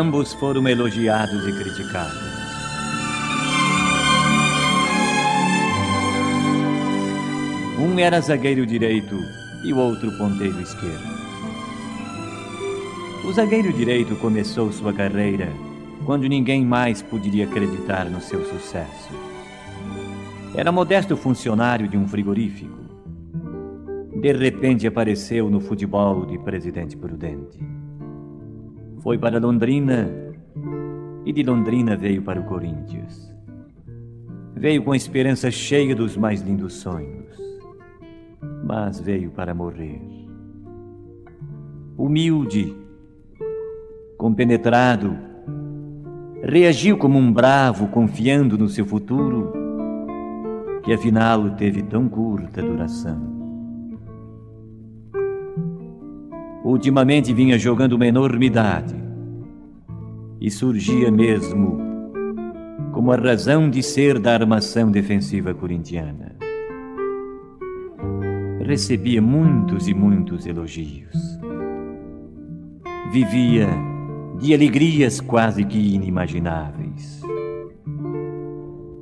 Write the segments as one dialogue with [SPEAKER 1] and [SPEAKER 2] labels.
[SPEAKER 1] Ambos foram elogiados e criticados. Um era zagueiro direito e o outro ponteiro esquerdo. O zagueiro direito começou sua carreira quando ninguém mais poderia acreditar no seu sucesso. Era modesto funcionário de um frigorífico. De repente apareceu no futebol de Presidente Prudente. Foi para Londrina e de Londrina veio para o Corinthians. Veio com a esperança cheia dos mais lindos sonhos, mas veio para morrer. Humilde, compenetrado, reagiu como um bravo, confiando no seu futuro, que afinal teve tão curta duração. Ultimamente vinha jogando uma enormidade e surgia mesmo como a razão de ser da armação defensiva corintiana. Recebia muitos e muitos elogios. Vivia de alegrias quase que inimagináveis.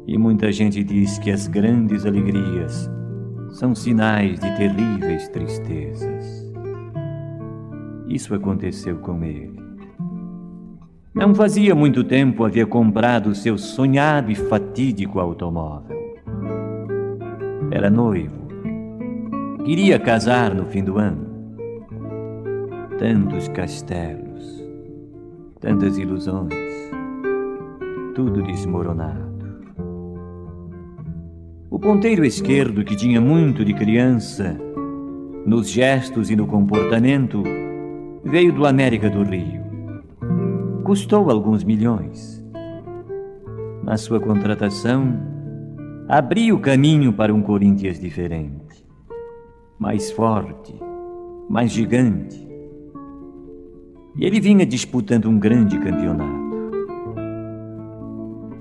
[SPEAKER 1] E muita gente diz que as grandes alegrias são sinais de terríveis tristezas. Isso aconteceu com ele. Não fazia muito tempo havia comprado seu sonhado e fatídico automóvel. Era noivo. Queria casar no fim do ano. Tantos castelos tantas ilusões, tudo desmoronado. O ponteiro esquerdo, que tinha muito de criança, nos gestos e no comportamento, veio do América do Rio. Custou alguns milhões. Mas sua contratação abriu o caminho para um Corinthians diferente, mais forte, mais gigante, e ele vinha disputando um grande campeonato.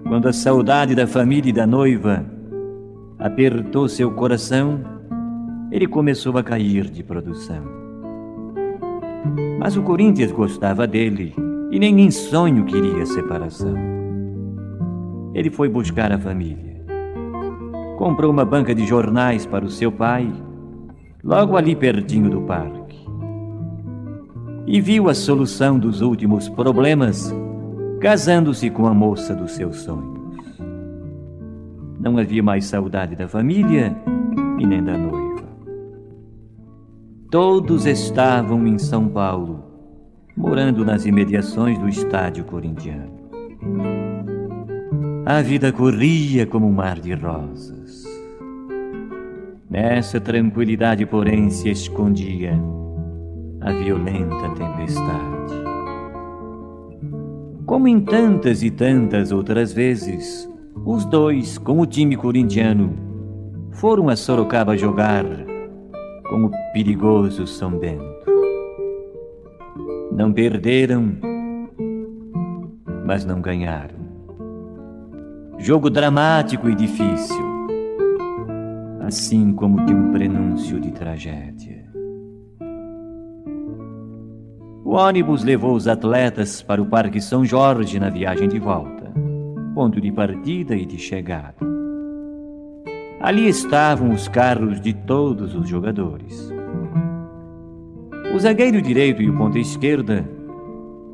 [SPEAKER 1] Quando a saudade da família e da noiva apertou seu coração, ele começou a cair de produção. Mas o Corinthians gostava dele e nem em sonho queria separação. Ele foi buscar a família. Comprou uma banca de jornais para o seu pai, logo ali pertinho do parque e viu a solução dos últimos problemas casando-se com a moça dos seus sonhos. Não havia mais saudade da família e nem da noiva. Todos estavam em São Paulo, morando nas imediações do estádio corintiano. A vida corria como um mar de rosas. Nessa tranquilidade, porém, se escondia a violenta tempestade. Como em tantas e tantas outras vezes, os dois, com o time corintiano, foram a Sorocaba jogar com o perigoso São Bento. Não perderam, mas não ganharam. Jogo dramático e difícil, assim como de um prenúncio de tragédia. O ônibus levou os atletas para o Parque São Jorge na viagem de volta, ponto de partida e de chegada. Ali estavam os carros de todos os jogadores. O zagueiro direito e o ponta esquerda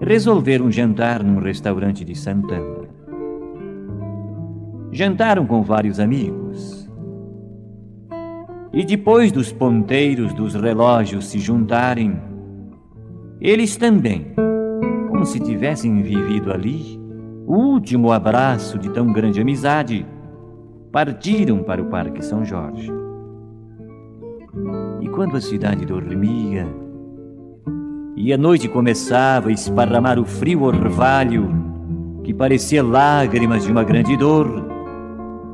[SPEAKER 1] resolveram jantar num restaurante de Santana. Jantaram com vários amigos. E depois dos ponteiros dos relógios se juntarem, eles também, como se tivessem vivido ali o último abraço de tão grande amizade, partiram para o Parque São Jorge. E quando a cidade dormia e a noite começava a esparramar o frio orvalho que parecia lágrimas de uma grande dor,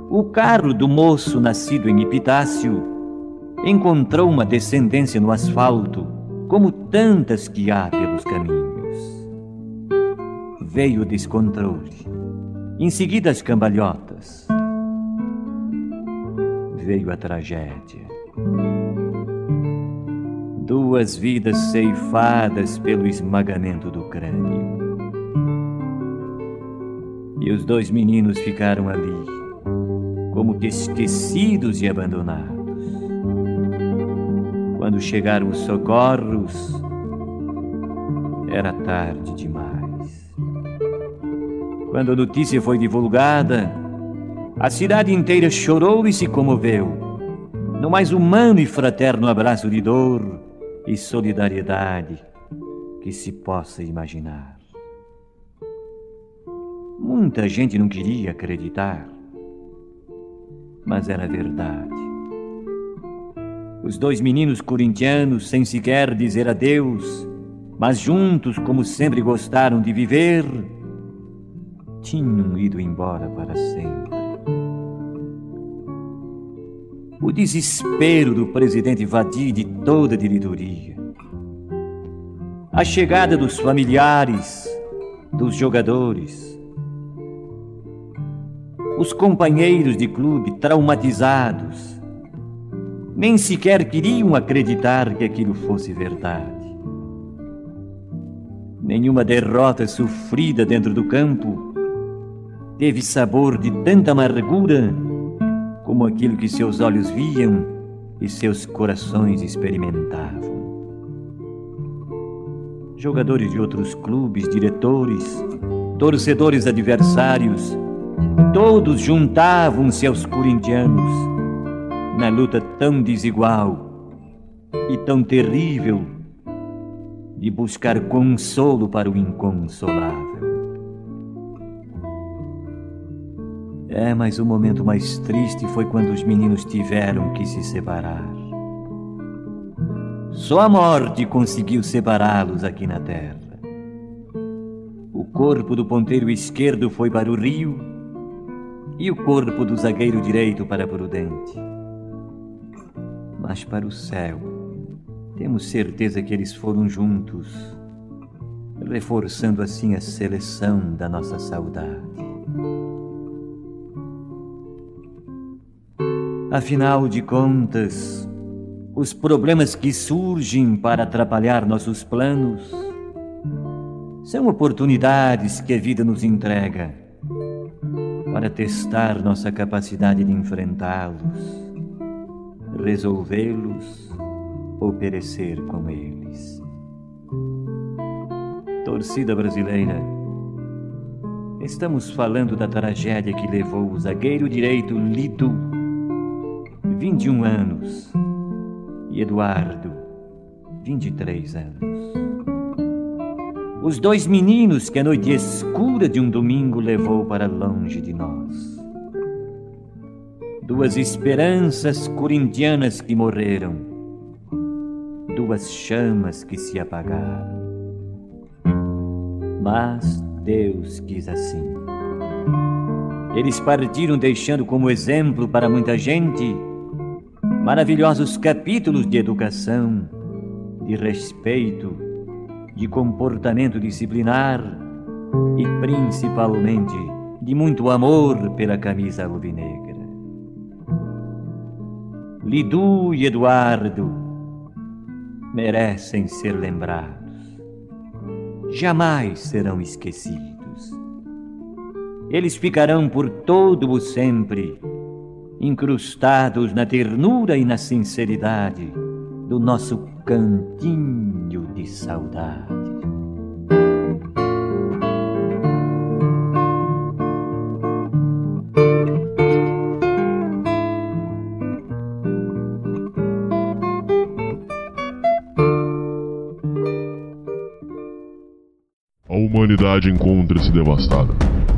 [SPEAKER 1] o carro do moço nascido em Epitácio encontrou uma descendência no asfalto como tantas que há pelos caminhos. Veio o descontrole, em seguida as cambalhotas. Veio a tragédia. Duas vidas ceifadas pelo esmagamento do crânio. E os dois meninos ficaram ali, como que esquecidos e abandonados. Quando chegaram os socorros, era tarde demais. Quando a notícia foi divulgada, a cidade inteira chorou e se comoveu no mais humano e fraterno abraço de dor e solidariedade que se possa imaginar. Muita gente não queria acreditar, mas era verdade. Os dois meninos corintianos, sem sequer dizer adeus, mas juntos como sempre gostaram de viver, tinham ido embora para sempre. O desespero do presidente Vadir de toda a diretoria. A chegada dos familiares, dos jogadores, os companheiros de clube traumatizados, nem sequer queriam acreditar que aquilo fosse verdade. Nenhuma derrota sofrida dentro do campo teve sabor de tanta amargura como aquilo que seus olhos viam e seus corações experimentavam. Jogadores de outros clubes, diretores, torcedores adversários, todos juntavam-se aos corintianos na luta tão desigual e tão terrível de buscar consolo para o inconsolável. É, mas o momento mais triste foi quando os meninos tiveram que se separar. Só a morte conseguiu separá-los aqui na terra. O corpo do ponteiro esquerdo foi para o rio e o corpo do zagueiro direito para Prudente. Mas para o céu, temos certeza que eles foram juntos, reforçando assim a seleção da nossa saudade. Afinal de contas, os problemas que surgem para atrapalhar nossos planos são oportunidades que a vida nos entrega para testar nossa capacidade de enfrentá-los, resolvê-los ou perecer com eles. Torcida brasileira, estamos falando da tragédia que levou o zagueiro direito Lido 21 anos, e Eduardo, 23 anos. Os dois meninos que a noite escura de um domingo levou para longe de nós. Duas esperanças corintianas que morreram, duas chamas que se apagaram. Mas Deus quis assim. Eles partiram deixando como exemplo para muita gente maravilhosos capítulos de educação, de respeito, de comportamento disciplinar e principalmente de muito amor pela camisa alvinegra. Lidu e Eduardo merecem ser lembrados, jamais serão esquecidos. Eles ficarão por todo o sempre incrustados na ternura e na sinceridade do nosso cantinho de saudade.
[SPEAKER 2] A humanidade encontra-se devastada.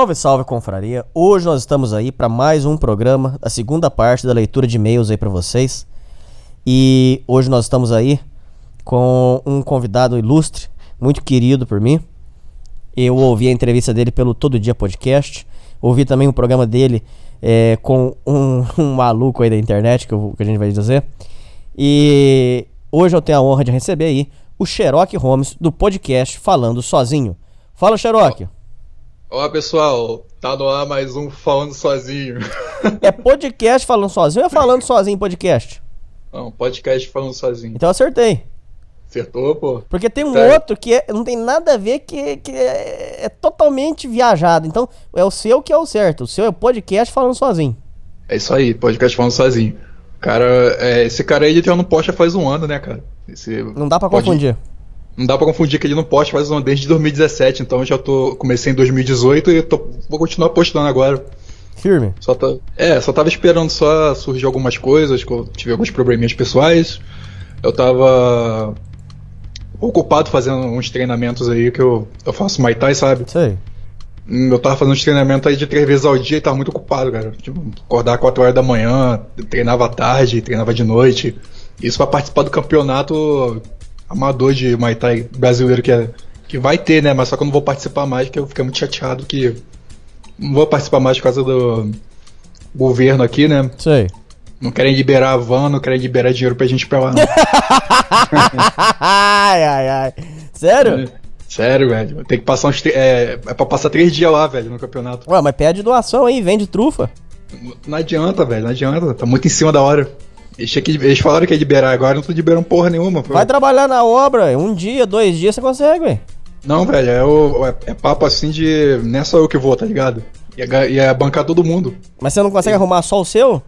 [SPEAKER 3] Salve, salve, confraria. Hoje nós estamos aí para mais um programa, a segunda parte da leitura de e-mails aí para vocês. E hoje nós estamos aí com um convidado ilustre, muito querido por mim. Eu ouvi a entrevista dele pelo Todo Dia Podcast. Ouvi também o programa dele é, com um, um, maluco aí da internet, que, eu, que, a gente vai dizer. E hoje eu tenho a honra de receber aí o Xerox Holmes do podcast Falando Sozinho. Fala, Xerox.
[SPEAKER 4] Olá pessoal, tá no ar mais um Falando Sozinho.
[SPEAKER 3] É podcast falando sozinho ou é falando sozinho podcast?
[SPEAKER 4] Não, podcast falando sozinho.
[SPEAKER 3] Então eu acertei.
[SPEAKER 4] Acertou, pô.
[SPEAKER 3] Porque tem um tá. outro que é, não tem nada a ver, que, que é, é, totalmente viajado. Então é o seu que é o certo. O seu é podcast falando sozinho.
[SPEAKER 4] É isso aí, podcast falando sozinho. Cara, é, esse cara aí ele tem no posta faz um ano, né, cara? Esse
[SPEAKER 3] não dá pra pode... confundir.
[SPEAKER 4] Não dá pra confundir que ele não posta faz um desde 2017, então eu já tô. Comecei em 2018 e tô, vou continuar postando agora.
[SPEAKER 3] Firme?
[SPEAKER 4] Só tá, é, só tava esperando só surgir algumas coisas, tive alguns probleminhas pessoais. Eu tava ocupado fazendo uns treinamentos aí que eu, eu faço Muay Thai, sabe?
[SPEAKER 3] Sei.
[SPEAKER 4] Eu tava fazendo uns treinamentos aí de três vezes ao dia e tava muito ocupado, cara. Tipo, acordar 4 horas da manhã, treinava à tarde, treinava de noite. Isso para participar do campeonato amador de Muay Thai brasileiro que, é, que vai ter, né? Mas só que eu não vou participar mais, porque eu fiquei muito chateado que. Não vou participar mais por causa do governo aqui, né?
[SPEAKER 3] Sei.
[SPEAKER 4] Não querem liberar a van, não querem liberar dinheiro pra gente ir pra lá, não.
[SPEAKER 3] ai, ai, ai. Sério? É,
[SPEAKER 4] sério, velho. Tem que passar uns. É, é pra passar três dias lá, velho, no campeonato.
[SPEAKER 3] Ué, mas pede doação aí, vende trufa.
[SPEAKER 4] Não adianta, velho, não adianta. Tá muito em cima da hora. Eles, que, eles falaram que ia liberar agora, não tô liberando porra nenhuma.
[SPEAKER 3] Vai trabalhar na obra, um dia, dois dias você consegue, velho.
[SPEAKER 4] Não, velho, é, o, é, é, papo assim de. Não é só eu que vou, tá ligado? Ia, ia bancar todo mundo.
[SPEAKER 3] Mas você não consegue arrumar só o seu?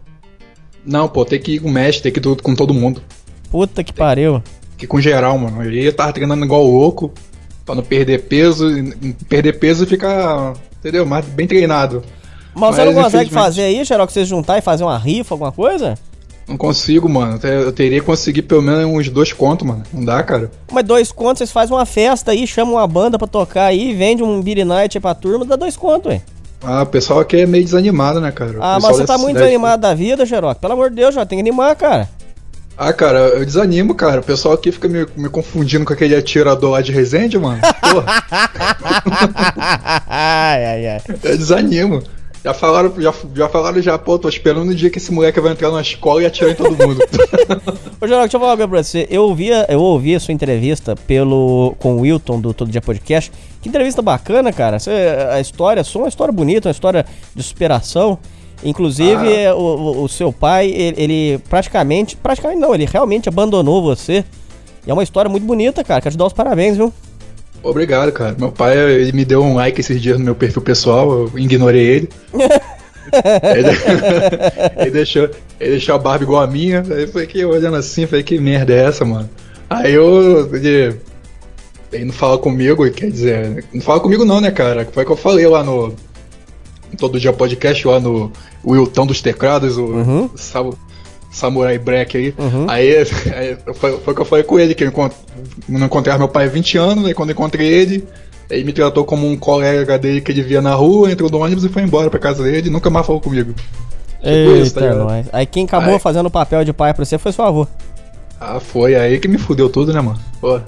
[SPEAKER 4] Não, pô, tem que ir com o mestre, tem que ir com todo mundo.
[SPEAKER 3] Puta que tem, pariu.
[SPEAKER 4] Que com geral, mano. Eu ia tava treinando igual louco, pra não perder peso, perder peso e ficar, entendeu? Mas bem treinado.
[SPEAKER 3] Mas, Mas você não consegue fazer aí, Xerox, você juntar e fazer uma rifa, alguma coisa?
[SPEAKER 4] Não consigo, mano. Eu teria que conseguir pelo menos uns dois contos, mano. Não dá, cara.
[SPEAKER 3] Mas dois contos, vocês fazem uma festa aí, chamam uma banda pra tocar aí, vende um Beer Night aí pra turma, dá dois contos, ué.
[SPEAKER 4] Ah, o pessoal aqui é meio desanimado, né, cara?
[SPEAKER 3] ah, mas você tá muito desanimado da vida, Xerox. Pelo amor de Deus, já tem que animar, cara.
[SPEAKER 4] Ah, cara, eu desanimo, cara. O pessoal aqui fica me, me confundindo com aquele atirador lá de Resende, mano. Porra. ai, ai, ai. Eu desanimo. Já falaram, já, já falaram já, pô, tô esperando o dia que esse moleque vai entrar na escola e atirar em todo mundo.
[SPEAKER 3] Ô, Geraldo, deixa eu falar uma coisa pra você. Eu ouvi, eu ouvi a sua entrevista pelo, com o Wilton do Todo Dia Podcast. Que entrevista bacana, cara. Você, a história, só uma história bonita, uma história de superação. Inclusive, ah. o, o, seu pai, ele, ele, praticamente, praticamente não, ele realmente abandonou você. E é uma história muito bonita, cara. Quero te dar os parabéns, viu?
[SPEAKER 4] Obrigado, cara. Meu pai ele me deu um like esses dias no meu perfil pessoal, eu ignorei ele. ele, ele, deixou, ele deixou a barba igual a minha. Aí foi que olhando assim, falei, que merda é essa, mano? Aí eu. Ele, ele não fala comigo, quer dizer, não fala comigo não, né, cara? Foi o que eu falei lá no. Todo dia podcast lá no Wilton dos Teclados, o uhum. Samurai Black aí. Uhum. Aí, aí foi, foi o que eu falei com ele, que eu não encontrei meu pai há 20 anos, aí quando encontrei ele, ele me tratou como um colega dele que ele via na rua, entrou no ônibus e foi embora pra casa dele e nunca mais falou comigo.
[SPEAKER 3] Eita, isso, tá nós. Aí quem acabou aí, fazendo o papel de pai pra você foi seu avô.
[SPEAKER 4] Ah, foi aí que me fudeu tudo, né, mano? Pô.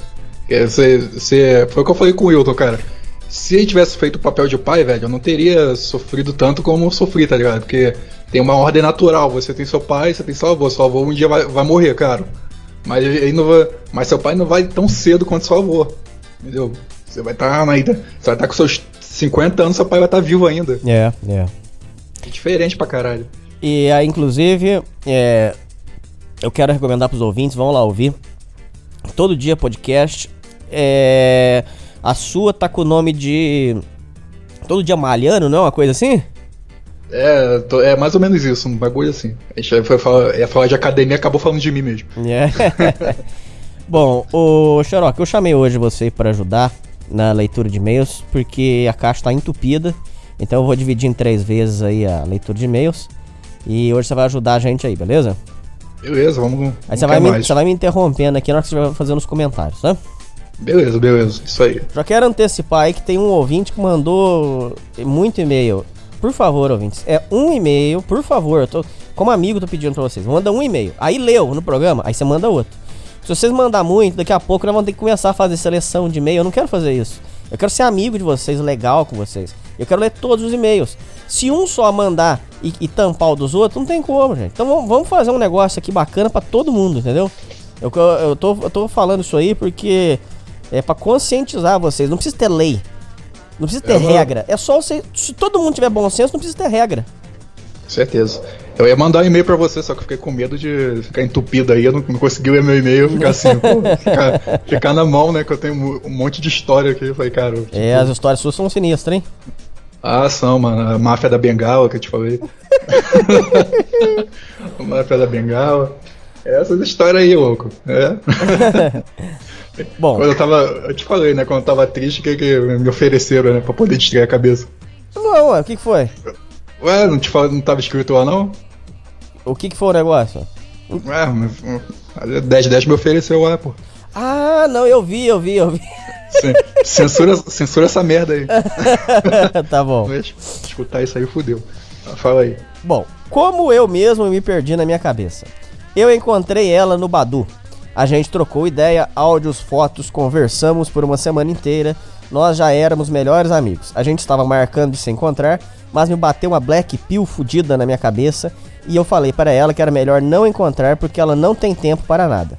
[SPEAKER 4] Você, você, foi o que eu falei com o Wilton, cara. Se ele tivesse feito o papel de pai, velho, eu não teria sofrido tanto como eu sofri, tá ligado? Porque tem uma ordem natural. Você tem seu pai, você tem seu avô. Seu avô um dia vai, vai morrer, cara. Mas ele não vai, mas seu pai não vai tão cedo quanto seu avô. Entendeu? Você vai estar tá ainda. Você vai estar tá com seus 50 anos, seu pai vai estar tá vivo ainda.
[SPEAKER 3] É, é.
[SPEAKER 4] É diferente pra caralho.
[SPEAKER 3] E aí, inclusive, é, eu quero recomendar pros ouvintes, vão lá ouvir. Todo dia podcast. É, a sua tá com o nome de. Todo dia malhando, não é uma coisa assim?
[SPEAKER 4] É, tô, é mais ou menos isso, um bagulho assim. A gente foi falar, ia falar de academia acabou falando de mim mesmo.
[SPEAKER 3] É. Bom, o Xerox, eu chamei hoje você para ajudar na leitura de e-mails, porque a caixa está entupida. Então eu vou dividir em três vezes aí a leitura de e-mails. E hoje você vai ajudar a gente aí, beleza?
[SPEAKER 4] Beleza, vamos.
[SPEAKER 3] Aí você vai, me, você vai me interrompendo aqui na hora que você vai fazendo os comentários, né?
[SPEAKER 4] Beleza, beleza. Isso aí.
[SPEAKER 3] Já quero antecipar aí que tem um ouvinte que mandou muito e-mail. Por favor, ouvintes, é um e-mail, por favor. Eu tô, como amigo, tô pedindo pra vocês. Manda um e-mail. Aí leu no programa, aí você manda outro. Se vocês mandar muito, daqui a pouco nós vamos ter que começar a fazer seleção de e-mail. Eu não quero fazer isso. Eu quero ser amigo de vocês, legal com vocês. Eu quero ler todos os e-mails. Se um só mandar e, e tampar o dos outros, não tem como, gente. Então vamos- fazer um negócio aqui bacana pra todo mundo, entendeu? Eu, eu, eu tô, eu tô falando isso aí porque é pra conscientizar vocês. Não precisa ter lei. Não precisa ter
[SPEAKER 4] Eu vou-
[SPEAKER 3] regra. É só você. Se todo mundo tiver bom senso, não precisa ter regra.
[SPEAKER 4] Certeza. Eu ia mandar um e-mail pra você, só que eu fiquei com medo de ficar entupido aí. Eu não, não consegui ler meu e-mail, ficar assim, pô, ficar, ficar na mão, né? Que eu tenho um um monte de história aqui. Eu falei, cara. tipo,
[SPEAKER 3] É, as histórias suas são sinistras, hein?
[SPEAKER 4] Ah, são, mano. A máfia da Bengala que eu te falei. a máfia da Bengala. Essas histórias aí, louco. É.
[SPEAKER 3] Bom,
[SPEAKER 4] Quando eu tava. Eu te falei, né? Quando eu tava triste, o que, que me ofereceram, né? Pra poder distrair a cabeça.
[SPEAKER 3] não, ué, o que, que foi?
[SPEAKER 4] Ué, não te fal... não tava escrito lá não?
[SPEAKER 3] O que, que foi o negócio?
[SPEAKER 4] Ué, mas, hum, 10 10 me ofereceu lá, pô.
[SPEAKER 3] Ah, não, eu vi, eu vi, eu vi.
[SPEAKER 4] Cen- Censura, censura essa merda aí.
[SPEAKER 3] tá bom.
[SPEAKER 4] Mas escutar isso aí fudeu. Fala aí.
[SPEAKER 3] Bom, como eu mesmo me perdi na minha cabeça. Eu encontrei ela no Badu. A gente trocou ideia, áudios, fotos, conversamos por uma semana inteira. Nós já éramos melhores amigos. A gente estava marcando de se encontrar, mas me bateu uma black pill fudida na minha cabeça e eu falei para ela que era melhor não encontrar porque ela não tem tempo para nada.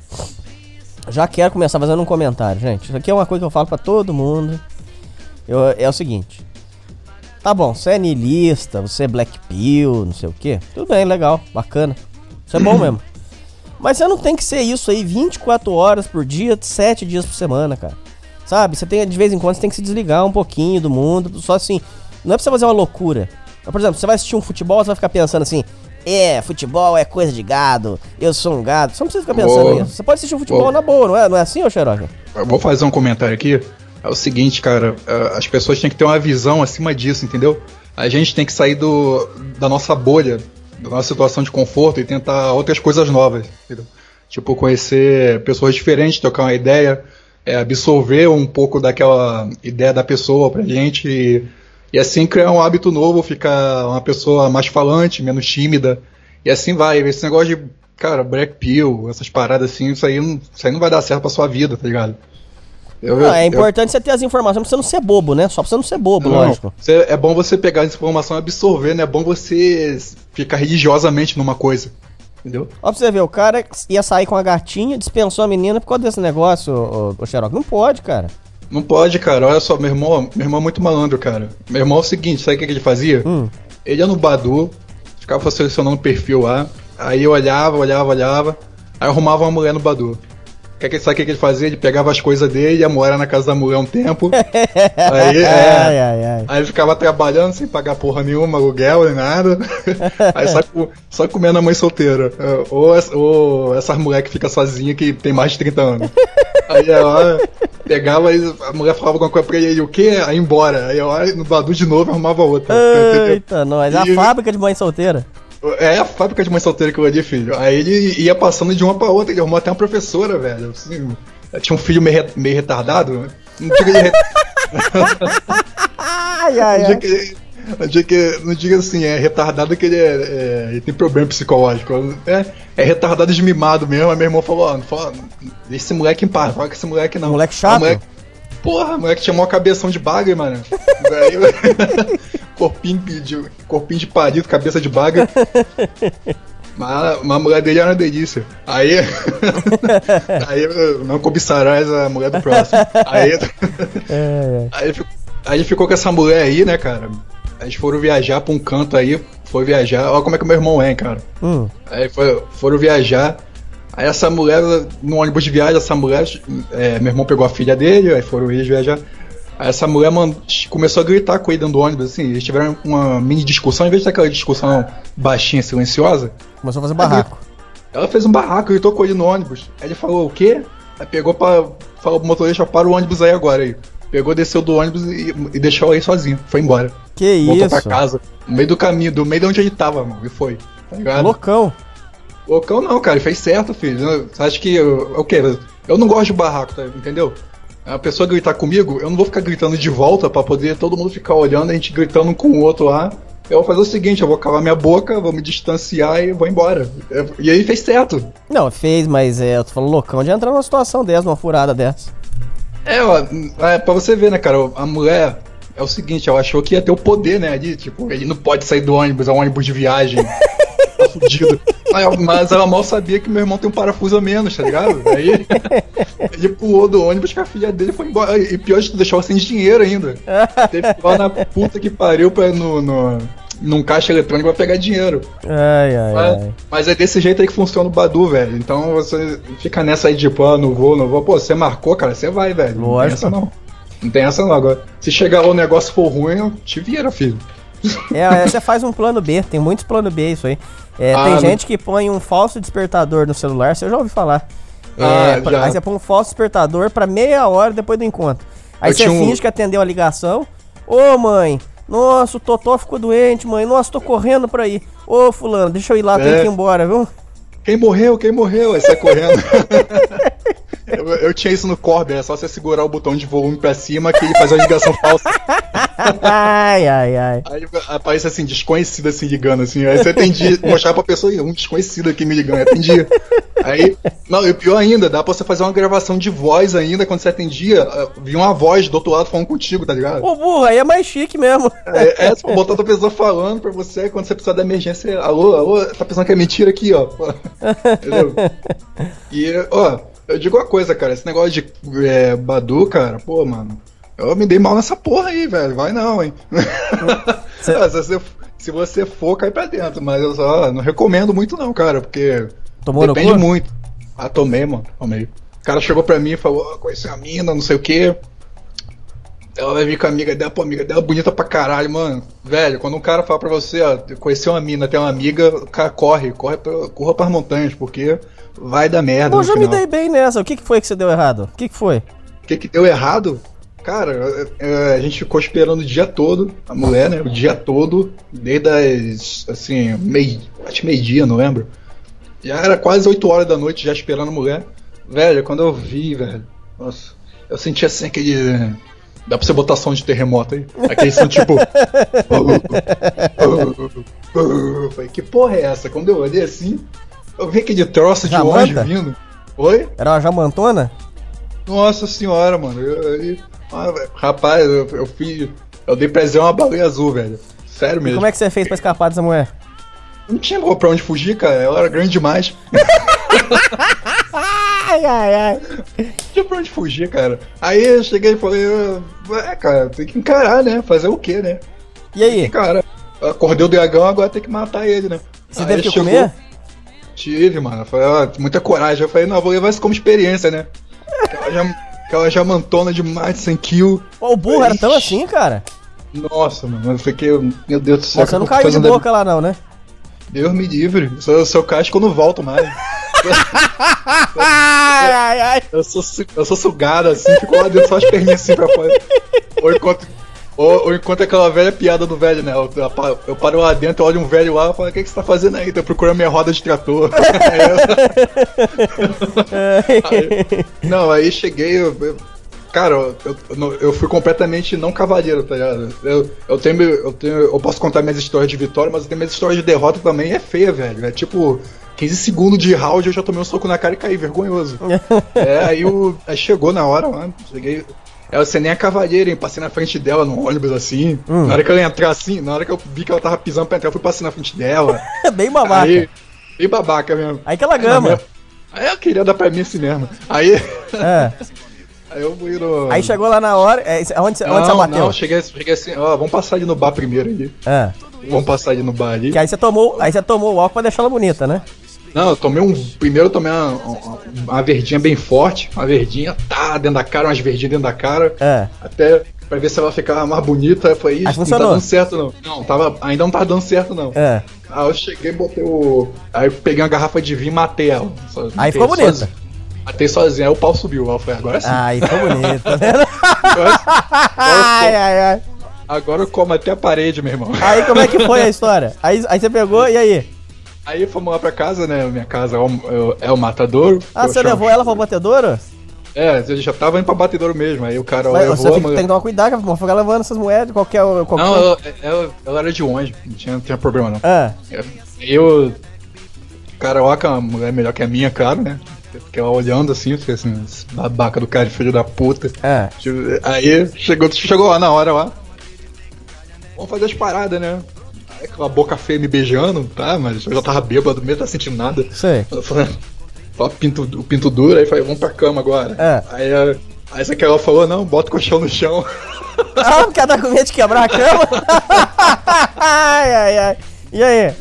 [SPEAKER 3] Já quero começar fazendo um comentário, gente. Isso aqui é uma coisa que eu falo pra todo mundo. Eu- é o seguinte. Tá bom, você é niilista, você é black pill, não sei o que. Tudo bem, legal, bacana. Isso é bom mesmo. Mas você não tem que ser isso aí 24 horas por dia, 7 dias por semana, cara. Sabe? Você tem, de vez em quando, você tem que se desligar um pouquinho do mundo. Só assim, não é pra você fazer uma loucura. Mas, por exemplo, você vai assistir um futebol, você vai ficar pensando assim: é, futebol é coisa de gado, eu sou um gado. Você não precisa ficar pensando
[SPEAKER 4] Boa.
[SPEAKER 3] nisso. Você pode assistir um futebol
[SPEAKER 4] Boa.
[SPEAKER 3] na boa, não é, não é assim, ô Xeroca?
[SPEAKER 4] Eu vou fazer um comentário aqui. É o seguinte, cara, eh, as pessoas têm que ter uma visão acima disso, entendeu? A gente tem que sair do, da nossa bolha, da nossa situação de conforto e tentar outras coisas novas, entendeu? Tipo, conhecer pessoas diferentes, trocar uma ideia, eh, absorver um pouco daquela ideia da pessoa pra gente e, e assim criar um hábito novo, ficar uma pessoa mais falante, menos tímida. E assim vai. Esse negócio de, cara, black pill, essas paradas assim, isso aí, não- isso aí não vai dar certo pra sua vida, tá ligado? Eu-
[SPEAKER 3] Não, é
[SPEAKER 4] eu-
[SPEAKER 3] importante você ter as informações pra você não ser bobo, né? Só pra você não ser bobo,
[SPEAKER 4] não,
[SPEAKER 3] lógico.
[SPEAKER 4] você- é bom você pegar essa informação e absorver, né? É bom você ficar religiosamente numa coisa. Entendeu?
[SPEAKER 3] Ó, pra você ver, o cara ia sair com a gatinha, dispensou a menina por causa desse negócio, ô, ô Xerox. Não pode, cara.
[SPEAKER 4] Não pode, cara. Olha só, meu irmão, meu irmão é muito malandro, cara. Meu irmão é o seguinte, sabe o que ele fazia?
[SPEAKER 3] Hum.
[SPEAKER 4] Ele ia no Badu, ficava selecionando o perfil lá, aí eu olhava, olhava, olhava, aí arrumava uma mulher no Badu. Que que- Sabe o que que ele fazia? Ele pegava as coisas dele, ia morar na casa da mulher um tempo. aí, é,
[SPEAKER 3] Ai, ai, ai.
[SPEAKER 4] Aí ele ficava trabalhando sem pagar porra nenhuma, aluguel nem nada. Aí só, só comendo a mãe solteira. É, Ou, ou essas mulheres que ficam sozinha que tem mais de 30 anos. Aí ela pegava e a mulher falava alguma coisa pra ele, e o quê? Aí embora. Aí ela no Badu de novo arrumava outra.
[SPEAKER 3] Eita, nós. A fábrica de mãe solteira.
[SPEAKER 4] É a fábrica de mãe solteira que eu ali, filho. Aí ele ia passando de uma pra outra, ele arrumou até uma professora, velho. Assim, tinha um filho meio, meio retardado. né? Não diga de re-
[SPEAKER 3] Ai, ai, ai.
[SPEAKER 4] que, não, diga que, não diga assim, é retardado que ele, é, é, ele tem problema psicológico. É, é retardado de mimado mesmo. Aí meu irmão falou: ó, deixa esse moleque em paz, fala com esse moleque não.
[SPEAKER 3] Moleque chato.
[SPEAKER 4] Moleque- porra, moleque tinha maior cabeção de bagre, mano. Daí, corpinho, de, corpinho de parido, cabeça de bagre. Mas, mas a mulher dele era uma delícia. Aí. aí não cobiçarás a mulher do próximo. Aí.
[SPEAKER 3] É,
[SPEAKER 4] Aí, fi- aí ficou com essa mulher aí, né, cara? Eles foram viajar pra um canto aí, foi viajar. Olha como é que meu irmão é, hein, cara.
[SPEAKER 3] Hum.
[SPEAKER 4] Aí foi, foram viajar. Aí essa mulher, no ônibus de viagem, essa mulher, é, meu irmão pegou a filha dele, aí foram eles viajar. Aí essa mulher mand- começou a gritar com ele dentro do ônibus, assim, eles tiveram uma mini discussão, em vez de ter aquela discussão baixinha, silenciosa,
[SPEAKER 3] Começou a fazer barraco.
[SPEAKER 4] ela fez um barraco, gritou com ele no ônibus. Aí ele falou, o quê? Aí pegou pra. Falou pro motorista, para o ônibus aí agora aí. Pegou, desceu do ônibus e, e deixou aí sozinho. Foi embora.
[SPEAKER 3] Que
[SPEAKER 4] Voltou
[SPEAKER 3] isso?
[SPEAKER 4] pra casa. No meio do caminho, do meio de onde ele tava, mano. E foi. Tá ligado?
[SPEAKER 3] Loucão.
[SPEAKER 4] Loucão não, cara, ele fez certo, filho. Você acha que. O quê? Eu não gosto de barraco, tá? entendeu? A pessoa gritar comigo, eu não vou ficar gritando de volta pra poder todo mundo ficar olhando, a gente gritando um com o outro lá. Eu vou fazer o seguinte, eu vou calar minha boca, vou me distanciar e vou embora. E aí fez certo.
[SPEAKER 3] Não, fez, mas é, eu tô falando loucão de entrar numa situação dessa, numa furada dessa.
[SPEAKER 4] É, ó, é, pra você ver, né, cara, a mulher é o seguinte, ela achou que ia ter o poder, né, de, tipo, ele não pode sair do ônibus, é um ônibus de viagem, tá fudido. Mas, mas ela mal sabia que meu irmão tem um parafuso a menos, tá ligado? Aí ele pulou do ônibus que a filha dele foi embora. E pior de tudo, deixou ela sem dinheiro ainda. Teve que ir na puta que pariu pra, no, no, num caixa eletrônico pra pegar dinheiro.
[SPEAKER 3] Ai, ai,
[SPEAKER 4] Mas,
[SPEAKER 3] ai.
[SPEAKER 4] mas é desse jeito aí que funciona o Badu, velho. Então você fica nessa aí de, pô, não vou, não vou. Pô, você marcou, cara, você vai, velho. Não tem
[SPEAKER 3] Lógico.
[SPEAKER 4] essa não. Não tem essa não. Agora, se chegar lá o negócio for ruim, eu te vira, filho.
[SPEAKER 3] É, aí você faz um plano B, tem muitos plano B isso aí. É,
[SPEAKER 4] Ah,
[SPEAKER 3] tem
[SPEAKER 4] não-
[SPEAKER 3] gente que põe um falso despertador no celular, você já ouviu falar. É,
[SPEAKER 4] Ah,
[SPEAKER 3] pra- aí você põe um falso despertador pra meia hora depois do encontro. Aí
[SPEAKER 4] Eu
[SPEAKER 3] você
[SPEAKER 4] um-
[SPEAKER 3] finge que atendeu a ligação. Ô mãe, nossa, o Totó ficou doente, mãe. Nossa, tô correndo pra ir. Ô fulano, deixa eu ir lá, tem
[SPEAKER 4] É.
[SPEAKER 3] que ir embora, viu?
[SPEAKER 4] Quem morreu, quem morreu? Aí sai correndo. eu, eu tinha isso no Corby, é só você segurar o botão de volume pra cima que ele faz a ligação falsa.
[SPEAKER 3] ai, ai, ai.
[SPEAKER 4] Aí aparece assim, desconhecido assim ligando, assim. Aí você atendia, mostrar pra pessoa, "Ih, um desconhecido aqui me ligando, atendia. Aí, não, e pior ainda, dá pra você fazer uma gravação de voz ainda, quando você atendia, vinha uma voz do outro lado falando contigo, tá ligado?
[SPEAKER 3] Ô burro, aí é mais chique mesmo.
[SPEAKER 4] É, é só botar outra pessoa falando pra você, quando você precisar da emergência, alô, alô, tá pensando que é mentira aqui, ó. Entendeu? E, ó, eu digo uma coisa, cara, esse negócio de é, Badu, cara, pô, mano, eu me dei mal nessa porra aí, velho, vai não, hein.
[SPEAKER 3] Cê-
[SPEAKER 4] se, você, se você for, cai pra dentro, mas eu só não recomendo muito não, cara, porque
[SPEAKER 3] Tomou
[SPEAKER 4] depende muito. Ah, tomei, mano, tomei. O cara chegou pra mim e falou, ó, conheci a mina, não sei o quê. Ela vai vir com a amiga dela, pô, amiga dela é bonita pra caralho, mano. Velho, quando um cara fala pra você, ó, conheceu uma mina, tem uma amiga, o cara corre, corre pra, corra pras montanhas, porque vai dar merda.
[SPEAKER 3] Eu
[SPEAKER 4] no
[SPEAKER 3] já me
[SPEAKER 4] final.
[SPEAKER 3] dei bem nessa. O que, que foi que você deu errado? O que, que foi?
[SPEAKER 4] O que, que deu errado? Cara, é, é, a gente ficou esperando o dia todo, a mulher, né? O dia todo, desde as, assim, meio, acho meio-dia, não lembro. Já era quase 8 horas da noite já esperando a mulher. Velho, quando eu vi, velho, nossa, eu senti assim aquele. Dá pra você botar som de terremoto aí? Aquele som tipo. Falei, que porra é essa? Quando eu olhei assim, eu vi aquele troço de
[SPEAKER 3] Jamanta?
[SPEAKER 4] longe vindo. Oi?
[SPEAKER 3] Era uma jamantona?
[SPEAKER 4] Nossa senhora, mano. Eu, eu- ah, velho, rapaz, eu, eu fiz. Eu dei presão a uma baleia azul, velho. Sério
[SPEAKER 3] E
[SPEAKER 4] mesmo.
[SPEAKER 3] como é que você fez pra escapar dessa mulher?
[SPEAKER 4] Não tinha pra onde fugir, cara. Ela era grande demais.
[SPEAKER 3] Ai, ai, ai.
[SPEAKER 4] Não tinha pra onde fugir, cara. Aí eu cheguei e falei, é, cara, tem que encarar, né? Fazer o quê, né?
[SPEAKER 3] E aí?
[SPEAKER 4] Cara, eu acordei o dragão, agora tem que matar ele, né?
[SPEAKER 3] Você
[SPEAKER 4] Aí
[SPEAKER 3] teve que
[SPEAKER 4] chegou-
[SPEAKER 3] comer?
[SPEAKER 4] Tive, mano. Foi ó, muita coragem. Eu falei, não, vou levar isso como experiência, né? Aquela, jam, aquela jamantona de mais de 100 kills.
[SPEAKER 3] Ô, o burro era tão
[SPEAKER 4] Ixi.
[SPEAKER 3] assim, cara?
[SPEAKER 4] Nossa, mano, eu fiquei, meu Deus do céu.
[SPEAKER 3] Você não caiu de
[SPEAKER 4] fazendo da
[SPEAKER 3] boca lá, não, né?
[SPEAKER 4] Deus me livre. Eu, se eu que eu não volto mais.
[SPEAKER 3] Ai, ai, ai.
[SPEAKER 4] Eu sou, eu sou sugado assim, fico lá dentro só as perninhas assim pra fora. Ou enquanto, ou, ou enquanto aquela velha piada do velho, né? Eu, eu pa- eu paro lá dentro, olho um velho lá e falo, o que, que você tá fazendo aí? Tô procurando minha roda de trator. Aí- não, aí cheguei, eu- eu- cara, eu, eu, fui completamente não cavaleiro, tá ligado? Eu, eu tenho, eu tenho, eu posso contar minhas histórias de vitória, mas eu tenho minhas histórias de derrota também, é feia, velho. É tipo, 15 segundos de round eu já tomei um soco na cara e caí, vergonhoso. é, aí, aí chegou na hora, mano, cheguei... Ela você nem a cavalheira, hein? Passei na frente dela no ônibus assim. Na hora que ela ia entrar assim, na hora que eu vi que ela tava pisando pra entrar, eu fui passando na frente dela.
[SPEAKER 3] Bem babaca.
[SPEAKER 4] Aí,
[SPEAKER 3] Aí,
[SPEAKER 4] bem babaca mesmo.
[SPEAKER 3] que ela gama.
[SPEAKER 4] Aí eu queria dar pra mim assim mesmo. Aí,
[SPEAKER 3] É.
[SPEAKER 4] aí eu fui no.
[SPEAKER 3] Aí chegou lá na hora. É, onde, você- onde você bateu?
[SPEAKER 4] não, cheguei, cheguei assim, ó, vamos passar ali no bar primeiro ali.
[SPEAKER 3] É.
[SPEAKER 4] Vamos passar ali no bar ali.
[SPEAKER 3] Que aí você tomou, aí você tomou o álcool pra deixar ela bonita, né?
[SPEAKER 4] Não, eu tomei um. Primeiro eu tomei uma, uma, uma verdinha bem forte, uma verdinha, tá, dentro da cara, umas verdinhas dentro da cara.
[SPEAKER 3] É.
[SPEAKER 4] Até pra ver se ela ficava mais bonita. Eu falei,
[SPEAKER 3] Aí
[SPEAKER 4] isso não tá dando certo não. Não, tava, ainda não tava dando certo não.
[SPEAKER 3] É.
[SPEAKER 4] Aí eu cheguei e botei o. Aí eu peguei uma garrafa de vinho e matei ela. Só-
[SPEAKER 3] Aí ficou bonita.
[SPEAKER 4] sozinho. Matei sozinho, aí o pau subiu. Aí eu falei, agora sim.
[SPEAKER 3] Aí ficou bonito, tá vendo?
[SPEAKER 4] Agora,
[SPEAKER 3] ai, ai, ai.
[SPEAKER 4] agora eu como até a parede, meu irmão.
[SPEAKER 3] Aí como é que foi a história? Aí, aí você pegou e aí?
[SPEAKER 4] Aí fomos lá pra casa, né? Minha casa é o, é o matadouro.
[SPEAKER 3] Ah,
[SPEAKER 4] Eu
[SPEAKER 3] você
[SPEAKER 4] chamo-
[SPEAKER 3] levou ela pra batedoura?
[SPEAKER 4] É, eu já tava indo pra batedouro mesmo. Aí o cara
[SPEAKER 3] Mas
[SPEAKER 4] levou.
[SPEAKER 3] você tem,
[SPEAKER 4] mas-
[SPEAKER 3] tem que tomar cuidado, que vão ficar levando essas moedas qualquer. qualquer...
[SPEAKER 4] Não, ela, ela, ela era de longe, não tinha, não tinha problema não.
[SPEAKER 3] Ah,
[SPEAKER 4] Eu. Caraca, a mulher é melhor que a minha, claro, né? Eu Fiquei lá olhando assim, eu fiquei assim, esse babaca do cara, filho da puta.
[SPEAKER 3] ah.
[SPEAKER 4] Aí chegou, chegou lá na hora lá. Vamos fazer as paradas, né? Aí aquela boca feia me beijando, tá? Mas eu já tava bêbado mesmo, tá sentindo nada.
[SPEAKER 3] Sei.
[SPEAKER 4] Eu falei, Só pinto, o pinto duro, aí falei, vamos pra cama agora.
[SPEAKER 3] É.
[SPEAKER 4] Aí, a- aí essa ela falou, não, bota o colchão no chão.
[SPEAKER 3] Ah, porque ela tá com medo de quebrar a cama? ai, ai, ai. E aí?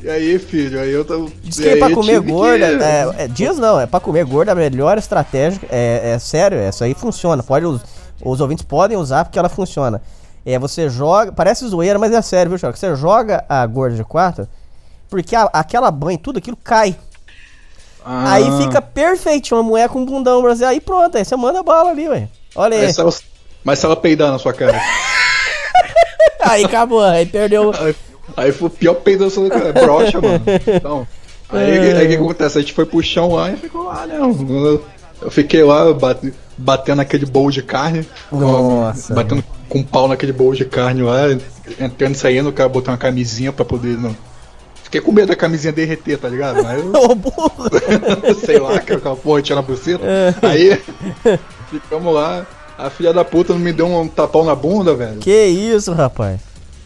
[SPEAKER 4] E aí, filho, aí eu tô.
[SPEAKER 3] Diz que
[SPEAKER 4] aí
[SPEAKER 3] pra comer
[SPEAKER 4] tive que-
[SPEAKER 3] gorda. É, é, diz não, é pra comer gorda a melhor estratégia. É, é sério, isso aí funciona. Pode, os, os ouvintes podem usar porque ela funciona. É, você joga. Parece zoeira, mas é sério, viu, Choque? Você joga a gorda de quatro, porque a- aquela banha, tudo aquilo cai.
[SPEAKER 4] Ah,
[SPEAKER 3] Aí fica perfeitinho, uma mulher com um bundão brasileiro. Aí pronto, aí você manda bala ali, ué. Olha aí.
[SPEAKER 4] Mas se, ela, mas se ela peidar na sua cara.
[SPEAKER 3] Aí acabou, aí perdeu.
[SPEAKER 4] Aí, aí foi o pior peido da sua cara. É broxa, mano. Então. Aí o que acontece? A gente foi pro chão lá e ficou lá, né? Eu, fiquei lá bate- batendo aquele bowl de carne.
[SPEAKER 3] Nossa.
[SPEAKER 4] Batendo com um pau naquele bowl de carne lá, entrando e saindo, o cara botou uma camisinha pra poder. Não. Fiquei com medo da camisinha derreter, tá ligado? Mas eu, sei lá, que aquela porra tinha na buceta. Aí ficamos lá. A filha da puta não me deu um tapão na bunda, velho.
[SPEAKER 3] Que isso, rapaz.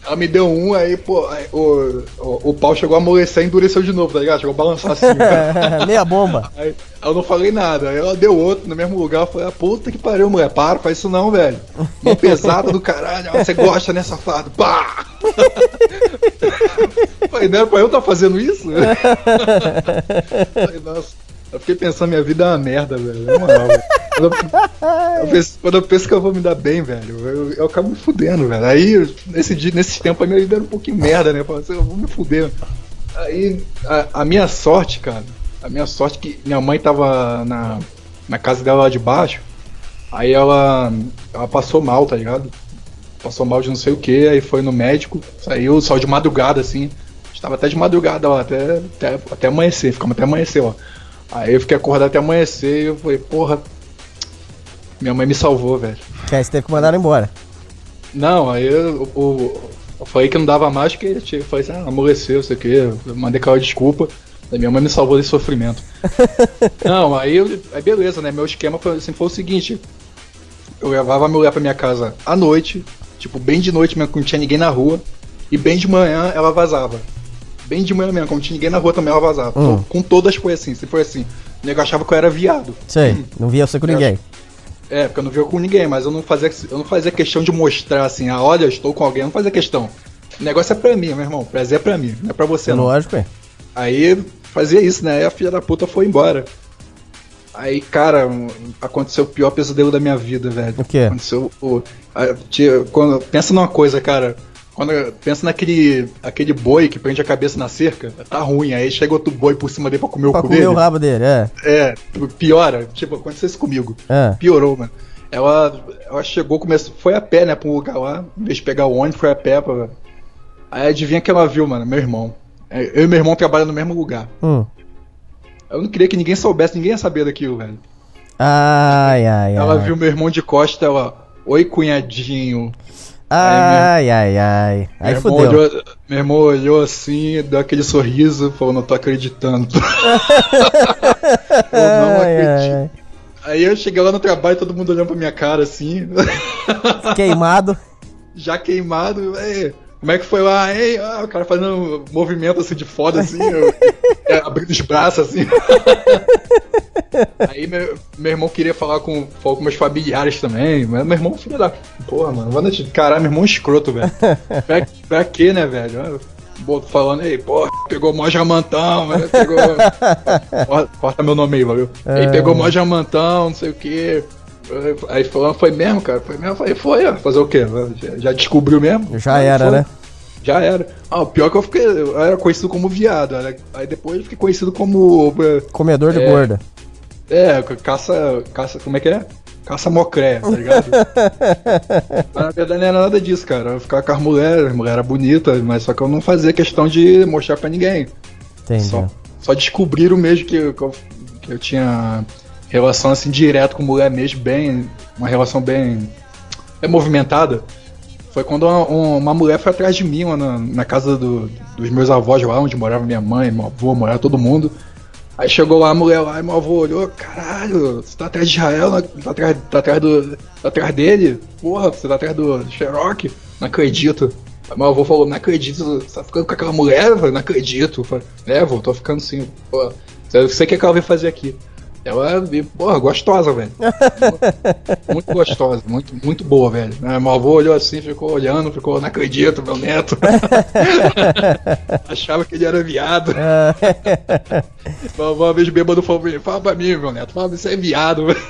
[SPEAKER 4] Ela me deu um, aí, pô, aí, o, o, o pau chegou a amolecer e endureceu de novo, tá ligado? Chegou a balançar assim.
[SPEAKER 3] Meia bomba.
[SPEAKER 4] aí, eu não falei nada. Aí ela deu outro no mesmo lugar. Eu falei, ah, puta que pariu, mulher, para, faz isso não, velho. Mão pesada do caralho. Ah, Você gosta, né, safado? Pá! falei, não era pra eu estar fazendo isso? falei, nossa. Eu fiquei pensando, minha vida é uma merda, velho. Na moral. Quando eu, penso, quando eu penso que eu vou me dar bem, velho, eu, eu acabo me fudendo, velho. Aí, nesse dia, nesse tempo, a minha vida era um pouquinho merda, né? Eu falei assim, eu vou me fuder. Aí, a, a minha sorte, cara, a minha sorte é que minha mãe tava na, na casa dela lá de baixo, aí ela, ela passou mal, tá ligado? Passou mal de não sei o que, aí foi no médico, saiu só de madrugada, assim. Estava até de madrugada lá, até, até, até amanhecer, ficamos até amanhecer, ó. Aí eu fiquei acordado até amanhecer e eu falei, porra, minha mãe me salvou, velho.
[SPEAKER 3] Que aí você teve que mandar ela embora.
[SPEAKER 4] Não, aí eu, o- eu falei que não dava mais, que eu falei assim, ah, amoleceu, sei o que, eu mandei aquela desculpa. Aí minha mãe me salvou desse sofrimento. não, aí, eu- aí beleza, né? Meu esquema foi, assim, foi o seguinte: eu levava a mulher pra minha casa à noite, tipo, bem de noite mesmo, quando não tinha ninguém na rua, e bem de manhã ela vazava. Bem de manhã mesmo, quando não tinha ninguém na rua também ela vazava.
[SPEAKER 3] Hum.
[SPEAKER 4] Com todas foi assim, sempre foi assim. O nego achava que eu era viado.
[SPEAKER 3] Sei, não via você com ninguém.
[SPEAKER 4] É, porque eu não via com ninguém, mas eu não fazia, eu não fazia questão de mostrar assim, ah, olha, eu estou com alguém, eu não fazia questão. O negócio é pra mim, meu irmão. Prazer é pra mim, não é pra você não.
[SPEAKER 3] Lógico, é.
[SPEAKER 4] Aí fazia isso, né? Aí a filha da puta foi embora. Aí, cara, aconteceu o pior pesadelo da minha vida, velho.
[SPEAKER 3] O quê?
[SPEAKER 4] Aconteceu o. a- tia- quando, pensa numa coisa, cara. Quando, pensa naquele aquele boi que prende a cabeça na cerca, tá ruim. Aí chega outro boi por cima dele pra comer o
[SPEAKER 3] Pra
[SPEAKER 4] cu
[SPEAKER 3] comer
[SPEAKER 4] dele.
[SPEAKER 3] o rabo dele, é.
[SPEAKER 4] É, piora. Tipo, aconteceu isso comigo.
[SPEAKER 3] É.
[SPEAKER 4] Piorou, mano. Ela, ela chegou, começou, foi a pé, né, pra um lugar lá. Em vez de pegar o ônibus, foi a pé. Pra... Aí adivinha que ela viu, mano, meu irmão. É, Eu e meu irmão trabalham no mesmo lugar.
[SPEAKER 3] Hum.
[SPEAKER 4] Eu não queria que ninguém soubesse, ninguém ia saber daquilo, velho.
[SPEAKER 3] Ai, ai,
[SPEAKER 4] Ela
[SPEAKER 3] ai.
[SPEAKER 4] viu meu irmão de costa, ela. Oi, cunhadinho.
[SPEAKER 3] Ai, ai, ai. Aí
[SPEAKER 4] meu, irmão
[SPEAKER 3] fudeu.
[SPEAKER 4] olhou, meu irmão olhou assim, deu aquele sorriso, falou, não tô acreditando. eu não
[SPEAKER 3] Ai,
[SPEAKER 4] acredito.
[SPEAKER 3] ai,
[SPEAKER 4] Aí eu cheguei lá no trabalho, todo mundo olhando pra minha cara assim.
[SPEAKER 3] Queimado.
[SPEAKER 4] já queimado, ei, como é que foi lá? Ei, ah, o cara fazendo um movimento assim de foda, assim, eu, é, abrindo os braços assim. Aí meu, meu irmão queria falar com, falar com meus familiares também, mas meu irmão, filho da. Porra, mano, vou te. Caralho, meu irmão é escroto, velho. Pra, pra quê, né, velho? Boto falando aí, porra, pegou mó jamantão, né? pegou. corta, meu nome aí, valeu? Aí pegou mó jamantão, não sei o quê. Aí falando, foi mesmo, cara? Foi mesmo? Falei, foi, ó. Fazer o quê? Já, já descobriu mesmo?
[SPEAKER 3] Já
[SPEAKER 4] Aí
[SPEAKER 3] era,
[SPEAKER 4] foi.
[SPEAKER 3] né?
[SPEAKER 4] Já era. Ah, o pior é que eu fiquei. Eu era conhecido como viado. né? Aí depois eu fiquei conhecido como.
[SPEAKER 3] Comedor de
[SPEAKER 4] É.
[SPEAKER 3] gorda.
[SPEAKER 4] É, caça. Caça. Como é que é? Caça mocré, tá ligado? mas na verdade não era nada disso, cara. Eu ficava com as mulheres, a mulher era bonita, mas só que eu não fazia questão de mostrar pra ninguém.
[SPEAKER 3] Entendi.
[SPEAKER 4] Só, só descobriram mesmo que, que eu, que eu tinha relação assim direto com mulher mesmo, bem. Uma relação bem. É movimentada. Foi quando uma, um- uma mulher foi atrás de mim na, na casa do- dos meus avós lá, onde morava minha mãe, meu avô, morava todo mundo. Aí chegou lá a mulher lá e meu avô olhou, caralho, você tá atrás de Israel, não- tá atrás, tá atrás, do, tá atrás dele? Porra, você tá atrás do Cherokee? Não acredito. Aí meu avô falou, não acredito, você tá ficando com aquela mulher? Não acredito. Falei, é, vô, tô ficando sim. Pô, eu sei o que, é que ela veio fazer aqui. Ela, veio, porra, gostosa, velho. muito gostosa, muito, muito boa, velho. Meu avô olhou assim, ficou olhando, ficou, não acredito, meu neto. Achava que ele era viado. Uma vez bêbado falou pra mim, fala pra mim, meu neto, fala, você é viado, velho.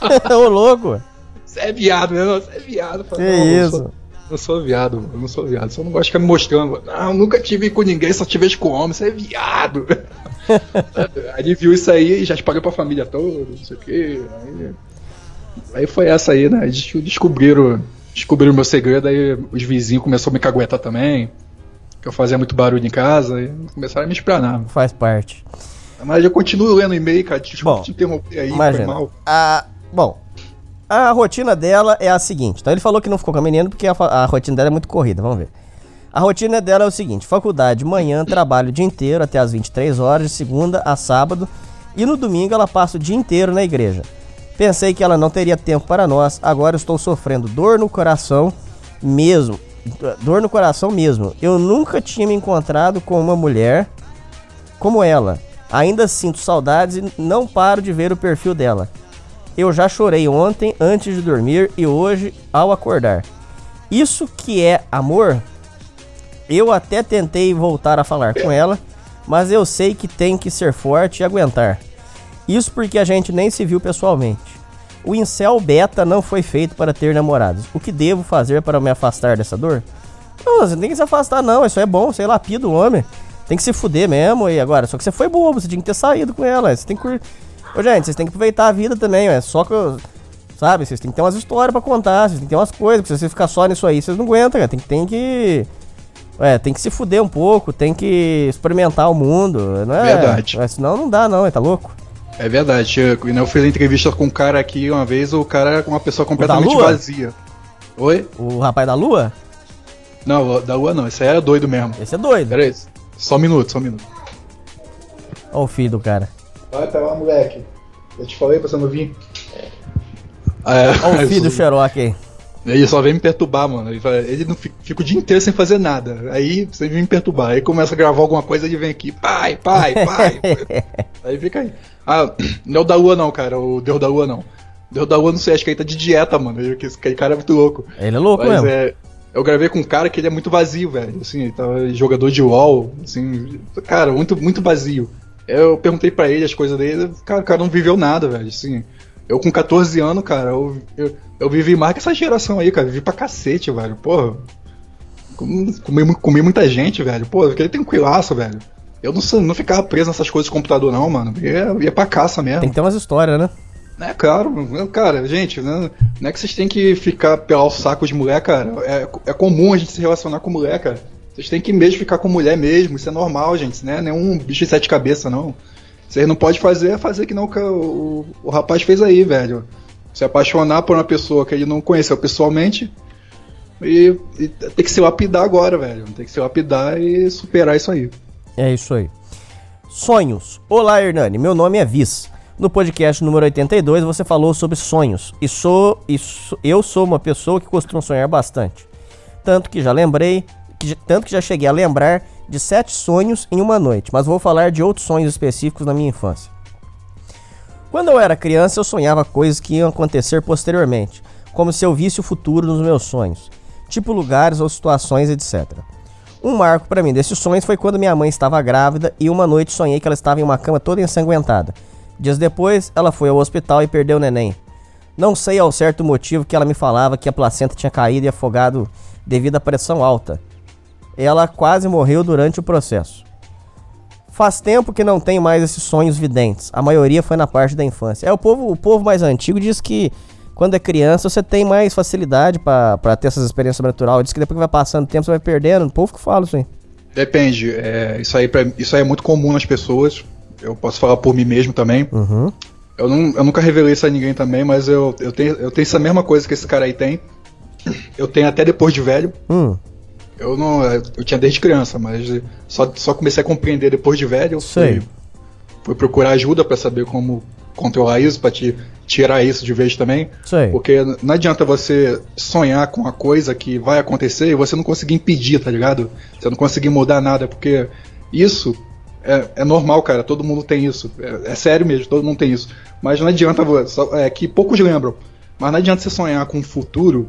[SPEAKER 3] Ô, louco.
[SPEAKER 4] Você é viado, né? Não, Você é viado. Eu
[SPEAKER 3] Que
[SPEAKER 4] falei, "Não, eu
[SPEAKER 3] isso?
[SPEAKER 4] sou- Eu sou viado, eu não sou viado. Só não gosto de ficar me mostrando. Não, nunca tive com ninguém, só tive com homem, você é viado. Aí ele viu isso aí e já espalhou pra família toda, não sei o quê. Aí, aí foi essa aí, né? Eles descobriram, descobriram meu segredo, aí os vizinhos começaram a me caguetar também. Que eu fazia muito barulho em casa e começaram a me espranar.
[SPEAKER 3] Faz parte.
[SPEAKER 4] Mas eu continuo lendo e-mail, cara. Desculpa
[SPEAKER 3] Bom,
[SPEAKER 4] te interromper aí, foi
[SPEAKER 3] Imagina.
[SPEAKER 4] mal.
[SPEAKER 3] A, bom, a rotina dela é a seguinte. Então ele falou que não ficou com a menina porque a, a rotina dela é muito corrida. Vamos ver. A rotina dela é o seguinte: faculdade, manhã, trabalho o dia inteiro até as 23 horas, de segunda a sábado. E no domingo ela passa o dia inteiro na igreja. Pensei que ela não teria tempo para nós, agora estou sofrendo dor no coração mesmo. Dor no coração mesmo. Eu nunca tinha me encontrado com uma mulher como ela. Ainda sinto saudades e não paro de ver o perfil dela. Eu já chorei ontem antes de dormir e hoje ao acordar. Isso que é amor? Eu até tentei voltar a falar com ela, mas eu sei que tem que ser forte e aguentar. Isso porque a gente nem se viu pessoalmente. O incel beta não foi feito para ter namorados. O que devo fazer para me afastar dessa dor? Não, você não tem que se afastar não, isso é bom, você lapida o homem. Tem que se fuder mesmo, e agora, só que você foi bobo, você tinha que ter saído com ela, você tem que... Ô gente, vocês têm que aproveitar a vida também, é só que... Sabe, vocês têm que ter umas histórias pra contar, vocês têm que ter umas coisas, porque se você ficar só nisso aí, vocês não aguentam, cara, tem. Tem que... É, tem que se fuder um pouco, tem que experimentar o mundo, não é?
[SPEAKER 4] Verdade.
[SPEAKER 3] É, senão não dá não, tá louco?
[SPEAKER 4] É verdade. Eu, eu fiz entrevista com um cara aqui uma vez, o cara era uma pessoa completamente vazia. Oi?
[SPEAKER 3] O rapaz da lua?
[SPEAKER 4] Não, da Lua não, esse aí era doido mesmo.
[SPEAKER 3] Esse é doido.
[SPEAKER 4] Pera aí, só um minuto, só um minuto.
[SPEAKER 3] Olha o filho do cara.
[SPEAKER 4] Vai pra lá, moleque. Eu te falei pra você não vir. É,
[SPEAKER 3] Olha o filho do Xerox aí.
[SPEAKER 4] Ele só vem me perturbar, mano. Ele, fala- ele não fica, fica o dia inteiro sem fazer nada. Aí você vem me perturbar. Aí começa a gravar alguma coisa, ele vem aqui, pai, pai, pai. aí fica aí. Ah, não é o da lua não, cara. O Deus da lua não. Deus da lua não sei, acho que ele tá de dieta, mano. Ele- que Esse cara é muito louco.
[SPEAKER 3] Ele é louco
[SPEAKER 4] Mas
[SPEAKER 3] mesmo.
[SPEAKER 4] é. Eu gravei com um cara que ele é muito vazio, velho. Assim, ele tava jogador de LOL, assim, cara, muito, muito vazio. Eu perguntei pra ele as coisas dele, cara, o cara não viveu nada, velho. Assim, eu com 14 anos, cara, eu, eu, eu vivi mais que essa geração aí, cara. Vivi pra cacete, velho. Porra. Comi, comi, mu- comi muita gente, velho. Pô, fiquei tranquilaço, velho. Eu não, não ficava preso nessas coisas de computador, não, mano. Ia, ia pra caça mesmo.
[SPEAKER 3] Tem que ter umas histórias, né?
[SPEAKER 4] É claro, cara, gente, né, não é que vocês têm que ficar pelar o saco de mulher, cara. É, é comum a gente se relacionar com mulher, cara. Vocês têm que mesmo ficar com mulher mesmo, isso é normal, gente. Isso não é nenhum bicho de sete cabeças, não. Vocês não podem fazer é fazer que não o, o, o rapaz fez aí, velho. Se apaixonar por uma pessoa que ele não conheceu pessoalmente e, e tem que se lapidar agora, velho. Tem que se lapidar e superar isso aí.
[SPEAKER 3] É isso aí. Sonhos. Olá, Hernani. Meu nome é Viz. No podcast número 82 você falou sobre sonhos. E sou, e sou- eu sou uma pessoa que costuma sonhar bastante. Tanto que já lembrei, que, tanto que já cheguei a lembrar de sete sonhos em uma noite. Mas vou falar de outros sonhos específicos na minha infância. Quando eu era criança, eu sonhava coisas que iam acontecer posteriormente, como se eu visse o futuro nos meus sonhos, tipo lugares ou situações, etc. Um marco pra mim desses sonhos foi quando minha mãe estava grávida e uma noite sonhei que ela estava em uma cama toda ensanguentada. Dias depois, ela foi ao hospital e perdeu o neném. Não sei ao certo o motivo que ela me falava que a placenta tinha caído e afogado devido à pressão alta. Ela quase morreu durante o processo. Faz tempo que não tenho mais esses sonhos videntes. A maioria foi na parte da infância. É o povo, o povo mais antigo diz que quando é criança você tem mais facilidade pra pra ter essas experiências sobrenaturais. Diz que depois que vai passando o tempo você vai perdendo. O povo que fala isso aí.
[SPEAKER 4] Depende. É, isso, aí pra- isso aí é muito comum nas pessoas. Eu posso falar por mim mesmo também.
[SPEAKER 3] Uhum.
[SPEAKER 4] Eu, não, eu nunca revelei isso a ninguém também, mas eu, eu, tenho, eu tenho essa mesma coisa que esse cara aí tem. Eu tenho até depois de velho.
[SPEAKER 3] Hum,
[SPEAKER 4] Eu não. Eu tinha desde criança, mas só, só comecei a compreender depois de velho.
[SPEAKER 3] Sei.
[SPEAKER 4] Fui, fui procurar ajuda pra saber como controlar isso, pra te tirar isso de vez também.
[SPEAKER 3] sei.
[SPEAKER 4] Porque não adianta você sonhar com uma coisa que vai acontecer e você não conseguir impedir, tá ligado? Você não conseguir mudar nada, porque isso é, é normal, cara. Todo mundo tem isso. É, é sério mesmo, todo mundo tem isso. Mas não adianta, só- é que poucos lembram. Mas não adianta você sonhar com um futuro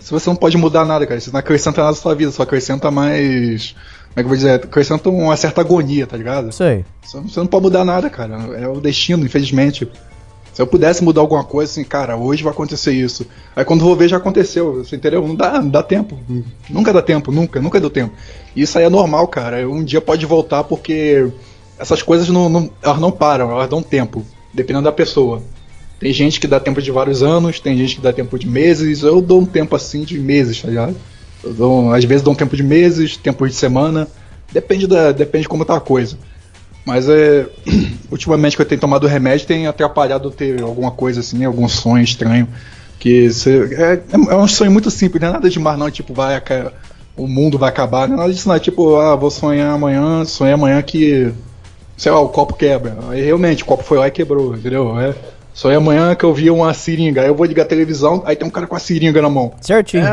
[SPEAKER 4] se você não pode mudar nada, cara. Você não acrescenta nada na sua vida, só acrescenta mais. Como é que eu vou dizer? Acrescenta uma certa agonia, tá ligado?
[SPEAKER 3] Sei.
[SPEAKER 4] Você não- pode mudar nada, cara. É o destino, infelizmente. Se eu pudesse mudar alguma coisa, assim, cara, hoje vai acontecer isso. Aí quando vou ver, já aconteceu. Você entendeu? Não dá, não dá tempo. Nunca dá tempo, nunca, nunca deu tempo. E isso aí é normal, cara. Um dia pode voltar porque essas coisas não, não- elas não param, elas dão tempo, dependendo da pessoa. Tem gente que dá tempo de vários anos, tem gente que dá tempo de meses. Eu dou um tempo assim de meses, tá ligado? Dou, às vezes dou um tempo de meses, tempo de semana. Depende, da, depende de como tá a coisa. Mas é. Ultimamente que eu tenho tomado remédio tem atrapalhado ter alguma coisa assim, algum sonho estranho. Que você, é, é um sonho muito simples, não é nada demais não, tipo, vai o mundo vai acabar, não é nada disso não, é tipo, ah, vou sonhar amanhã, sonhei amanhã que, sei lá, o copo quebra. Aí realmente, o copo foi lá e quebrou, entendeu? É, sonhei amanhã que eu vi uma seringa, aí eu vou ligar a televisão, aí tem um cara com a seringa na mão.
[SPEAKER 3] Certinho.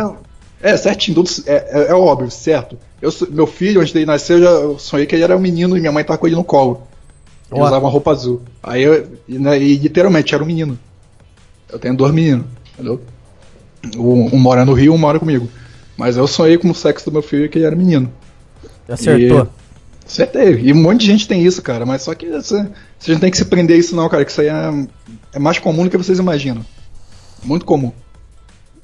[SPEAKER 4] É, é certinho, tudo, é, é, é óbvio, certo. Eu, meu filho, antes dele nascer, eu já eu sonhei que ele era um menino e minha mãe tava com ele no colo. Ele usava uma roupa azul. Aí eu, e, né, e literalmente era um menino. Eu tenho dois meninos, entendeu? Um, um mora no Rio, um mora comigo. Mas eu sonhei com o sexo do meu filho que ele era menino.
[SPEAKER 3] Acertou.
[SPEAKER 4] Acertei. E um monte de gente tem isso, cara. Mas só que você, você não tem que se prender a isso, não, cara. Que isso aí é, é mais comum do que vocês imaginam. Muito comum.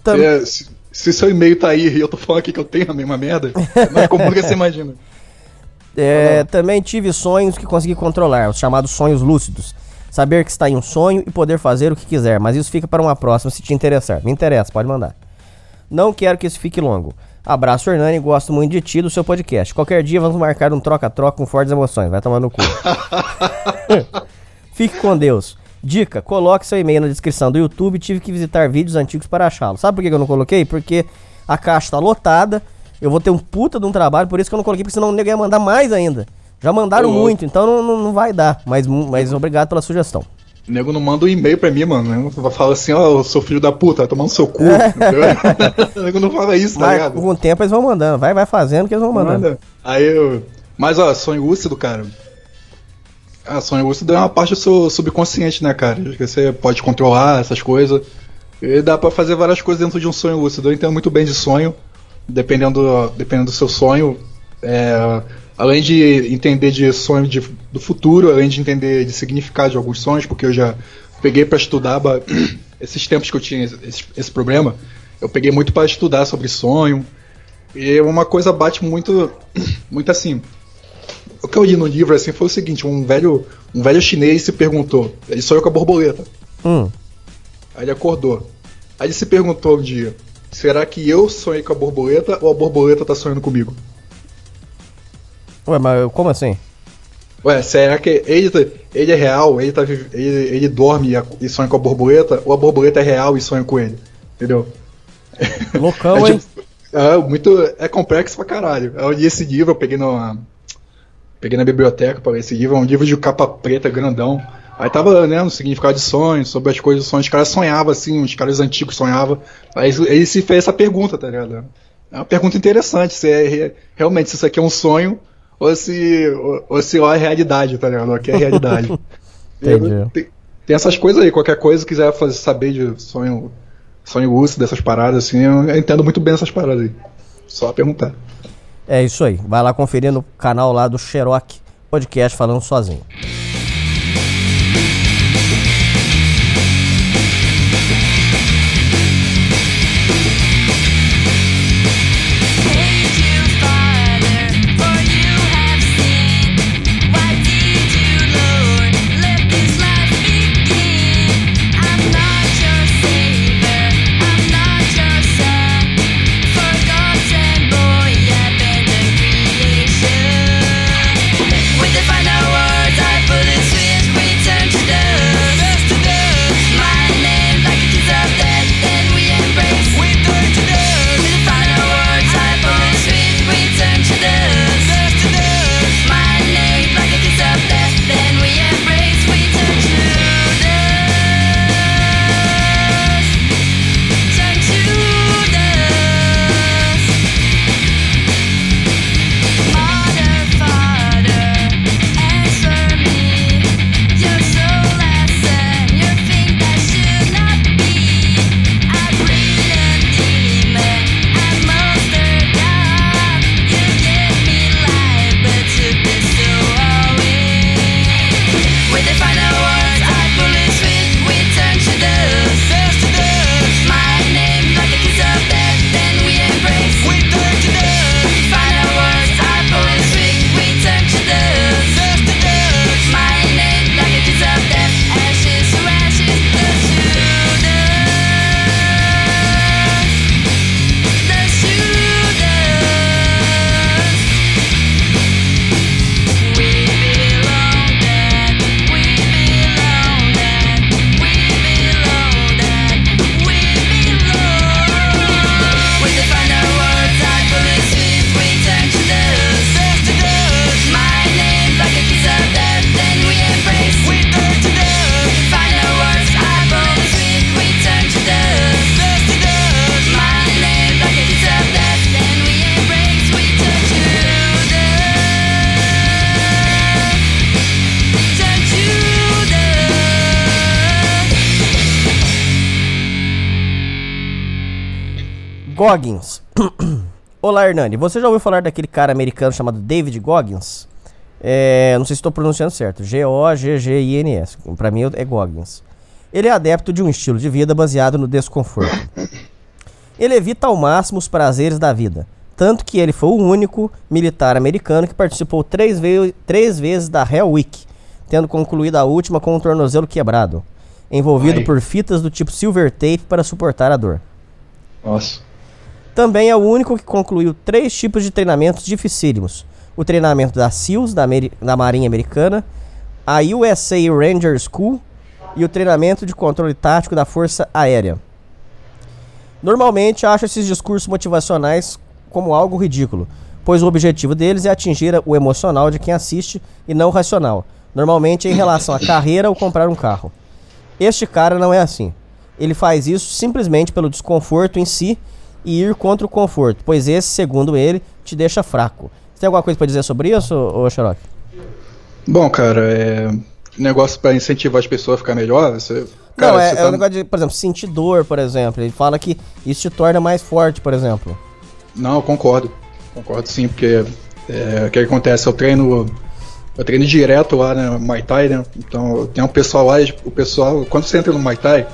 [SPEAKER 3] Tam-
[SPEAKER 4] É, se, se seu e-mail tá aí e eu tô falando aqui que eu tenho a mesma merda, é mais comum do que você imagina.
[SPEAKER 3] É, também tive sonhos que consegui controlar, os chamados sonhos lúcidos. Saber que está em um sonho e poder fazer o que quiser, mas isso fica para uma próxima se te interessar. Me interessa, pode mandar. Não quero que isso fique longo. Abraço, Hernani, gosto muito de ti e do seu podcast. Qualquer dia vamos marcar um troca-troca com fortes emoções. Vai tomar no cu. Fique com Deus. Dica, coloque seu e-mail na descrição do YouTube. Tive que visitar vídeos antigos para achá-lo. Sabe por que eu não coloquei? Porque a caixa tá lotada. Eu vou ter um puta de um trabalho, por isso que eu não coloquei, porque senão o nego ia mandar mais ainda. Já mandaram
[SPEAKER 4] Ô,
[SPEAKER 3] muito, então não, não, não vai dar. Mas, mas obrigado pela sugestão.
[SPEAKER 4] O nego não manda um e-mail pra mim, mano. Fala assim, ó, eu sou filho da puta, vai tomar no seu cu. o nego não fala isso, tá ligado?
[SPEAKER 3] com o tempo eles vão mandando. Vai, vai fazendo que eles vão mandando.
[SPEAKER 4] Manda. Aí eu. Mas ó, sonho lúcido, cara. Ah, sonho lúcido é uma parte do seu subconsciente, né, cara? Que você pode controlar essas coisas. E dá pra fazer várias coisas dentro de um sonho lúcido. Eu entendo muito bem de sonho. Dependendo, dependendo do seu sonho. É, além de entender de sonho de- do futuro, além de entender de significado de alguns sonhos, porque eu já peguei pra estudar esses tempos que eu tinha esse, esse problema, eu peguei muito pra estudar sobre sonho. E uma coisa bate muito, muito assim. O que eu li no livro assim foi o seguinte: um velho, um velho chinês se perguntou, ele sonhou com a borboleta.
[SPEAKER 3] Hum,
[SPEAKER 4] Aí ele acordou. Aí ele se perguntou um dia: será que eu sonhei com a borboleta ou a borboleta tá sonhando comigo?
[SPEAKER 3] Ué, mas como assim?
[SPEAKER 4] Ué, será que ele, tá- ele é real? Ele, tá, ele, ele dorme e sonha com a borboleta? Ou a borboleta é real e sonha com ele? Entendeu?
[SPEAKER 3] Loucão,
[SPEAKER 4] é,
[SPEAKER 3] hein?
[SPEAKER 4] tipo, é, muito, é complexo pra caralho. Eu li esse livro, eu peguei na, peguei na biblioteca para ler esse livro, é um livro de capa preta, grandão. Aí tava, né, no significado de sonhos, sobre as coisas dos sonhos. Os caras sonhavam, assim, os caras antigos sonhavam. Aí ele se fez essa pergunta, tá ligado? É uma pergunta interessante, se é re- realmente se isso aqui é um sonho ou se, ou, ou se lá é realidade, tá ligado? Aqui é realidade.
[SPEAKER 3] Entendi.
[SPEAKER 4] tem, tem essas coisas aí, qualquer coisa que quiser fazer, saber de sonho, sonho lúcido, dessas paradas, assim, eu entendo muito bem essas paradas aí. Só perguntar.
[SPEAKER 3] É isso aí. Vai lá conferir no canal lá do Xerox Podcast falando sozinho. Goggins. Olá, Hernani. Você já ouviu falar daquele cara americano chamado David Goggins? É, não sei se estou pronunciando certo. G-O-G-G-I-N-S. Pra mim é Goggins. Ele é adepto de um estilo de vida baseado no desconforto. Ele evita ao máximo os prazeres da vida. Tanto que ele foi o único militar americano que participou três, ve três vezes da Hell Week, tendo concluído a última com o tornozelo quebrado, envolvido
[SPEAKER 4] Ai.
[SPEAKER 3] por fitas do tipo silver tape para suportar a dor.
[SPEAKER 4] Nossa.
[SPEAKER 3] Também é o único que concluiu três tipos de treinamentos dificílimos: o treinamento da SEALs, da, Ameri- da Marinha Americana, a USA Ranger School e o treinamento de controle tático da Força Aérea. Normalmente acho esses discursos motivacionais como algo ridículo, pois o objetivo deles é atingir o emocional de quem assiste e não o racional, normalmente em relação à carreira ou comprar um carro. Este cara não é assim. Ele faz isso simplesmente pelo desconforto em si e ir contra o conforto, pois esse, segundo ele, te deixa fraco. Você tem alguma coisa pra dizer sobre isso, ô Xerox?
[SPEAKER 4] Bom, cara, é. Negócio pra incentivar as pessoas a ficar melhor, você. Cara,
[SPEAKER 3] não, é, é
[SPEAKER 4] tá-
[SPEAKER 3] um negócio de, por exemplo, sentir dor, por exemplo. Ele fala que isso te torna mais forte, por exemplo.
[SPEAKER 4] Não, eu concordo. Concordo sim, porque é, o que acontece? Eu treino. Eu treino direto lá no Muay Thai, né? Então tem um pessoal lá, e o pessoal, quando você entra no Muay Thai,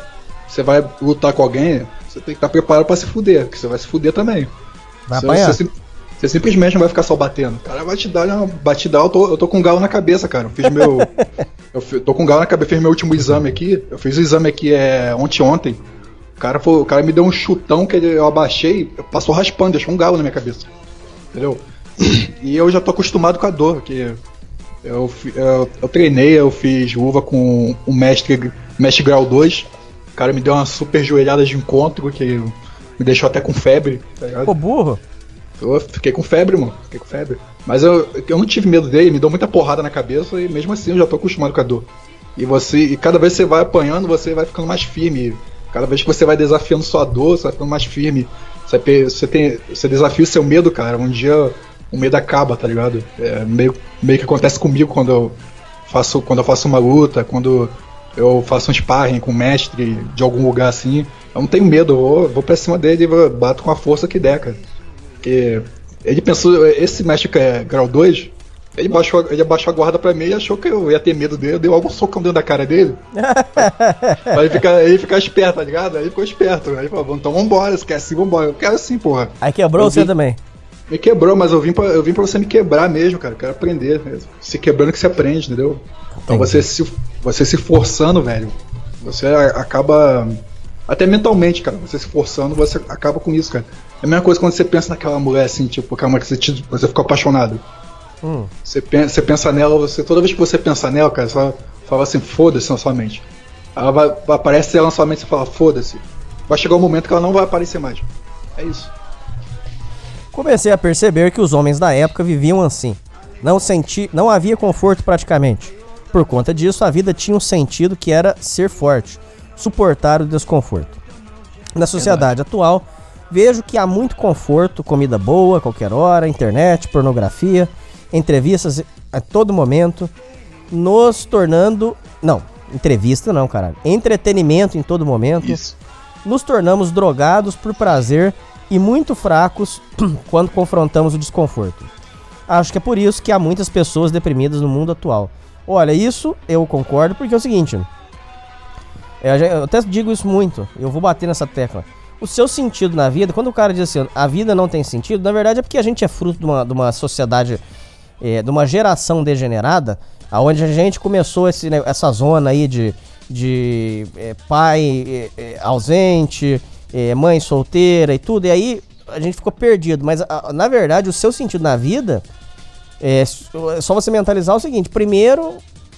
[SPEAKER 4] você vai lutar com alguém, você tem que estar preparado pra se fuder, porque você vai se fuder também.
[SPEAKER 3] Vai
[SPEAKER 4] Você-
[SPEAKER 3] apanhar.
[SPEAKER 4] Você, você simplesmente não vai ficar só batendo. O cara vai te dar uma batida, eu tô, eu tô com um galo na cabeça, cara. Eu fiz meu. eu tô com um galo na cabeça, fiz meu último exame aqui. Eu fiz o exame aqui é, ontem ontem. O cara, foi, o cara me deu um chutão que eu abaixei, passou raspando, deixou um galo na minha cabeça. Entendeu? E eu já tô acostumado com a dor, que eu, eu, eu treinei, eu fiz luva com o mestre, mestre grau 2. O cara me deu uma super joelhada de encontro que me deixou até com febre, tá ligado?
[SPEAKER 3] Burro.
[SPEAKER 4] Eu fiquei com febre, mano. Fiquei com febre. Mas eu, eu não tive medo dele, me deu muita porrada na cabeça e mesmo assim eu já tô acostumado com a dor. E você, e cada vez que você vai apanhando, você vai ficando mais firme. Cada vez que você vai desafiando sua dor, você vai ficando mais firme. Você, você, tem, você desafia o seu medo, cara. Um dia o medo acaba, tá ligado? É meio, meio que acontece comigo quando eu faço, quando eu faço uma luta, quando eu faço um sparring com um mestre de algum lugar assim. Eu não tenho medo, eu vou, vou pra cima dele e bato com a força que der, cara. Porque ele pensou, esse mestre que é grau 2, ele baixou, ele abaixou a guarda pra mim e achou que eu ia ter medo dele, deu algum socão dentro da cara dele. pra ele ficar, ele ficar esperto, tá ligado? Aí ele ficou esperto. Aí ele falou, então vambora, se quer assim, vambora. Eu quero assim, porra.
[SPEAKER 3] Aí quebrou
[SPEAKER 4] Eu
[SPEAKER 3] você também.
[SPEAKER 4] Me quebrou, mas eu vim, pra, eu vim pra você me quebrar mesmo, cara. Eu quero aprender. Se quebrando que se aprende, entendeu? Então
[SPEAKER 3] Entendi.
[SPEAKER 4] você se, você se forçando, velho, você acaba. Até mentalmente, cara, você se forçando, você acaba com isso, cara. É a mesma coisa quando você pensa naquela mulher assim, tipo, aquela mulher que você, te- você ficou apaixonado.
[SPEAKER 3] Hum.
[SPEAKER 4] Você pensa, você pensa nela, você toda vez que você pensa nela, cara, você fala, assim, foda-se na sua mente. Ela vai, vai aparecer ela na sua mente e você fala, foda-se. Vai chegar um momento que ela não vai aparecer mais. É isso.
[SPEAKER 3] Comecei a perceber que os homens da época viviam assim. Não senti, não havia conforto praticamente. Por conta disso, a vida tinha um sentido que era ser forte, suportar o desconforto. Na sociedade atual, vejo que há muito conforto, comida boa a qualquer hora, internet, pornografia, entrevistas a todo momento, nos tornando, não, entrevista não, caralho. Entretenimento em todo momento
[SPEAKER 4] Isso.
[SPEAKER 3] nos tornamos drogados por prazer e muito fracos quando confrontamos o desconforto. Acho que é por isso que há muitas pessoas deprimidas no mundo atual. Olha, isso eu concordo porque é o seguinte. Eu, já- eu até digo isso muito, eu vou bater nessa tecla. O seu sentido na vida, quando o cara diz assim, a vida não tem sentido, na verdade é porque a gente é fruto de uma, de uma sociedade, é, de uma geração degenerada, aonde a gente começou esse, ne- essa zona aí de, de é, pai é, é, ausente, é, mãe solteira e tudo, e aí a gente ficou perdido. Mas a- na verdade o seu sentido na vida é é só você mentalizar o seguinte: primeiro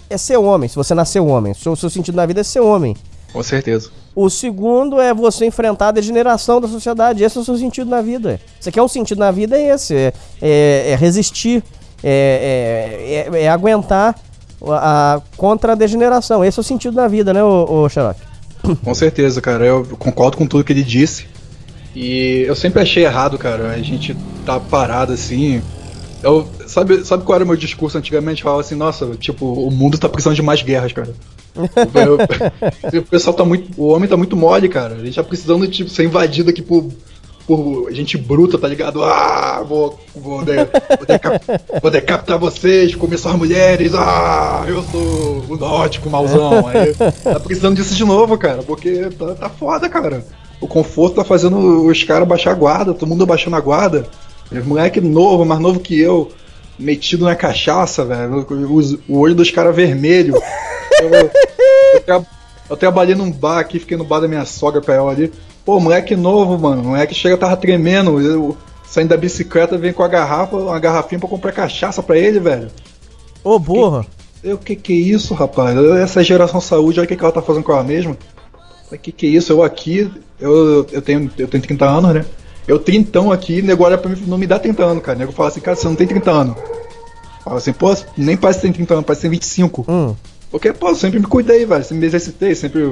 [SPEAKER 3] é ser homem, se você nasceu homem, o seu, seu sentido na vida é ser homem.
[SPEAKER 4] Com certeza.
[SPEAKER 3] O segundo é você enfrentar a degeneração da sociedade. Esse é o seu sentido na vida. Você quer um sentido na vida é esse: é, é- é resistir, é, é- é- é aguentar a, a- contra a degeneração. Esse é o sentido da vida, né, ô, ô Xerox?
[SPEAKER 4] Com certeza, cara. Eu concordo com tudo que ele disse. E eu sempre achei errado, cara. A gente tá parado assim. Eu, sabe, sabe qual era o meu discurso antigamente? Falava assim, nossa, tipo, o mundo tá precisando de mais guerras, cara. O pessoal tá muito. O homem tá muito mole, cara. A gente tá precisando de tipo, ser invadido aqui por, por gente bruta, tá ligado? Ah, vou, vou, de, vou, deca- vou decapitar vocês, comer suas mulheres, ah, eu sou o nórdico, mauzão. Aí, tá precisando disso de novo, cara, porque tá, tá foda, cara. O conforto tá fazendo os caras baixar a guarda, todo mundo baixando a guarda. Os moleque novo, mais novo que eu, metido na cachaça, velho. O olho dos caras vermelho. Eu, eu tra- eu trabalhei num bar aqui, fiquei no bar da minha sogra pra ela ali. Pô, moleque novo, mano. Moleque chega, tava tremendo. Eu, saindo da bicicleta, vem com a garrafa, uma garrafinha pra comprar cachaça pra ele, velho.
[SPEAKER 3] Ô, burro.
[SPEAKER 4] Eu, que que é isso, rapaz? Essa geração saúde, olha o que, que ela tá fazendo com ela mesma. O que que é isso? Eu aqui, eu, eu, tenho, eu tenho 30 anos, né? Eu trintão aqui, nego olha pra mim não me dá 30 anos, cara. O nego fala assim, cara, você não tem 30 anos. Fala assim, pô, nem parece que tem 30 anos, parece que tem 25.
[SPEAKER 3] Hum.
[SPEAKER 4] Porque, pô, eu sempre me cuidei, velho. Sempre me exercitei, sempre.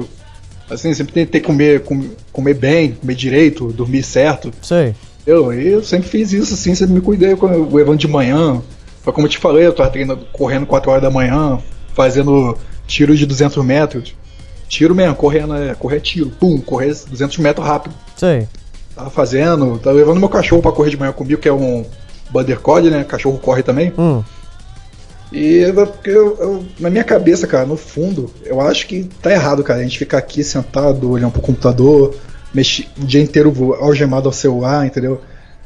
[SPEAKER 4] Assim, sempre tentei comer, com- comer bem, comer direito, dormir certo.
[SPEAKER 3] Sei.
[SPEAKER 4] Eu, eu sempre fiz isso, assim, sempre me cuidei o levando de manhã. Foi como eu te falei, eu tava treinando, correndo 4 horas da manhã, fazendo tiro de 200 metros. Tiro mesmo, correndo, é, correr tiro, pum, correr 200 metros rápido.
[SPEAKER 3] Sei.
[SPEAKER 4] Tava fazendo, tava levando meu cachorro pra correr de manhã comigo, que é um Border Collie, né? Cachorro corre também.
[SPEAKER 3] Hum.
[SPEAKER 4] E eu, eu- eu- na minha cabeça, cara, no fundo, eu acho que tá errado, cara. A gente ficar aqui sentado, olhando pro computador, mexer o dia inteiro algemado ao celular, entendeu?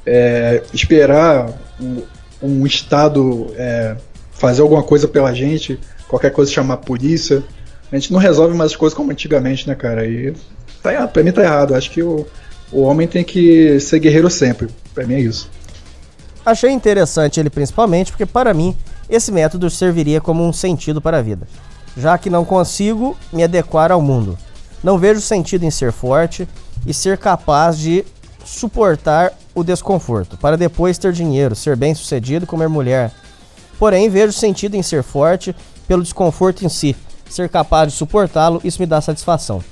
[SPEAKER 4] É, esperar um, um Estado é, fazer alguma coisa pela gente, qualquer coisa chamar a polícia. A gente não resolve mais as coisas como antigamente, né, cara? E tá errado, pra mim tá errado. Acho que o, o homem tem que ser guerreiro sempre. Pra mim é isso.
[SPEAKER 3] Achei interessante ele principalmente porque, para mim, esse método serviria como um sentido para a vida, já que não consigo me adequar ao mundo. Não vejo sentido em ser forte e ser capaz de suportar o desconforto, para depois ter dinheiro, ser bem sucedido e comer mulher. Porém, vejo sentido em ser forte pelo desconforto em si, ser capaz de suportá-lo, isso me dá satisfação.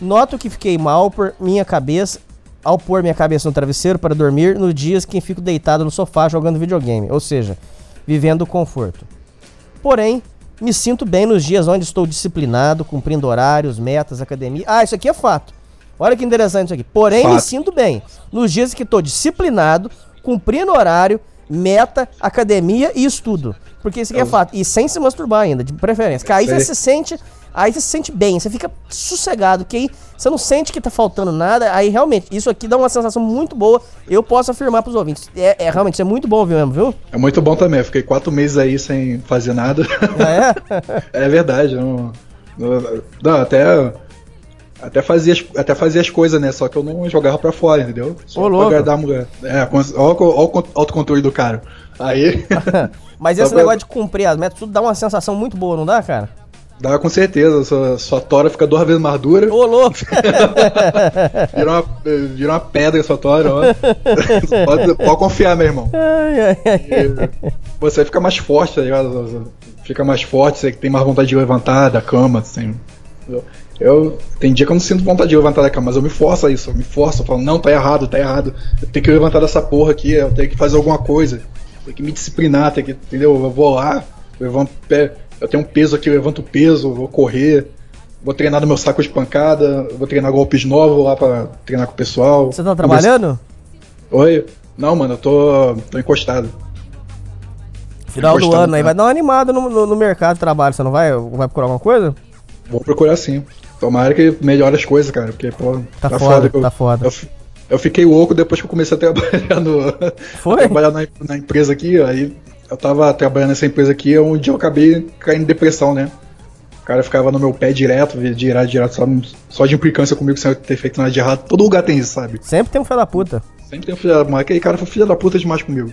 [SPEAKER 3] Noto que fiquei mal por minha cabeça ao pôr minha cabeça no travesseiro para dormir nos dias que fico deitado no sofá jogando videogame, ou seja, vivendo o conforto. Porém, me sinto bem nos dias onde estou disciplinado, cumprindo horários, metas, academia. Ah, isso aqui é fato. Olha que interessante isso aqui. Porém, me
[SPEAKER 4] Fato.
[SPEAKER 3] sinto bem nos dias que estou disciplinado, cumprindo horário, meta, academia e estudo. Porque isso aqui é fato. E sem se masturbar ainda, de preferência. Que aí você se sente. Aí você se sente bem, você fica sossegado, que aí você não sente que tá faltando nada. Aí realmente, isso aqui dá uma sensação muito boa. Eu posso afirmar pros ouvintes. É, é realmente, isso é muito bom mesmo, viu?
[SPEAKER 4] É muito bom também. Eu fiquei quatro meses aí sem fazer nada.
[SPEAKER 3] Ah, é?
[SPEAKER 4] É verdade, não, não, não, até até fazia as, até fazia as coisas, né? Só que eu não jogava pra fora, entendeu? Só
[SPEAKER 3] Ô,
[SPEAKER 4] pra agradar a mulher. É, ó, o- autocontrole do cara. Aí
[SPEAKER 3] Mas esse
[SPEAKER 4] pra-
[SPEAKER 3] negócio de cumprir as metas, tudo dá uma sensação muito boa, não dá, cara?
[SPEAKER 4] dá com certeza, sua, sua tora fica duas vezes mais dura,
[SPEAKER 3] Ô, louco!
[SPEAKER 4] vira uma, vira uma pedra sua tora, ó. pode, pode confiar, meu irmão.
[SPEAKER 3] Ai, ai, ai.
[SPEAKER 4] Você fica mais forte, tá ligado? Fica mais forte, você tem mais vontade de levantar da cama, assim. Eu, eu- tem dia que eu não sinto vontade de levantar da cama, mas eu me forço a isso, eu me forço, eu falo, não, tá errado, tá errado. Eu tenho que levantar dessa porra aqui, eu tenho que fazer alguma coisa. Tenho que me disciplinar, tenho que, entendeu? Eu vou lá, eu levanto pé, eu tenho um peso aqui, eu levanto o peso, eu vou correr, vou treinar no meu saco de pancada, eu vou treinar golpes novos lá pra treinar com o pessoal.
[SPEAKER 3] Você tá trabalhando?
[SPEAKER 4] Oi? Não, mano, eu tô, tô encostado.
[SPEAKER 3] Final do ano aí,
[SPEAKER 4] tá?
[SPEAKER 3] vai dar uma animada no, no- no mercado de trabalho, você não vai? Vai procurar alguma coisa?
[SPEAKER 4] Vou procurar sim. Tomara que melhore as coisas, cara, porque, pô,
[SPEAKER 3] Tá foda,
[SPEAKER 4] que eu-
[SPEAKER 3] tá foda.
[SPEAKER 4] Eu, eu fiquei louco depois que eu comecei a trabalhar no.
[SPEAKER 3] Foi?
[SPEAKER 4] trabalhar na, na empresa aqui, aí eu tava trabalhando nessa empresa aqui, um dia eu acabei caindo em depressão, né? O cara ficava no meu pé direto, direto, direto, só, só de implicância comigo sem eu ter feito nada de errado. Todo lugar tem isso, sabe?
[SPEAKER 3] Sempre tem um filho da puta.
[SPEAKER 4] Sempre tem um filho da mãe. Aquele cara foi filho da puta demais comigo.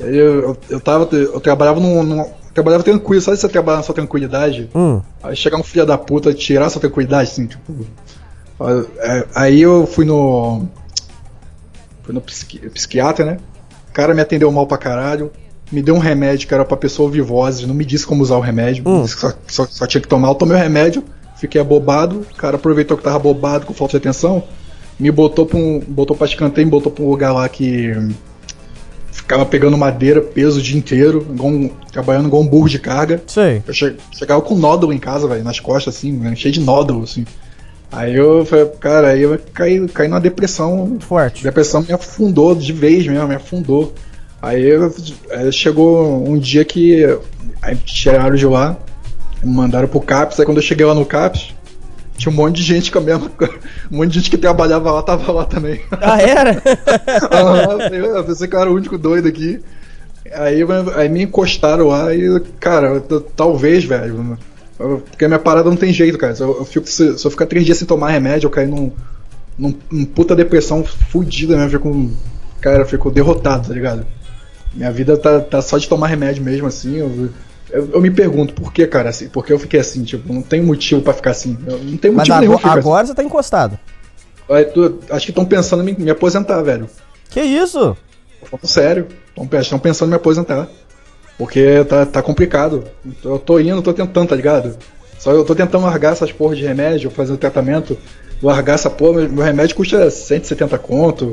[SPEAKER 4] Aí eu, eu, eu tava. Eu trabalhava num. num- trabalhava tranquilo, sabe você trabalhar na sua tranquilidade?
[SPEAKER 3] Hum.
[SPEAKER 4] Aí chegar um filho da puta tirar sua tranquilidade, assim, tipo. é, Aí eu fui no. Fui no psiqui- psiquiatra, né? O cara me atendeu mal pra caralho. Me deu um remédio que era pra pessoa ouvir vozes, não me disse como usar o remédio,
[SPEAKER 3] Hum.
[SPEAKER 4] disse que só, só- só tinha que tomar. Eu tomei o remédio, fiquei abobado. O cara aproveitou que tava abobado com falta de atenção, me botou pra um. botou pra escanteio, me botou pra um lugar lá que. Ficava pegando madeira, peso o dia inteiro, igual um- trabalhando igual um burro de carga.
[SPEAKER 3] Sei.
[SPEAKER 4] Eu che- chegava com nódulo em casa, velho, nas costas, assim, né, cheio de nódulo, assim. Aí eu falei, cara, aí eu caí, caí numa depressão.
[SPEAKER 3] Forte.
[SPEAKER 4] Depressão me afundou de vez mesmo, me afundou. Aí, eu- aí chegou um dia que aí tiraram de lá, me mandaram pro CAPS, aí quando eu cheguei lá no CAPS, tinha um monte de gente com a mesma. Um monte de gente que trabalhava lá tava lá também.
[SPEAKER 3] Ah, era?
[SPEAKER 4] Eu pensei que eu era o único doido aqui. Aí, aí me encostaram lá e, cara, talvez, velho. eu- Porque a minha parada não tem jeito, cara. Se eu, eu fico, se, se eu ficar três dias sem tomar remédio, eu caio num, num, num puta depressão fudida mesmo. Fico, cara, eu fico derrotado, tá ligado? Minha vida tá, tá só de tomar remédio mesmo, assim. Eu, eu, eu me pergunto por que, cara, assim, por que eu fiquei assim, tipo, não tem motivo pra ficar assim. Eu não tem
[SPEAKER 3] Mas
[SPEAKER 4] motivo nenhum
[SPEAKER 3] agora,
[SPEAKER 4] ficar
[SPEAKER 3] agora você tá encostado.
[SPEAKER 4] assim. Tu- acho que estão pensando em me, me aposentar, velho.
[SPEAKER 3] Que isso?
[SPEAKER 4] Tô falando sério. Estão pensando em me aposentar. Porque tá, tá complicado. Eu tô indo, tô tentando, tá ligado? Só eu tô tentando largar essas porra de remédio, fazer o tratamento. Largar essa porra, meu remédio custa 170 conto.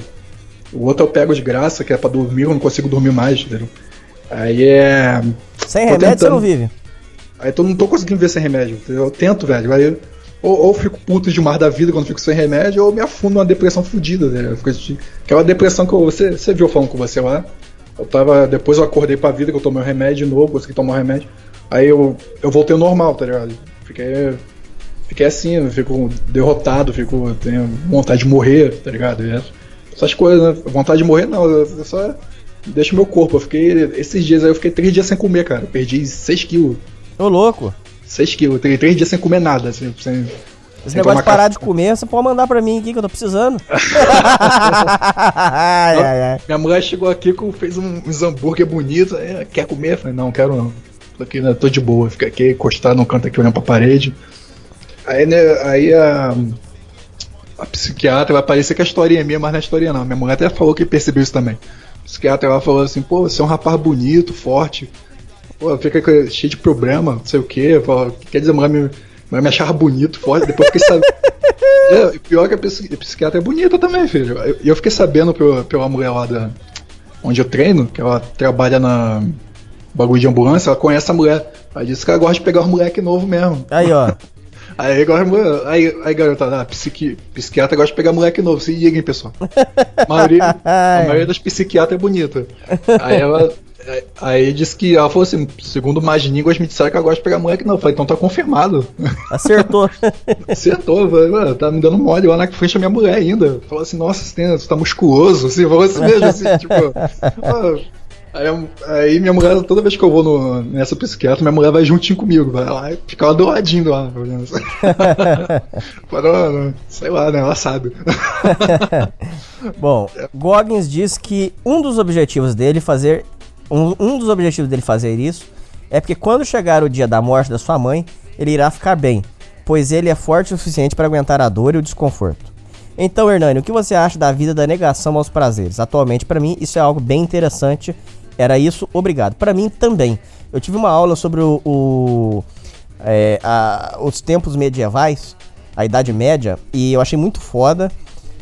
[SPEAKER 4] O outro eu pego de graça, que é pra dormir, eu não consigo dormir mais, entendeu? Aí é.
[SPEAKER 3] Sem
[SPEAKER 4] Tô
[SPEAKER 3] remédio você
[SPEAKER 4] tentando.
[SPEAKER 3] não vive.
[SPEAKER 4] Aí eu não tô conseguindo ver sem remédio. Eu tento, velho. Aí ou, ou fico puto demais da vida quando fico sem remédio, ou me afundo numa depressão fodida, né? Eu fico Aquela depressão que eu- você, você viu falando com você lá. Eu tava. Depois eu acordei pra vida, que eu tomei o remédio de novo, consegui tomar o remédio. Aí eu, eu voltei ao normal, tá ligado? Fiquei. Fiquei assim, eu fico derrotado, fico. Tenho vontade de morrer, tá ligado? E essas coisas, né? Vontade de morrer não, eu eu só deixo meu corpo. Eu fiquei. Esses dias aí eu fiquei três dias sem comer, cara. Eu perdi 6 quilos.
[SPEAKER 3] Ô, louco.
[SPEAKER 4] 6 quilos. Três, três dias sem comer nada, assim, sem.
[SPEAKER 3] Esse
[SPEAKER 4] sem
[SPEAKER 3] negócio de parar
[SPEAKER 4] café.
[SPEAKER 3] de comer, você pode mandar pra mim aqui que eu tô precisando. ai, ai, ai.
[SPEAKER 4] Minha mulher chegou aqui com fez um, uns hambúrguer bonitos. aí, quer comer? Eu falei, não, quero não. Tô aqui, né, tô de boa. Fica aqui, encostado no canto aqui olhando pra parede. Aí, né, aí a. A psiquiatra vai parecer que a historinha é minha, mas não é historinha não. Minha mulher até falou que percebeu isso também. Psiquiatra ela falou assim, pô, você é um rapaz bonito, forte. Pô, fica cheio de problema, não sei o quê. Fala, Quer dizer, a mulher me, mulher me achava bonito, forte, depois fiquei sabendo. É, pior que a psiquiatra é bonita também, filho. E eu, eu fiquei sabendo pela, pela mulher lá da, onde eu treino, que ela trabalha na bagulho de ambulância, ela conhece a mulher. Aí disse que ela gosta de pegar os moleque novo mesmo.
[SPEAKER 3] Aí, ó.
[SPEAKER 4] Aí, agora, aí, aí garota, ah, psiqui, psiquiatra gosta de pegar moleque novo, se liguem, pessoal. A maioria, a maioria das psiquiatras é bonita. Aí ela. aí- disse que ela falou assim, segundo mais línguas me disseram que ela gosta de pegar moleque novo. Eu falei, então tá confirmado.
[SPEAKER 3] Acertou.
[SPEAKER 4] Acertou, eu falei, mano, tá me dando mole lá na frente da minha mulher ainda. Falou assim, nossa, você, tem, você tá musculoso, assim, falou assim mesmo, assim, tipo. Aí, aí minha mulher, toda vez que eu vou no- nessa psiquiatra, minha mulher vai juntinho comigo, vai lá e fica lá do ladinho lá. olhando assim. Fala, "Não, não, sei lá, né? Ela sabe.
[SPEAKER 3] Bom, Goggins diz que um dos objetivos dele fazer. Um, um dos objetivos dele fazer isso é porque quando chegar o dia da morte da sua mãe, ele irá ficar bem, pois ele é forte o suficiente para aguentar a dor e o desconforto. Então, Hernani, o que você acha da vida da negação aos prazeres? Atualmente, para mim, isso é algo bem interessante. Era isso, obrigado. Para mim também. Eu tive uma aula sobre o, o- é, a- os tempos medievais, a Idade Média, e eu achei muito foda.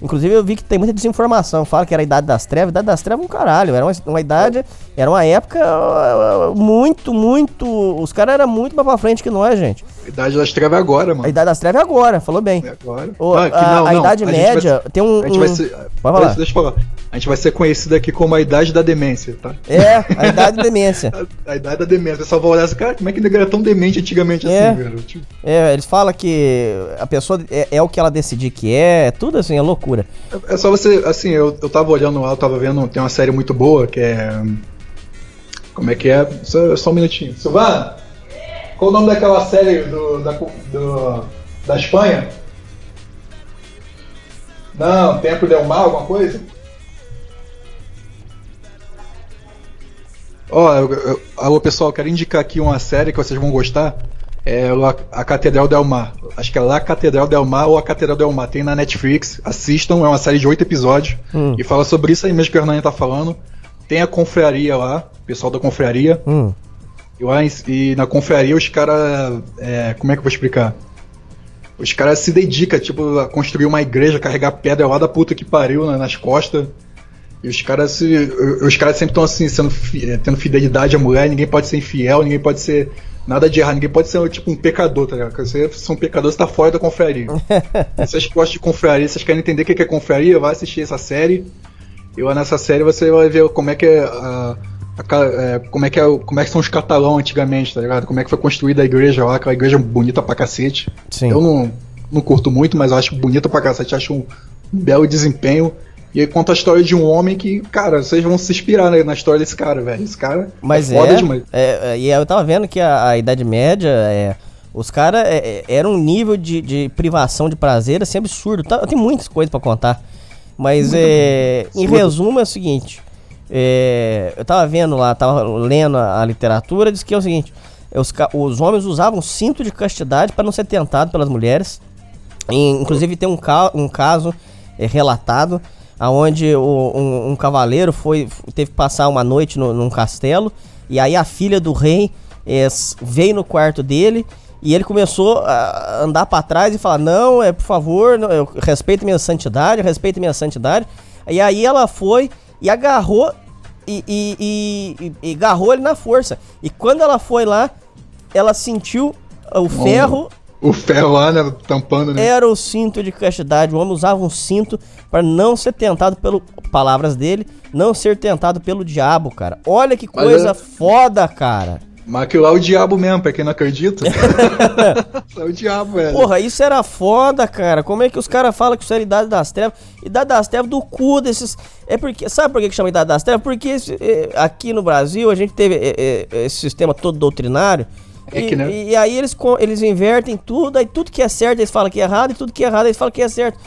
[SPEAKER 3] Inclusive eu vi que tem muita desinformação. Fala que era a Idade das Trevas. Idade das Trevas é um caralho. Era uma, uma idade. Era uma época uh, muito, muito. Os caras eram muito mais pra frente que nós, gente.
[SPEAKER 4] A idade das trevas é agora,
[SPEAKER 3] A
[SPEAKER 4] mano.
[SPEAKER 3] Idade das Trevas é agora, falou bem.
[SPEAKER 4] É agora. Ah, que
[SPEAKER 3] a,
[SPEAKER 4] não,
[SPEAKER 3] a
[SPEAKER 4] não,
[SPEAKER 3] Idade
[SPEAKER 4] a vai
[SPEAKER 3] Média
[SPEAKER 4] ser-
[SPEAKER 3] tem um.
[SPEAKER 4] A gente vai ser.
[SPEAKER 3] Pode falar.
[SPEAKER 4] Deixa eu falar. A gente vai ser conhecido aqui como a idade da demência, tá?
[SPEAKER 3] É, a Idade de Demência.
[SPEAKER 4] A, a idade da demência. O pessoal vai olhar assim, cara, como é que negro era tão demente antigamente
[SPEAKER 3] É.
[SPEAKER 4] assim, velho? Tipo,
[SPEAKER 3] É, eles falam que a pessoa é, é o que ela decidir que é, tudo assim, é loucura.
[SPEAKER 4] É só você, assim, eu, eu tava olhando lá, eu tava vendo, tem uma série muito boa que é. Como é que é? Só, só um minutinho. Silvana, qual o nome daquela série do, da, do- da Espanha? Não, Tempo Del Mal, alguma coisa? Ó, eu- eu- alô pessoal, quero indicar aqui uma série que vocês vão gostar. É La- a Catedral Del Mar. Acho que é La Catedral Del Mar ou a Catedral Del Mar. Tem na Netflix. Assistam, é uma série de oito episódios.
[SPEAKER 3] Hum.
[SPEAKER 4] E fala sobre isso aí mesmo que o Hernani tá falando. Tem a confraria lá, pessoal da confraria.
[SPEAKER 3] Hum.
[SPEAKER 4] E, em- e na confraria os caras. como é que eu vou explicar? Os caras se dedicam, tipo, a construir uma igreja, carregar pedra lá da puta que pariu né, nas costas. E os caras se. Os caras sempre estão assim, sendo, eh, tendo fidelidade à mulher, ninguém pode ser infiel, ninguém pode ser Nada de errar, ninguém pode ser tipo um pecador, tá ligado? Porque Você é um pecador, você tá fora da confraria. Vocês gostam de confraria, vocês querem entender o que é confraria, vai assistir essa série. E lá nessa série você vai ver como é que é a. a é, como, é que é, como é que são os catalão antigamente, tá ligado? Como é que foi construída a igreja lá, aquela igreja bonita pra cacete.
[SPEAKER 3] Sim.
[SPEAKER 4] Eu não, não curto muito, mas eu acho bonita pra cacete, acho um, um belo desempenho. E aí conta a história de um homem que, cara, vocês vão se inspirar né, na história desse cara, velho. Esse cara
[SPEAKER 3] Mas
[SPEAKER 4] é foda
[SPEAKER 3] é,
[SPEAKER 4] demais.
[SPEAKER 3] é, é, E eu tava vendo que a, a Idade Média, é, os caras, é, é, era um nível de, de privação de prazer assim absurdo. Tá, tem muitas coisas pra contar. Mas é, em resumo é o seguinte: é, eu tava vendo lá, tava lendo a, a literatura, diz que é o seguinte: os, os homens usavam cinto de castidade para não ser tentado pelas mulheres. E, inclusive tem um, ca- um caso é, relatado aonde um, um cavaleiro foi teve que passar uma noite no- num castelo e aí a filha do rei é, veio no quarto dele e ele começou a andar pra trás e falar não é por favor não, eu respeito minha santidade respeito minha santidade e aí ela foi e agarrou e, e, e- e- e agarrou ele na força e quando ela foi lá ela sentiu o ferro
[SPEAKER 4] O ferro lá, né, tampando, né?
[SPEAKER 3] era o cinto de castidade. O homem usava um cinto para não ser tentado pelo. Palavras dele, não ser tentado pelo diabo, cara. Olha que coisa foda, cara.
[SPEAKER 4] Mas aquilo lá é o diabo mesmo, pra quem não acredita. é o diabo, velho.
[SPEAKER 3] Porra, isso era foda, cara. Como é que os caras falam que isso era Idade das Trevas? Idade das Trevas do cu desses. É porque. Sabe por que chama Idade das Trevas? Porque esse, é, aqui no Brasil a gente teve é, é, esse sistema todo doutrinário.
[SPEAKER 4] É
[SPEAKER 3] e,
[SPEAKER 4] que, né?
[SPEAKER 3] e aí eles, eles invertem tudo, aí tudo que é certo eles falam que é errado, e tudo que é errado eles falam que é certo.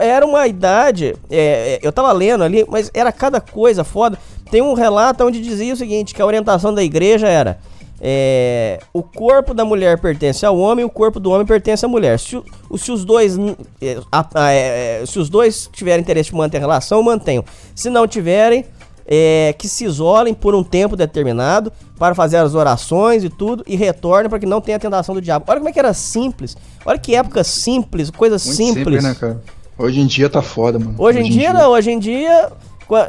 [SPEAKER 3] Era uma idade, é, eu tava lendo ali, mas era cada coisa foda. Tem um relato onde dizia o seguinte: que a orientação da igreja era. É, o corpo da mulher pertence ao homem, o corpo do homem pertence à mulher. Se, o- se os dois é, a- a- é, se os dois tiverem interesse de manter relação, mantenham. Se não tiverem, é, que se isolem por um tempo determinado para fazer as orações e tudo e retornem para que não tenha a tentação do diabo. Olha como é que era simples. Olha que época simples, coisa
[SPEAKER 4] Muito
[SPEAKER 3] simples.
[SPEAKER 4] né, cara? Hoje em dia tá foda, mano.
[SPEAKER 3] Hoje em dia não, hoje em dia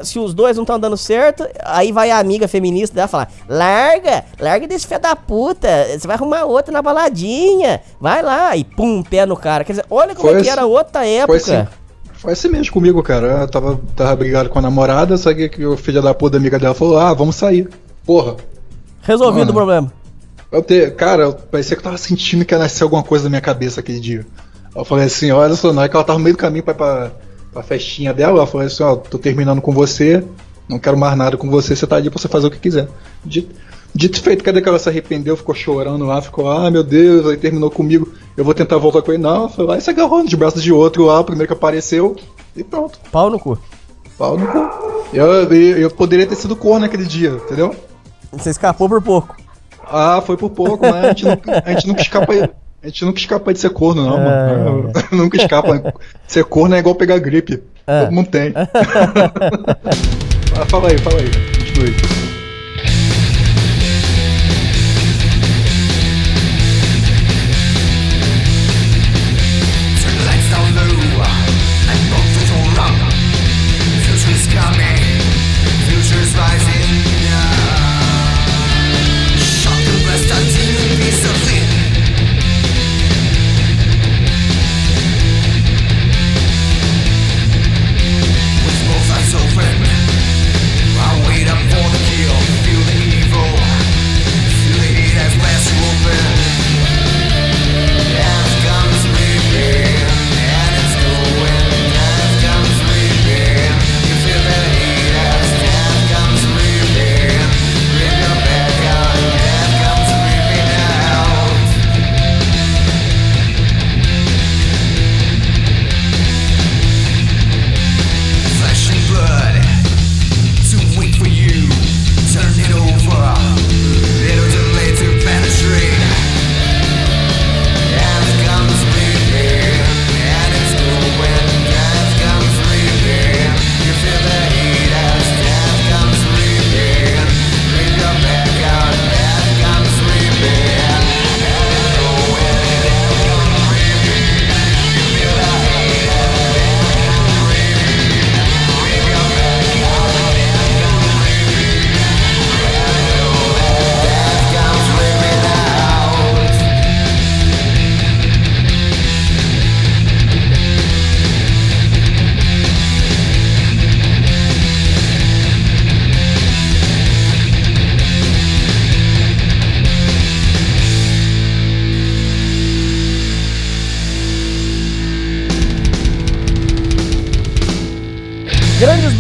[SPEAKER 3] se os dois não estão dando certo, aí vai a amiga feminista dela falar: larga, larga desse filho da puta, você vai arrumar outro na baladinha, vai lá, e pum, pé no cara. Quer dizer, olha como
[SPEAKER 4] Foi
[SPEAKER 3] é que era outra
[SPEAKER 4] Foi
[SPEAKER 3] época.
[SPEAKER 4] assim, foi assim mesmo comigo, cara. Eu tava, tava brigado com a namorada, só que o filho da puta da amiga dela falou: ah, vamos sair. Porra.
[SPEAKER 3] Resolvido
[SPEAKER 4] Mano.
[SPEAKER 3] o problema.
[SPEAKER 4] Eu te, cara, eu parecia que eu tava sentindo que ia nascer alguma coisa na minha cabeça aquele dia. Eu falei assim, olha só, na hora que ela tava no meio do caminho pra, pra, pra festinha dela, ela falou assim, ó, tô terminando com você, não quero mais nada com você, você tá ali pra você fazer o que quiser. Dito, dito feito, cadê que ela se arrependeu, ficou chorando lá, ficou, ah meu Deus, aí terminou comigo, eu vou tentar voltar com ele. Não, foi lá e se agarrou de braços de outro lá, o primeiro que apareceu, e pronto,
[SPEAKER 3] Pau no cu.
[SPEAKER 4] pau no cu. Eu, eu, eu poderia ter sido corno naquele dia, entendeu?
[SPEAKER 3] Você escapou por pouco.
[SPEAKER 4] Ah, foi por pouco, mas a gente nunca, a gente nunca escapa. A gente nunca escapa de ser corno, não, mano. nunca escapa. Ser corno é igual pegar gripe.
[SPEAKER 3] É.
[SPEAKER 4] Todo mundo tem. Ah, fala aí, fala aí. Continue.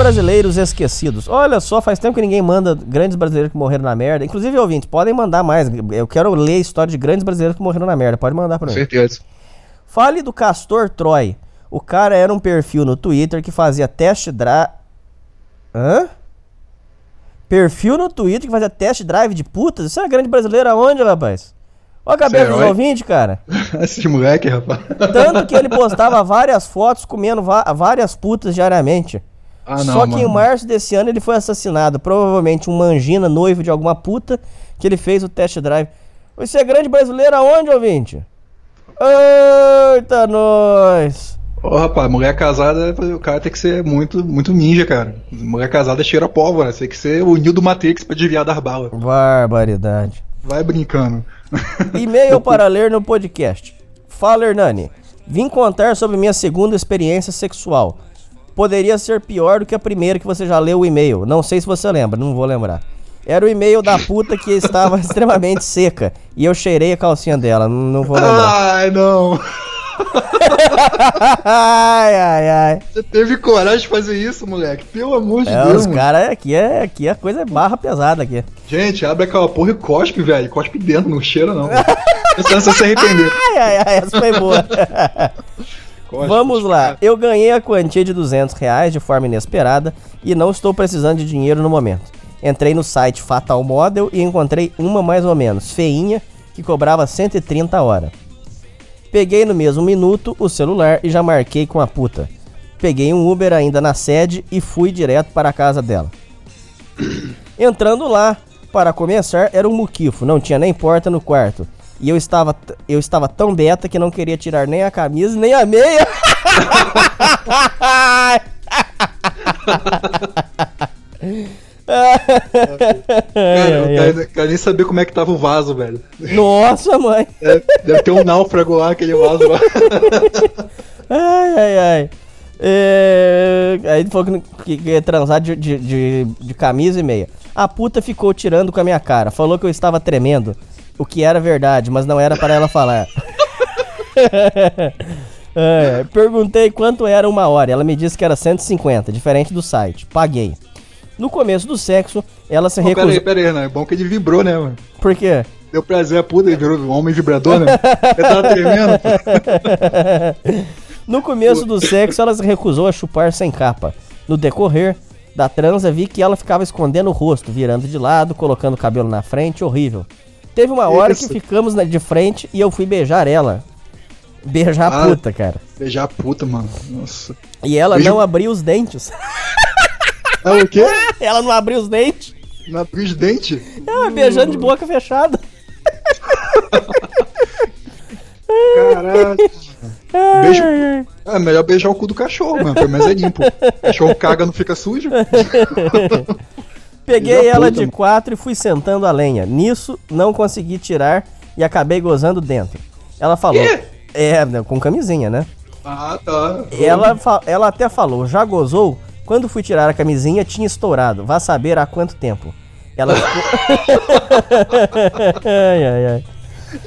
[SPEAKER 3] Brasileiros esquecidos. Olha só, faz tempo que ninguém manda grandes brasileiros que morreram na merda. Inclusive, ouvintes, podem mandar mais. Eu quero ler a história de grandes brasileiros que morreram na merda. Pode mandar pra mim.
[SPEAKER 4] certeza.
[SPEAKER 3] Fale do Castor Troy. O cara era um perfil no Twitter que fazia test drive. Hã? Perfil no Twitter que fazia test drive de putas? Isso é grande brasileiro aonde, rapaz? Olha a cabeça
[SPEAKER 4] Sério,
[SPEAKER 3] dos ouvintes, cara.
[SPEAKER 4] Esse moleque, rapaz.
[SPEAKER 3] Tanto que ele postava várias fotos comendo várias putas diariamente.
[SPEAKER 4] Ah, não,
[SPEAKER 3] Só que em
[SPEAKER 4] mano.
[SPEAKER 3] março desse ano ele foi assassinado. Provavelmente um mangina noivo de alguma puta que ele fez o test drive. Você é grande brasileiro aonde, ouvinte? Eita, nós!
[SPEAKER 4] Ô, rapaz, mulher casada, o cara tem que ser muito, muito ninja, cara. Mulher casada cheira pólvora. Tem que ser o Neo do Matrix pra desviar das balas.
[SPEAKER 3] Barbaridade.
[SPEAKER 4] Vai brincando.
[SPEAKER 3] E-mail para ler no podcast. Fala, Hernani. Vim contar sobre minha segunda experiência sexual. Poderia ser pior do que a primeira que você já leu o e-mail. Não sei se você lembra, não vou lembrar. Era o e-mail da puta que estava extremamente seca. E eu cheirei a calcinha dela. Não, vou lembrar.
[SPEAKER 4] Ai, não.
[SPEAKER 3] ai, ai, ai.
[SPEAKER 4] Você teve coragem de fazer isso, moleque? Pelo amor de
[SPEAKER 3] É,
[SPEAKER 4] Deus,
[SPEAKER 3] os caras aqui é aqui a coisa é barra pesada aqui.
[SPEAKER 4] Gente, abre aquela porra e cospe, velho. Cospe dentro, não cheira, não. Pensando se arrepender.
[SPEAKER 3] Ai, ai, ai, essa foi boa. Vamos lá. Eu ganhei a quantia de 200 reais de forma inesperada e não estou precisando de dinheiro no momento. Entrei no site Fatal Model e encontrei uma mais ou menos, feinha, que cobrava 130 a hora. Peguei no mesmo minuto o celular e já marquei com a puta. Peguei um Uber ainda na sede e fui direto para a casa dela. Entrando lá, para começar, era um muquifo, não tinha nem porta no quarto. E eu estava, eu estava tão beta que não queria tirar nem a camisa nem a meia.
[SPEAKER 4] Cara, eu quero, quero nem saber como é que tava o vaso, velho.
[SPEAKER 3] Nossa, mãe.
[SPEAKER 4] Deve, deve ter um náufrago lá, aquele vaso lá.
[SPEAKER 3] Ai, ai, ai. É, Aí ele falou que que ia transar de, de, de, de camisa e meia. A puta ficou tirando com a minha cara. Falou que eu estava tremendo. O que era verdade, mas não era para ela falar. É, perguntei quanto era uma hora. Ela me disse que era 150, diferente do site. Paguei. No começo do sexo, ela se
[SPEAKER 4] pera
[SPEAKER 3] recusou.
[SPEAKER 4] aí, pera aí, né? É bom que ele vibrou, né, mano?
[SPEAKER 3] Por quê?
[SPEAKER 4] Deu prazer a puta, ele virou um homem vibrador, né? Ele tava tremendo.
[SPEAKER 3] No começo do sexo, ela se recusou a chupar sem capa. No decorrer da transa, vi que ela ficava escondendo o rosto, virando de lado, colocando o cabelo na frente, horrível. Teve uma hora que
[SPEAKER 4] Isso.
[SPEAKER 3] ficamos na- de frente e eu fui beijar ela. Beijar a
[SPEAKER 4] Ah.
[SPEAKER 3] puta, cara.
[SPEAKER 4] Beijar a puta, mano. Nossa.
[SPEAKER 3] E ela
[SPEAKER 4] Beijo-
[SPEAKER 3] não abriu os dentes.
[SPEAKER 4] Ah, o quê?
[SPEAKER 3] ela não abriu os dentes.
[SPEAKER 4] Não abriu os dentes?
[SPEAKER 3] Ela beijando de boca fechada.
[SPEAKER 4] Caralho. Beijo. É melhor beijar o cu do cachorro, mano. Pelo menos é limpo. O cachorro caga, não fica sujo.
[SPEAKER 3] Peguei ela
[SPEAKER 4] puta,
[SPEAKER 3] de
[SPEAKER 4] mano.
[SPEAKER 3] quatro e fui sentando a lenha. Nisso, não consegui tirar e acabei gozando dentro. Ela falou.
[SPEAKER 4] Quê?
[SPEAKER 3] É, né, com camisinha, né?
[SPEAKER 4] Ah, tá.
[SPEAKER 3] Ela, ela até falou, já gozou? Quando fui tirar a camisinha, tinha estourado. Vá saber há quanto tempo. Ela ficou. ai, ai, ai.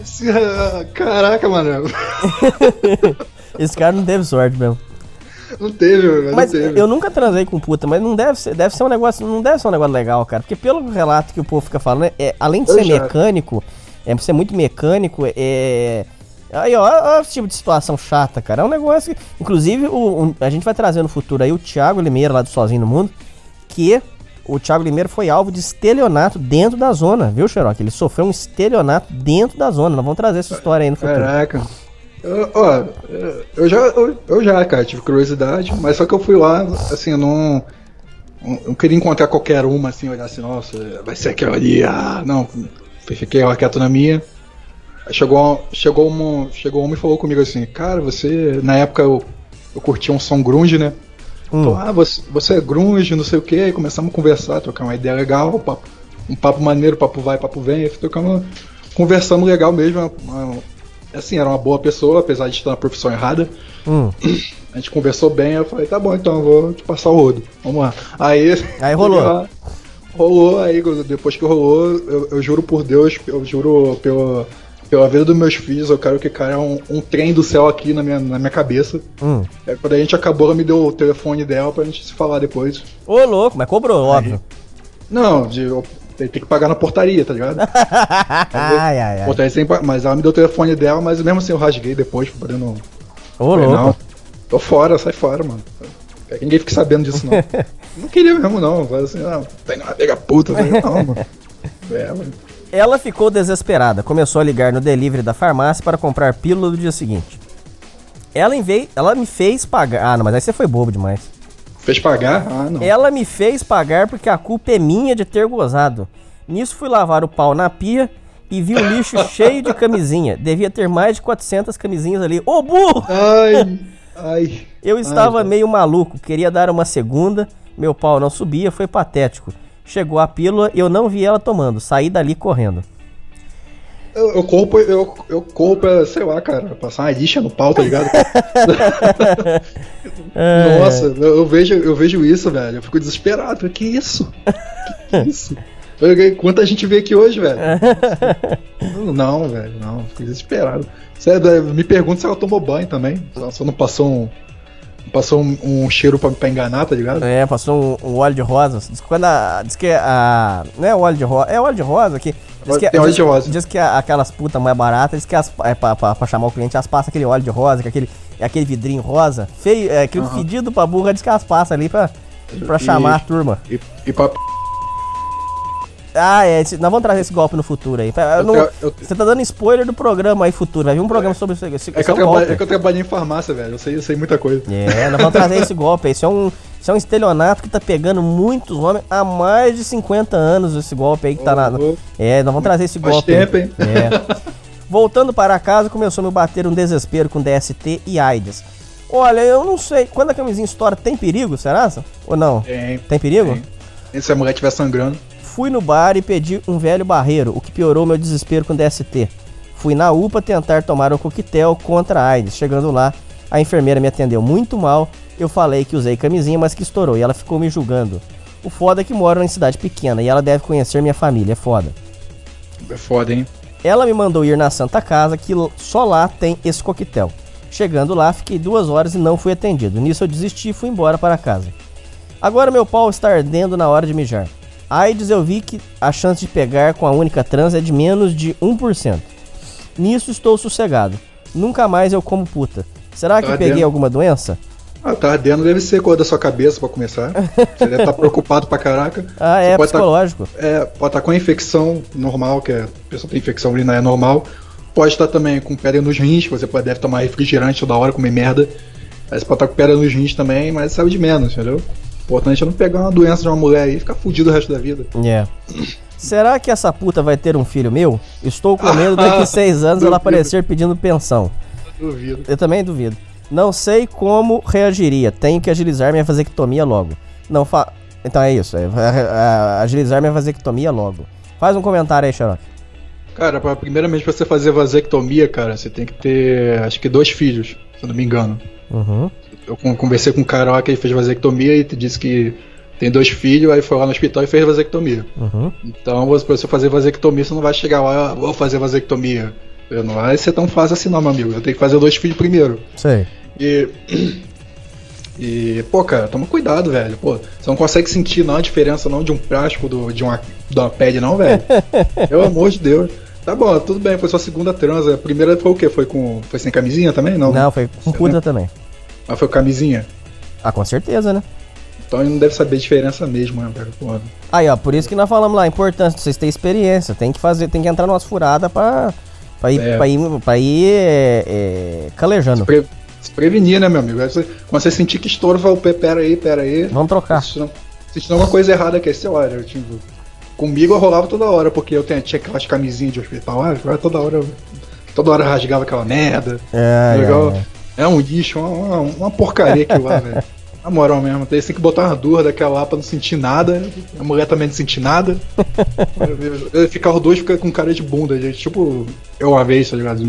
[SPEAKER 4] Esse- ah, Caraca, mano.
[SPEAKER 3] Esse cara não teve sorte mesmo.
[SPEAKER 4] Não teve, velho.
[SPEAKER 3] Mas
[SPEAKER 4] teve.
[SPEAKER 3] eu nunca transei com puta, mas não deve ser, deve ser um negócio, não deve ser um negócio legal, cara. Porque pelo relato que o povo fica falando, é, além de
[SPEAKER 4] Eu
[SPEAKER 3] ser
[SPEAKER 4] já.
[SPEAKER 3] mecânico, é ser muito mecânico, é. Aí, ó, ó, esse tipo de situação chata, cara. É um negócio que. Inclusive, o, o- a gente vai trazer no futuro aí o Thiago Limeira, lá do Sozinho no Mundo, que o Thiago Limeira foi alvo de estelionato dentro da zona, viu, Xerox? Ele sofreu um estelionato dentro da zona. Nós vamos trazer essa história aí no futuro.
[SPEAKER 4] Caraca. Eu, ó, eu já, eu, eu já, cara, tive curiosidade, mas só que eu fui lá, assim, eu não. Eu queria encontrar qualquer uma, assim, olhar assim, nossa, vai ser aquela ali, ah, não. Fiquei lá quieto na minha. Aí chegou, chegou, uma, chegou uma e falou comigo assim, cara, você. Na época eu, eu curtia um som grunge, né?
[SPEAKER 3] Hum.
[SPEAKER 4] Falou, ah, você, você é grunge, não sei o que, começamos a conversar, trocar uma ideia legal, um papo, um papo maneiro, papo vai, papo vem, aí trocamos, conversamos legal mesmo. uma- uma- assim, era uma boa pessoa, apesar de estar na profissão errada.
[SPEAKER 3] Hum.
[SPEAKER 4] A gente conversou bem, eu falei, tá bom, então eu vou te passar o rodo. Vamos lá. Aí.
[SPEAKER 3] Aí rolou.
[SPEAKER 4] Rolou, aí depois que rolou, eu, eu juro por Deus, eu juro pelo, pela vida dos meus filhos, eu quero que caia um, um trem do céu aqui na minha, na minha cabeça.
[SPEAKER 3] Hum.
[SPEAKER 4] Aí, quando a gente acabou, ela me deu o telefone dela pra gente se falar depois.
[SPEAKER 3] Ô, louco, mas cobrou, óbvio.
[SPEAKER 4] Não, de, eu, tem que pagar na portaria, tá ligado?
[SPEAKER 3] ai, ai, ai.
[SPEAKER 4] Portaria sem mas ela me deu o telefone dela, mas mesmo assim eu rasguei depois, pra não.
[SPEAKER 3] Ô,
[SPEAKER 4] Falei,
[SPEAKER 3] louco.
[SPEAKER 4] não, tô fora, sai fora, mano. Que ninguém fique sabendo disso, não. não queria mesmo, não. Falei assim, não, tem uma pega puta. Falei, não, mano. É, mano.
[SPEAKER 3] Ela ficou desesperada, começou a ligar no delivery da farmácia para comprar pílula do dia seguinte. Ela, em vez, ela me fez pagar. Ah, não, mas aí você foi bobo demais.
[SPEAKER 4] Fez pagar? Ah, não.
[SPEAKER 3] Ela me fez pagar porque a culpa é minha de ter gozado. Nisso fui lavar o pau na pia e vi o lixo cheio de camisinha. Devia ter mais de 400 camisinhas ali. Ô burro!
[SPEAKER 4] Ai, ai.
[SPEAKER 3] Eu estava
[SPEAKER 4] Ai,
[SPEAKER 3] meio maluco, queria dar uma segunda, meu pau não subia, foi patético. Chegou a pílula e eu não vi ela tomando, saí dali correndo.
[SPEAKER 4] Eu, eu corro, pra- eu, eu corro pra, sei lá, cara, passar uma lixa no pau, tá ligado?
[SPEAKER 3] É.
[SPEAKER 4] Nossa, eu, eu vejo, eu vejo isso, velho. Eu fico desesperado. Que isso? Que, que isso? Quanta gente vê aqui hoje, velho? Não, velho, não. Fico desesperado. Sério, me pergunta se ela tomou banho também. Se não passou um. Passou um, um cheiro pra, pra enganar, tá ligado?
[SPEAKER 3] É, passou um, um óleo de rosa. Diz quando a, diz que a. Não é óleo de rosa, é óleo de rosa aqui. Diz que,
[SPEAKER 4] Tem óleo
[SPEAKER 3] diz,
[SPEAKER 4] de rosa.
[SPEAKER 3] Diz que a- aquelas putas mais baratas, diz que as, é pra, pra, pra chamar o cliente, elas passam aquele óleo de rosa, que é aquele, é aquele vidrinho rosa, feio, é aquele fedido pra burra, diz que elas passam ali pra, pra chamar a turma.
[SPEAKER 4] E, e pra.
[SPEAKER 3] Ah, é, nós vamos trazer esse golpe no futuro aí. Eu
[SPEAKER 4] Eu
[SPEAKER 3] não-
[SPEAKER 4] tra- eu-
[SPEAKER 3] Você tá dando spoiler do programa aí futuro, vai vir um programa sobre isso. Esse,
[SPEAKER 4] É que,
[SPEAKER 3] esse
[SPEAKER 4] eu
[SPEAKER 3] é um
[SPEAKER 4] trabalho, é que eu trabalhei em farmácia, velho. Eu sei, eu sei muita coisa.
[SPEAKER 3] É, nós vamos trazer esse golpe aí. Isso é um, isso é um estelionato que tá pegando muitos homens há mais de 50 anos, esse golpe aí que tá na.
[SPEAKER 4] Ô, ô.
[SPEAKER 3] É, nós vamos trazer esse
[SPEAKER 4] Faz
[SPEAKER 3] golpe.
[SPEAKER 4] tempo,
[SPEAKER 3] aí.
[SPEAKER 4] hein?
[SPEAKER 3] É. Voltando para casa, começou a me bater um desespero com DST e AIDS. Olha, eu não sei. Quando a camisinha estoura, tem perigo, será? Ou não?
[SPEAKER 4] Tem.
[SPEAKER 3] Tem perigo?
[SPEAKER 4] Tem. E se a mulher estiver sangrando?
[SPEAKER 3] Fui no bar e pedi um velho barreiro, o que piorou meu desespero com DST. Fui na UPA tentar tomar um coquetel contra a AIDS. Chegando lá, a enfermeira me atendeu muito mal. Eu falei que usei camisinha, mas que estourou, e ela ficou me julgando. O foda é que moro em cidade pequena e ela deve conhecer minha família, é foda.
[SPEAKER 4] É foda, hein?
[SPEAKER 3] Ela me mandou ir na Santa Casa, que só lá tem esse coquetel. Chegando lá, fiquei duas horas e não fui atendido. Nisso eu desisti e fui embora para casa. Agora meu pau está ardendo na hora de mijar. AIDS eu vi que a chance de pegar com a única trans é de menos de 1%. Nisso estou sossegado. Nunca mais eu como puta. Será que
[SPEAKER 4] Tá
[SPEAKER 3] peguei
[SPEAKER 4] ardendo.
[SPEAKER 3] alguma doença?
[SPEAKER 4] Ah, tá ardendo deve ser cor da sua cabeça pra começar. Você deve estar preocupado pra caraca.
[SPEAKER 3] Ah, é
[SPEAKER 4] pode tá-
[SPEAKER 3] psicológico.
[SPEAKER 4] é, pode estar com a infecção normal, que é, a pessoa tem infecção urinária normal. Pode estar também com pedra nos rins, que você pode, deve tomar refrigerante toda hora, comer merda. Aí você pode estar com pedra nos rins também, mas sabe de menos, entendeu? Importante é não pegar uma doença de uma mulher aí e ficar fudido o resto da vida.
[SPEAKER 3] É. Será que essa puta vai ter um filho meu? Estou com medo daqui seis anos ela aparecer pedindo pensão.
[SPEAKER 4] Duvido.
[SPEAKER 3] Eu também duvido. Não sei como reagiria. Tenho que agilizar minha vasectomia logo. Não fa... Então é isso. É, é, é, agilizar minha vasectomia logo. Faz um comentário aí, Xarope.
[SPEAKER 4] Cara, pra, primeiramente pra você fazer vasectomia, cara, você tem que ter, acho que dois filhos, se eu não me engano.
[SPEAKER 3] Uhum.
[SPEAKER 4] Eu con- conversei com um cara lá que ele fez vasectomia e disse que tem dois filhos, aí foi lá no hospital e fez vasectomia.
[SPEAKER 3] Uhum.
[SPEAKER 4] Então, pra você fazer vasectomia, você não vai chegar lá, "Ah, vou fazer vasectomia. Eu Não vai ser tão fácil assim não, meu amigo. Eu tenho que fazer dois filhos primeiro.
[SPEAKER 3] Sei.
[SPEAKER 4] E. E, pô, cara, toma cuidado, velho. Pô, você não consegue sentir não a diferença não de um plástico do, de, uma, de uma pele, não, velho. Pelo amor de Deus. Tá bom, tudo bem, foi sua segunda transa. A primeira foi o quê? Foi com. Foi sem camisinha também? Não.
[SPEAKER 3] Não, foi com puta também.
[SPEAKER 4] Mas foi com camisinha.
[SPEAKER 3] Ah, com certeza, né?
[SPEAKER 4] Então ele não deve saber a diferença mesmo, né, velho? Pô.
[SPEAKER 3] Aí, ó, por isso que nós falamos lá, a importância de vocês terem experiência. Tem que fazer, tem que entrar numas furadas pra, pra ir,
[SPEAKER 4] É.
[SPEAKER 3] pra ir, pra ir é, é, calejando.
[SPEAKER 4] Pre- se prevenir, né, meu amigo? Você- quando você sentir que estouro, fala, "Pê, pera aí, pera aí.
[SPEAKER 3] Vamos trocar.
[SPEAKER 4] Sentindo sentindo alguma coisa errada aqui, sei lá, eu, tipo, comigo eu rolava toda hora, porque eu tinha, aquelas camisinhas de hospital, ah, eu toda hora, eu- toda hora rasgava aquela merda.
[SPEAKER 3] É,
[SPEAKER 4] legal.
[SPEAKER 3] é,
[SPEAKER 4] É, um lixo, uma, uma, porcaria aquilo lá, velho. Na moral mesmo, tem tem que botar uma dura daquela lá pra não sentir nada. A mulher também não sentir nada. Eu- eu- Ficar os dois fica com cara de bunda, gente. Tipo, eu uma vez, tá ligado?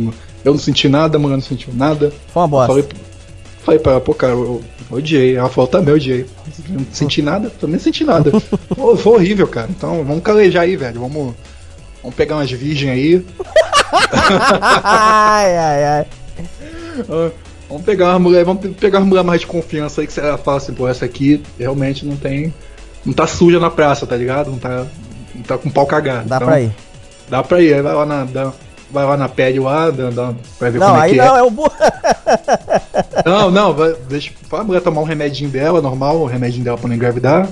[SPEAKER 4] Eu não senti nada, a mulher não sentiu nada.
[SPEAKER 3] Foi uma bosta.
[SPEAKER 4] Falei, falei pra ela, pô, cara, eu, odiei. Ela falou, também odiei. Não senti nada, também não senti nada. Pô, foi horrível, cara. Então vamos calejar aí, velho. Vamos, vamos pegar umas virgens aí.
[SPEAKER 3] ai, ai, ai.
[SPEAKER 4] Ah, Vamos pegar uma mulher, vamos pegar uma mulher mais de confiança aí que você fala assim, pô, essa aqui realmente não tem. Não tá suja na praça, tá ligado? Não tá. Não tá com pau cagado.
[SPEAKER 3] Dá
[SPEAKER 4] Então,
[SPEAKER 3] pra ir.
[SPEAKER 4] Dá pra ir, aí vai lá na. dá- vai lá na pele lá, dá, dá, vai ver
[SPEAKER 3] Não,
[SPEAKER 4] como é
[SPEAKER 3] aí
[SPEAKER 4] que
[SPEAKER 3] não,
[SPEAKER 4] é.
[SPEAKER 3] é o burro.
[SPEAKER 4] Não, não, vai, deixa a mulher tomar um remedinho dela, normal, o remedinho dela pra não engravidar.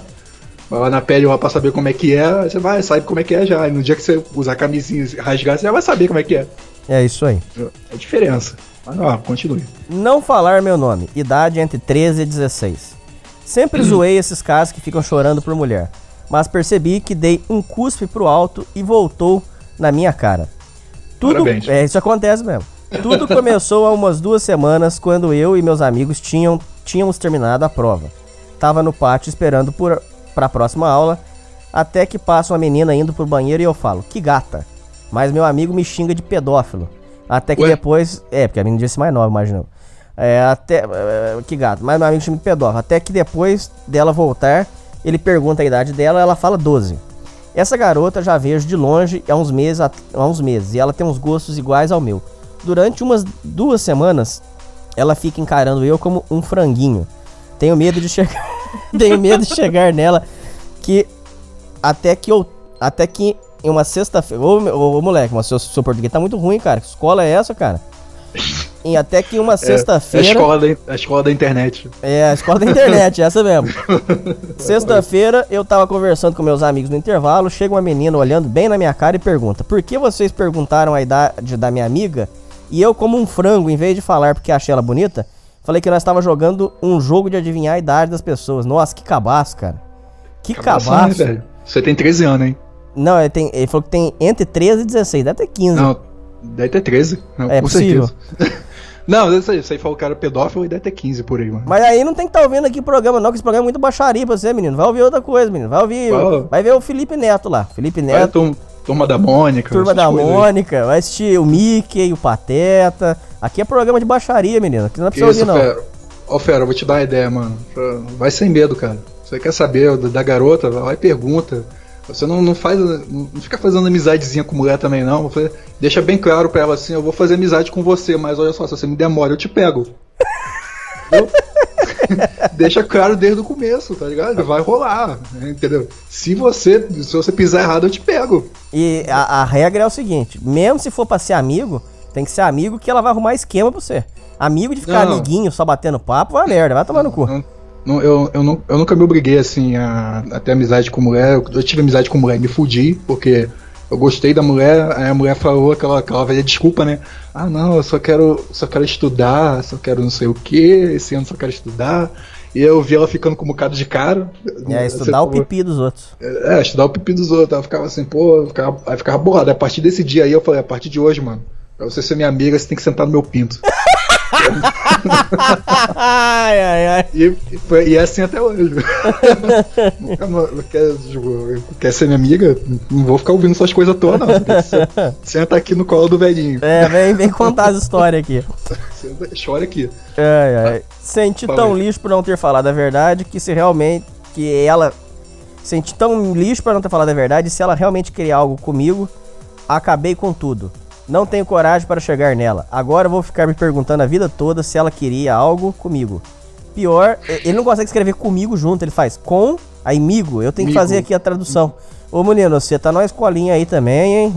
[SPEAKER 4] Vai lá na pele lá pra saber como é que é, aí você vai, sabe como é que é já. E no dia que você usar a camisinha e rasgar, você já vai saber como é que é.
[SPEAKER 3] É isso aí.
[SPEAKER 4] É a diferença. Mas ó, continue.
[SPEAKER 3] Não falar meu nome. Idade entre 13 e 16. Sempre zoei esses caras que ficam chorando por mulher. Mas percebi que dei um cuspe pro alto e voltou na minha cara. Tudo,
[SPEAKER 4] Parabéns.
[SPEAKER 3] é, isso acontece mesmo. Tudo começou há umas duas semanas quando eu e meus amigos tinham, tínhamos terminado a prova. Tava no pátio esperando por, pra próxima aula, até que passa uma menina indo pro banheiro e eu falo, que gata. Mas meu amigo me xinga de pedófilo. Até que
[SPEAKER 4] Ué?
[SPEAKER 3] depois. É, porque a menina disse mais nova, imagina. É, até. é, que gato. Mas meu amigo xinga de pedófilo. Até que depois dela voltar, ele pergunta a idade dela, ela fala 12. Essa garota já vejo de longe há uns meses, há uns meses e ela tem uns gostos iguais ao meu. Durante umas duas semanas, ela fica encarando eu como um franguinho. Tenho medo de chegar, tenho medo de chegar nela que até que eu até que em uma sexta-feira, ô, ô, ô, moleque, mas seu, seu português tá muito ruim, cara. Que escola é essa, cara? Em até que uma
[SPEAKER 4] É a
[SPEAKER 3] sexta-feira,
[SPEAKER 4] escola, da, a escola da internet.
[SPEAKER 3] é, a escola da internet, essa mesmo. Sexta-feira eu tava conversando com meus amigos no intervalo, chega uma menina olhando bem na minha cara e pergunta: "Por que vocês perguntaram a idade da minha amiga?" E eu como um frango, em vez de falar porque achei ela bonita, falei que nós tava jogando um jogo de adivinhar a idade das pessoas. Nossa, que cabaço, cara. Que
[SPEAKER 4] Cabaço, né,
[SPEAKER 3] cabaço.
[SPEAKER 4] Você tem 13 anos, hein?
[SPEAKER 3] Não, ele, tem, ele falou que tem entre 13 e 16, deve ter 15.
[SPEAKER 4] Não, deve ter 13. Não,
[SPEAKER 3] É possível.
[SPEAKER 4] certeza. Não, isso aí, isso aí falou que era pedófilo e deve ter 15 por aí, mano.
[SPEAKER 3] Mas aí não tem que estar ouvindo aqui o programa, não, que esse programa é muito baixaria pra você, menino. Vai ouvir outra coisa, menino. Vai ouvir.
[SPEAKER 4] Fala.
[SPEAKER 3] Vai ver o Felipe Neto lá. Felipe
[SPEAKER 4] Vai,
[SPEAKER 3] Neto,
[SPEAKER 4] turma, turma da Mônica.
[SPEAKER 3] Turma da
[SPEAKER 4] coisas aí.
[SPEAKER 3] Mônica, vai assistir o Mickey, o Pateta. Aqui é programa de baixaria, menino. Aqui não é pra você ouvir, não.
[SPEAKER 4] fera? Ó, Fera, eu vou te dar uma ideia, mano. Vai sem medo, cara. Você quer saber da, da garota, vai lá e pergunta. Você não, não faz. Não fica fazendo amizadezinha com mulher também, não. Você deixa bem claro pra ela assim, eu vou fazer amizade com você, mas olha só, se você me demora, eu te pego. Deixa claro desde o começo, tá ligado? Vai rolar, entendeu? Se você, se você pisar errado, eu te pego.
[SPEAKER 3] E a, a regra é o seguinte: mesmo se for pra ser amigo, tem que ser amigo que ela vai arrumar esquema pra você. Amigo de ficar
[SPEAKER 4] Não.
[SPEAKER 3] amiguinho só batendo papo, vai merda, vai tomar no cu.
[SPEAKER 4] Não, não, eu, eu, não, eu nunca me obriguei assim a, a ter amizade com mulher. Eu, eu tive amizade com mulher e me fudi, porque eu gostei da mulher, aí a mulher falou aquela, aquela velha desculpa, né? Ah não, eu só quero, só quero estudar, só quero não sei o que, esse ano só quero estudar. E eu vi ela ficando com um bocado de cara.
[SPEAKER 3] É, estudar o pipi dos outros.
[SPEAKER 4] É, estudar o pipi dos outros. Ela ficava assim, pô, ficava, aí ficava borrada. A partir desse dia aí eu falei, a partir de hoje, mano, pra você ser minha amiga, você tem que sentar no meu pinto.
[SPEAKER 3] ai, ai, ai.
[SPEAKER 4] E, foi- e é assim até hoje. Não- quer, tipo, quer ser minha amiga? Não vou ficar ouvindo essas coisas não. Tem que ser- Senta aqui no colo do velhinho.
[SPEAKER 3] É, vem, vem contar as histórias aqui.
[SPEAKER 4] Senta, chora aqui.
[SPEAKER 3] Ai, ai. Senti tão lixo por não ter falado a verdade que se realmente. Que ela. Senti tão lixo por não ter falado a verdade se ela realmente queria algo comigo, acabei com tudo. Não tenho coragem para chegar nela. Agora vou ficar me perguntando a vida toda se ela queria algo comigo. Pior, ele não consegue escrever comigo junto, ele faz com, aí migo. Eu tenho que
[SPEAKER 4] Migo.
[SPEAKER 3] fazer aqui a tradução. Ô menino, você tá numa escolinha aí também, hein?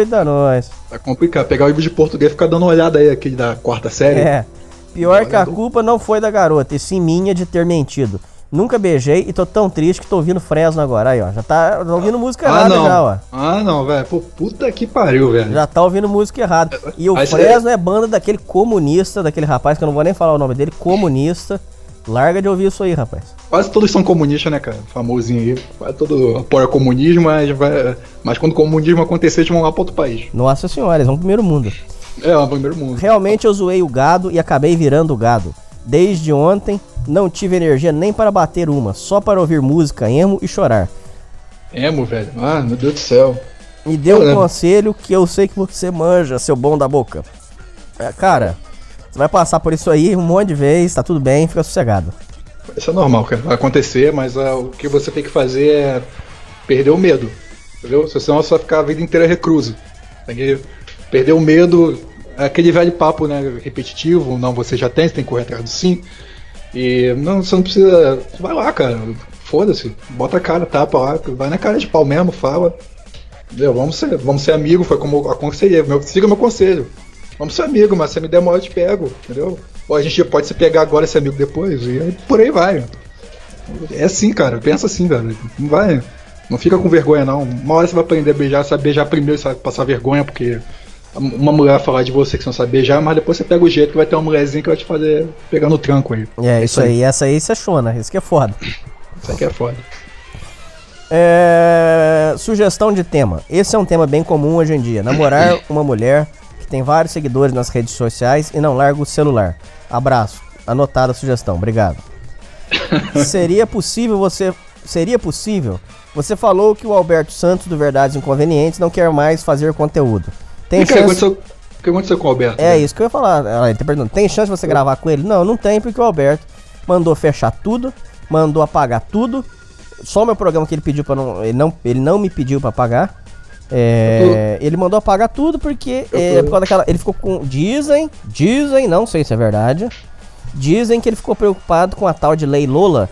[SPEAKER 3] Eita, nós.
[SPEAKER 4] Tá complicado. Pegar o livro de português e ficar dando uma olhada aí, aquele da quarta série.
[SPEAKER 3] É. Pior que a
[SPEAKER 4] Olha,
[SPEAKER 3] culpa não foi da garota, e sim minha de ter mentido. Nunca beijei e tô tão triste que tô ouvindo Fresno agora. Aí, ó. Já tá ouvindo música
[SPEAKER 4] Ah,
[SPEAKER 3] errada
[SPEAKER 4] não.
[SPEAKER 3] já, ó.
[SPEAKER 4] Ah, não, velho. Pô, puta que pariu, velho.
[SPEAKER 3] Já tá ouvindo música errada. E o
[SPEAKER 4] Aí
[SPEAKER 3] Fresno é banda daquele comunista, daquele rapaz que eu não vou nem falar o nome dele, comunista. Larga de ouvir isso aí, rapaz.
[SPEAKER 4] Quase todos são comunistas, né, cara? Famosinho aí. Quase todo apoia o comunismo, mas, vai... mas quando o comunismo acontecer, eles vão lá pra outro país.
[SPEAKER 3] Nossa senhora, eles vão pro primeiro mundo.
[SPEAKER 4] É, o primeiro mundo.
[SPEAKER 3] Realmente eu zoei o gado e acabei virando o gado. Desde ontem, não tive energia nem para bater uma, só para ouvir música, emo e chorar.
[SPEAKER 4] Emo, velho. Ah, meu Deus do céu.
[SPEAKER 3] Me dê um conselho que eu sei que você manja, seu bom da boca. É, cara, você vai passar por isso aí um monte de vezes, tá tudo bem, fica sossegado.
[SPEAKER 4] Isso é normal, cara. Vai acontecer, mas ah, o que você tem que fazer é perder o medo. Entendeu? Senão você vai ficar a vida inteira recluso. Tem que perder o medo, aquele velho papo, né, repetitivo, não, você já tem, você tem que correr atrás do sim. E não, você não precisa. Vai lá, cara. Foda-se. Bota a cara, tapa lá, vai na cara de pau mesmo, fala. Vamos ser, vamos ser amigos, foi como eu aconselhei. Meu, siga meu conselho. Vamos ser amigos, mas se me demora, eu te pego, entendeu? Ou a gente pode se pegar agora e ser amigo depois, e aí por aí vai. É assim, cara, pensa assim, velho. Não vai. Não fica com vergonha, não. Uma hora você vai aprender a beijar, vai beijar primeiro, vai passar vergonha, porque uma mulher falar de você que você não sabe beijar, mas depois você pega o jeito que vai ter uma mulherzinha que vai te fazer pegar no tranco aí.
[SPEAKER 3] É, isso aí. Essa aí você chona. Isso que é foda.
[SPEAKER 4] Isso aqui é foda.
[SPEAKER 3] É, Sugestão de tema. Esse é um tema bem comum hoje em dia. Namorar uma mulher que tem vários seguidores nas redes sociais e não larga o celular. Abraço. Anotada a sugestão. Obrigado. Seria possível você. Seria possível? Você falou que o Alberto Santos do Verdades Inconvenientes não quer mais fazer conteúdo. Tem
[SPEAKER 4] E o que
[SPEAKER 3] chance.
[SPEAKER 4] aconteceu, o que aconteceu com o Alberto?
[SPEAKER 3] É
[SPEAKER 4] né?
[SPEAKER 3] isso que eu ia falar. Ela tá perguntando, tem chance de você gravar com ele? Não, não tem, porque o Alberto mandou fechar tudo, mandou apagar tudo. Só o meu programa que ele pediu para não. Ele não, ele não me pediu pra apagar. É, ele mandou apagar tudo porque é,
[SPEAKER 4] tô-
[SPEAKER 3] por causa daquela. Ele ficou com. Dizem, dizem, não sei se é verdade. Dizem que ele ficou preocupado com a tal de Lei Lola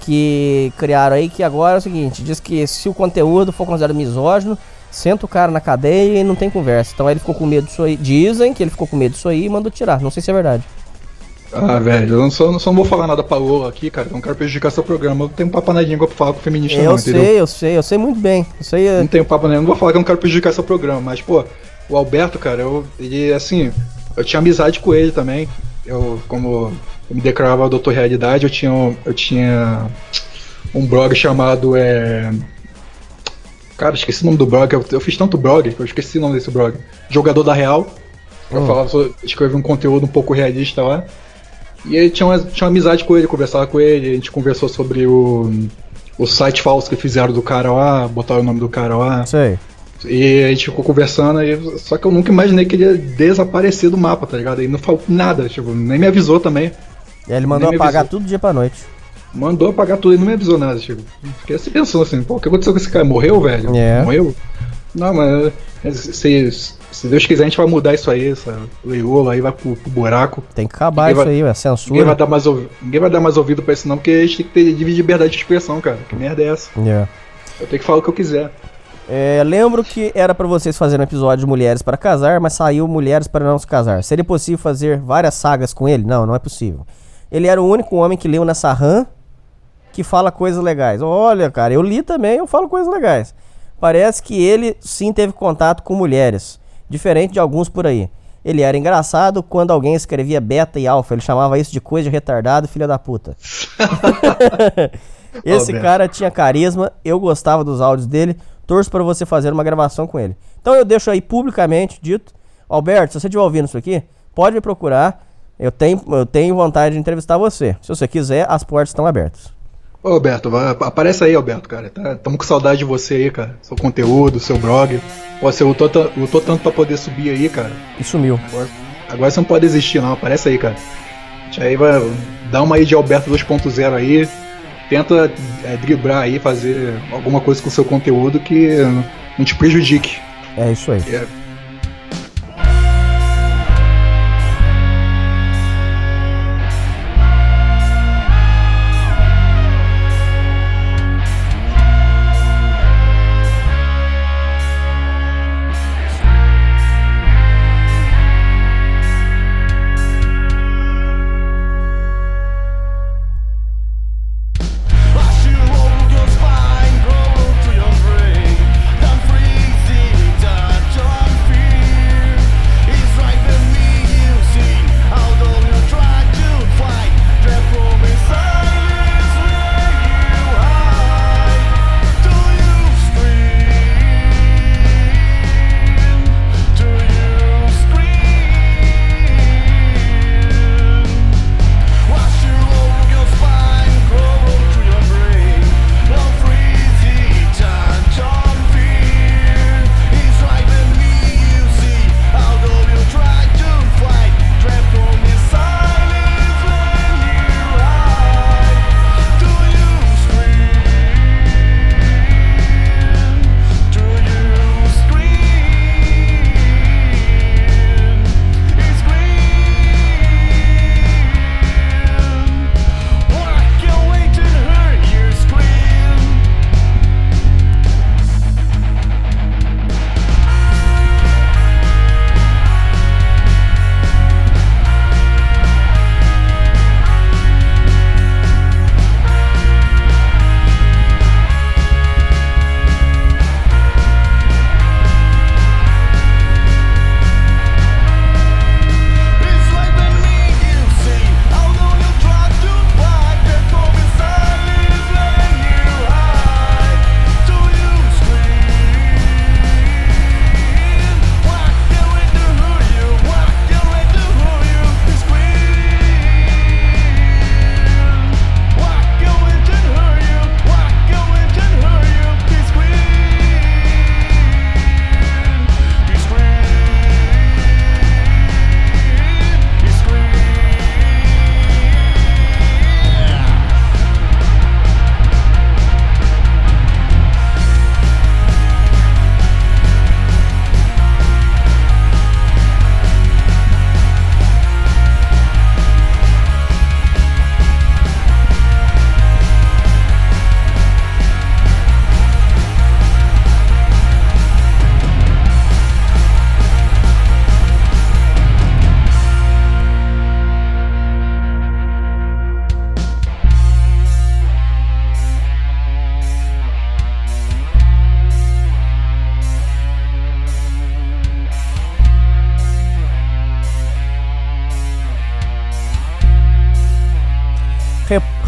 [SPEAKER 3] que criaram aí, que agora é o seguinte, diz que se o conteúdo for considerado misógino, senta o cara na cadeia e não tem conversa. Então ele ficou com medo disso aí. Dizem que ele ficou com medo disso aí e mandou tirar. Não sei se é verdade.
[SPEAKER 4] Ah, velho, eu não, sou, não, só não vou falar nada pra Lola aqui, cara. Eu não quero prejudicar seu programa. Eu não tenho papo na língua pra falar com feminista,
[SPEAKER 3] eu
[SPEAKER 4] não,
[SPEAKER 3] sei,
[SPEAKER 4] entendeu?
[SPEAKER 3] eu sei, eu sei muito bem. Eu sei. é-
[SPEAKER 4] Não tenho papo nenhum, não vou falar que eu não quero prejudicar seu programa, mas, pô, o Alberto, cara, eu, ele, assim, eu tinha amizade com ele também. Eu, como eu me declarava doutor realidade, eu tinha, eu tinha um blog chamado, é... Cara, esqueci o nome do blog, eu, eu fiz tanto blog que eu esqueci o nome desse blog. Jogador da Real. Eu
[SPEAKER 3] Hum.
[SPEAKER 4] falava, sobre- escrevi um conteúdo um pouco realista lá. E aí tinha uma, tinha uma amizade com ele, conversava com ele, a gente conversou sobre o, o site falso que fizeram do cara lá, botaram o nome do cara lá.
[SPEAKER 3] Sei.
[SPEAKER 4] E a gente ficou conversando, e, só que eu nunca imaginei que ele ia desaparecer do mapa, tá ligado? Ele não falou nada, tipo, nem me avisou também.
[SPEAKER 3] E aí ele mandou apagar
[SPEAKER 4] avisou.
[SPEAKER 3] tudo dia pra noite.
[SPEAKER 4] Mandou apagar tudo e não me avisou nada, tipo. Fiquei assim pensando assim, pô, o que aconteceu com esse cara? Morreu, velho?
[SPEAKER 3] É.
[SPEAKER 4] Morreu? Não, mas é, se, se Deus quiser a gente vai mudar isso aí, essa leiola aí vai pro, pro buraco.
[SPEAKER 3] Tem que acabar
[SPEAKER 4] Ninguém
[SPEAKER 3] isso
[SPEAKER 4] vai-
[SPEAKER 3] aí, ué.
[SPEAKER 4] Ninguém vai,
[SPEAKER 3] Censura.
[SPEAKER 4] dar mais, ouvi- ninguém vai dar mais ouvido pra isso não, porque a gente tem que ter dividir liberdade de expressão, cara. Que merda é essa?
[SPEAKER 3] É.
[SPEAKER 4] Eu tenho que falar o que eu quiser.
[SPEAKER 3] É, lembro que era pra vocês fazerem um episódio de Mulheres para Casar, mas saiu Mulheres para Não Se Casar. Seria possível fazer várias sagas com ele? Não, não é possível. Ele era o único homem que leu nessa RAM que fala coisas legais. Olha, cara, eu li também, eu falo coisas legais. Parece que ele sim teve contato com mulheres, diferente de alguns por aí. Ele era engraçado quando alguém escrevia beta e alfa, ele chamava isso de coisa de retardado, filha da puta. Esse
[SPEAKER 4] Alberto.
[SPEAKER 3] cara tinha carisma, eu gostava dos áudios dele. Torço pra você fazer uma gravação com ele. Então eu deixo aí publicamente dito, Alberto, se você estiver ouvindo isso aqui, pode me procurar. Eu tenho, eu tenho vontade de entrevistar você. Se você quiser, as portas estão abertas.
[SPEAKER 4] Ô, Alberto, aparece aí, Alberto, cara. Tá, tamo com saudade de você aí, cara. Seu conteúdo, seu blog. Pô, você lutou, lutou tanto pra poder subir aí, cara.
[SPEAKER 3] E sumiu.
[SPEAKER 4] Agora, agora você não pode desistir, não. Aparece aí, cara. A gente aí vai dar uma aí de Alberto 2.0 aí. Tenta é, driblar aí, fazer alguma coisa com o seu conteúdo que não te prejudique.
[SPEAKER 3] É isso aí.
[SPEAKER 4] É,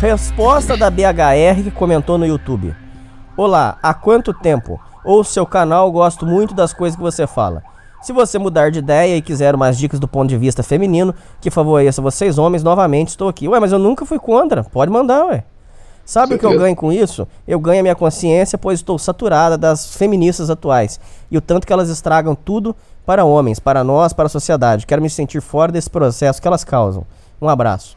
[SPEAKER 3] resposta da BHR que comentou no YouTube. Olá, há quanto tempo? Ou seu canal, gosto muito das coisas que você fala. Se você mudar de ideia e quiser umas dicas do ponto de vista feminino que favoreça vocês homens, novamente estou aqui. Ué, mas eu nunca fui contra. Pode mandar, ué. Sabe o que eu ganho com isso? Eu ganho a minha consciência, pois estou saturada das feministas atuais. E o tanto que elas estragam tudo para homens, para nós, para a sociedade. Quero me sentir fora desse processo que elas causam. Um abraço.